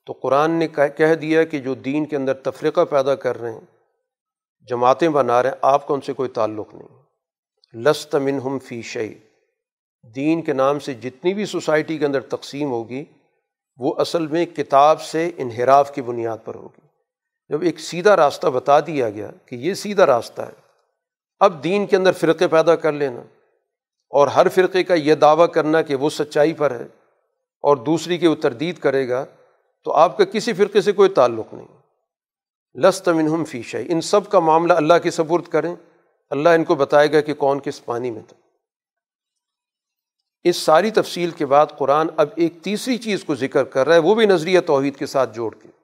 تو قرآن نے کہہ دیا کہ جو دین کے اندر تفریقہ پیدا کر رہے ہیں، جماعتیں بنا رہے ہیں، آپ کا ان سے کوئی تعلق نہیں۔ لست منہم فی شعی دین کے نام سے جتنی بھی سوسائٹی کے اندر تقسیم ہوگی، وہ اصل میں کتاب سے انحراف کی بنیاد پر ہوگی۔ جب ایک سیدھا راستہ بتا دیا گیا کہ یہ سیدھا راستہ ہے، اب دین کے اندر فرقے پیدا کر لینا اور ہر فرقے کا یہ دعویٰ کرنا کہ وہ سچائی پر ہے اور دوسری کی وہ تردید کرے گا، تو آپ کا کسی فرقے سے کوئی تعلق نہیں۔ لست منہم فیش ہے ان سب کا معاملہ اللہ کے سبرد کریں۔ اللہ ان کو بتائے گا کہ کون کس پانی میں تھا۔ اس ساری تفصیل کے بعد قرآن اب ایک تیسری چیز کو ذکر کر رہا ہے، وہ بھی نظریہ توحید کے ساتھ جوڑ کے۔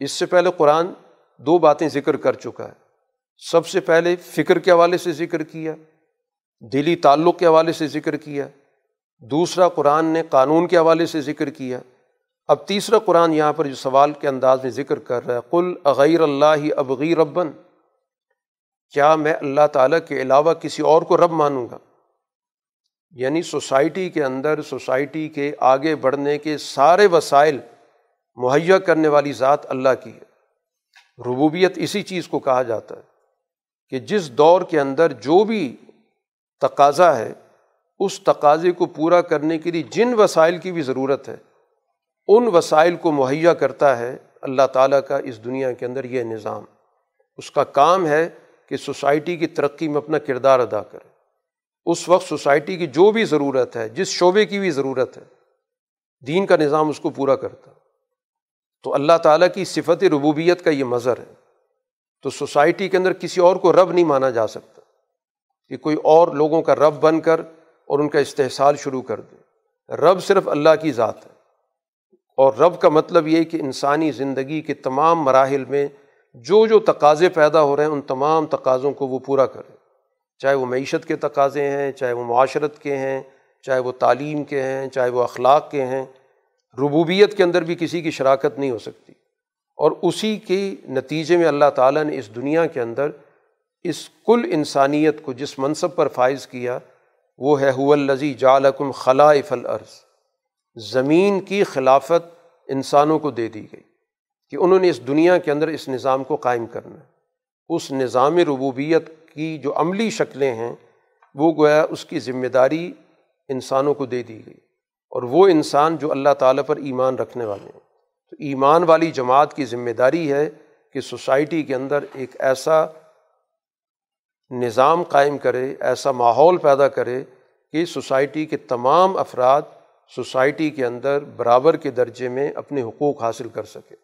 اس سے پہلے قرآن دو باتیں ذکر کر چکا ہے۔ سب سے پہلے فکر کے حوالے سے ذکر کیا، دلی تعلق کے حوالے سے ذکر کیا۔ دوسرا، قرآن نے قانون کے حوالے سے ذکر کیا۔ اب تیسرا، قرآن یہاں پر جو سوال کے انداز میں ذکر کر رہا ہے کل اغیر اللہ ابغیر ربن، کیا میں اللہ تعالیٰ کے علاوہ کسی اور کو رب مانوں گا؟ یعنی سوسائٹی کے اندر، سوسائٹی کے آگے بڑھنے کے سارے وسائل مہیا کرنے والی ذات اللہ کی ہے۔ ربوبیت اسی چیز کو کہا جاتا ہے کہ جس دور کے اندر جو بھی تقاضا ہے، اس تقاضے کو پورا کرنے کے لیے جن وسائل کی بھی ضرورت ہے، ان وسائل کو مہیا کرتا ہے اللہ تعالیٰ کا اس دنیا کے اندر یہ نظام۔ اس کا کام ہے کہ سوسائٹی کی ترقی میں اپنا کردار ادا کرے۔ اس وقت سوسائٹی کی جو بھی ضرورت ہے، جس شعبے کی بھی ضرورت ہے، دین کا نظام اس کو پورا کرتا۔ تو اللہ تعالیٰ کی صفت ربوبیت کا یہ مظہر ہے۔ تو سوسائٹی کے اندر کسی اور کو رب نہیں مانا جا سکتا۔ کہ کوئی اور لوگوں کا رب بن کر اور ان کا استحصال شروع کر دے۔ رب صرف اللہ کی ذات ہے۔ اور رب کا مطلب یہ کہ انسانی زندگی کے تمام مراحل میں جو جو تقاضے پیدا ہو رہے ہیں، ان تمام تقاضوں کو وہ پورا کرے۔ چاہے وہ معیشت کے تقاضے ہیں، چاہے وہ معاشرت کے ہیں، چاہے وہ تعلیم کے ہیں، چاہے وہ اخلاق کے ہیں۔ ربوبیت کے اندر بھی کسی کی شراکت نہیں ہو سکتی۔ اور اسی کے نتیجے میں اللہ تعالیٰ نے اس دنیا کے اندر اس کل انسانیت کو جس منصب پر فائز کیا، وہ ہے حو الزی جالکم خلا العرض زمین کی خلافت انسانوں کو دے دی گئی کہ انہوں نے اس دنیا کے اندر اس نظام کو قائم کرنا اس نظام ربوبیت کی جو عملی شکلیں ہیں، وہ گویا اس کی ذمہ داری انسانوں کو دے دی گئی۔ اور وہ انسان جو اللہ تعالیٰ پر ایمان رکھنے والے ہیں۔ تو ایمان والی جماعت کی ذمہ داری ہے کہ سوسائٹی کے اندر ایک ایسا نظام قائم کرے، ایسا ماحول پیدا کرے کہ سوسائٹی کے تمام افراد سوسائٹی کے اندر برابر کے درجے میں اپنے حقوق حاصل کر سکے۔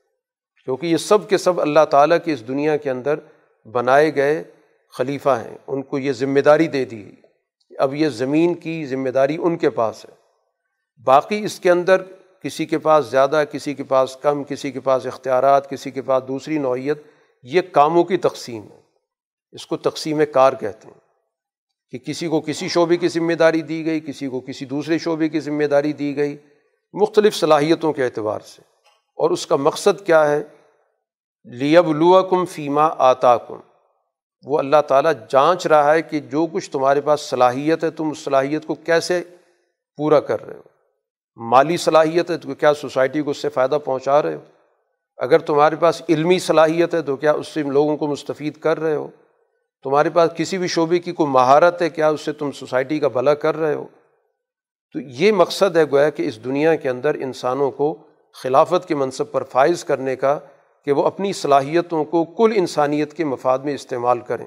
کیونکہ یہ سب کے سب اللہ تعالیٰ کی اس دنیا کے اندر بنائے گئے خلیفہ ہیں۔ ان کو یہ ذمہ داری دے دی اب یہ زمین کی ذمہ داری ان کے پاس ہے۔ باقی اس کے اندر کسی کے پاس زیادہ، کسی کے پاس کم، کسی کے پاس اختیارات، کسی کے پاس دوسری نوعیت، یہ کاموں کی تقسیم ہے۔ اس کو تقسیم کار کہتے ہیں کہ کسی کو کسی شعبے کی ذمہ داری دی گئی، کسی کو کسی دوسرے شعبے کی ذمہ داری دی گئی، مختلف صلاحیتوں کے اعتبار سے۔ اور اس کا مقصد کیا ہے؟ لیب لوا کم فیمہ آتا کم وہ اللہ تعالیٰ جانچ رہا ہے کہ جو کچھ تمہارے پاس صلاحیت ہے، تم اس صلاحیت کو کیسے پورا کر رہے ہو۔ مالی صلاحیت ہے تو کیا سوسائٹی کو اس سے فائدہ پہنچا رہے ہو؟ اگر تمہارے پاس علمی صلاحیت ہے تو کیا اس سے لوگوں کو مستفید کر رہے ہو؟ تمہارے پاس کسی بھی شعبے کی کوئی مہارت ہے، کیا اس سے تم سوسائٹی کا بھلا کر رہے ہو؟ تو یہ مقصد ہے گویا کہ اس دنیا کے اندر انسانوں کو خلافت کے منصب پر فائز کرنے کا کہ وہ اپنی صلاحیتوں کو کل انسانیت کے مفاد میں استعمال کریں۔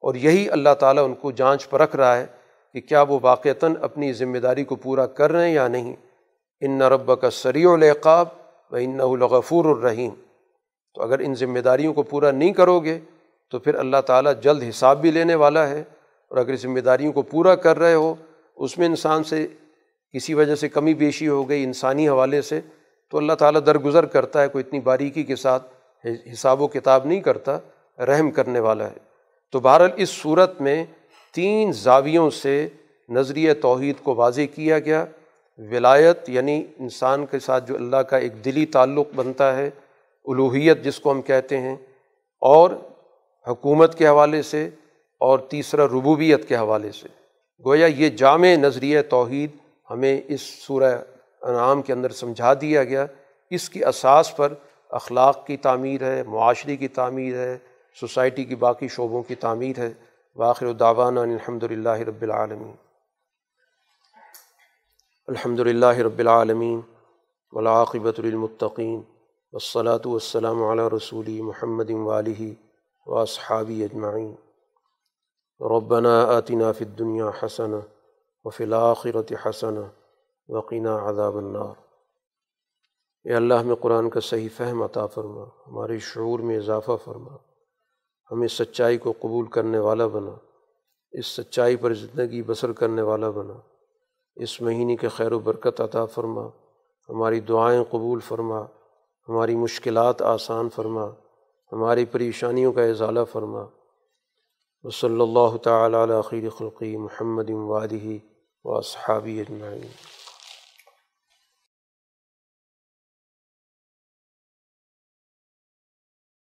اور یہی اللہ تعالیٰ ان کو جانچ پر رکھ رہا ہے کہ کیا وہ واقعتاً اپنی ذمہ داری کو پورا کر رہے ہیں یا نہیں۔ ان نرب کا سریع العقاب و ان الغفور الرحیم۔ تو اگر ان ذمہ داریوں کو پورا نہیں کرو گے، تو پھر اللہ تعالیٰ جلد حساب بھی لینے والا ہے۔ اور اگر ذمہ داریوں کو پورا کر رہے ہو، اس میں انسان سے کسی وجہ سے کمی بیشی ہو گئی، انسانی حوالے سے، تو اللہ تعالیٰ درگزر کرتا ہے، کوئی اتنی باریکی کے ساتھ حساب و کتاب نہیں کرتا، رحم کرنے والا ہے۔ تو بہرحال اس صورت میں تین زاویوں سے نظریہ توحید کو واضح کیا گیا۔ ولایت یعنی انسان کے ساتھ جو اللہ کا ایک دلی تعلق بنتا ہے، الوحیت جس کو ہم کہتے ہیں، اور حکومت کے حوالے سے اور تیسرا ربوبیت کے حوالے سے۔ گویا یہ جامع نظریہ توحید ہمیں اس سورہ انعام کے اندر سمجھا دیا گیا۔ اس کی اساس پر اخلاق کی تعمیر ہے، معاشرے کی تعمیر ہے، سوسائٹی کی باقی شعبوں کی تعمیر ہے۔ باخر الداوان الحمد للہ رب العالمین۔ الحمد للہ رب العالمین ولاقبۃ المطقین والصلاة والسلام علی رسول محمد والی و صحابی اجمعین ربنا آتنا فی الدنیا حسن و فی الآخرت حسن وقینہ عذاب النار اے اللہ ہمیں قرآن کا صحیح فہم عطا فرما، ہمارے شعور میں اضافہ فرما، ہمیں سچائی کو قبول کرنے والا بنا، اس سچائی پر زندگی بسر کرنے والا بنا۔ اس مہینے کے خیر و برکت عطا فرما، ہماری دعائیں قبول فرما، ہماری مشکلات آسان فرما، ہماری پریشانیوں کا اضالہ فرما۔ وصلی صلی اللہ تعالیٰ علیہ خیر خلقی محمد وادی و اصحابی اجمعین۔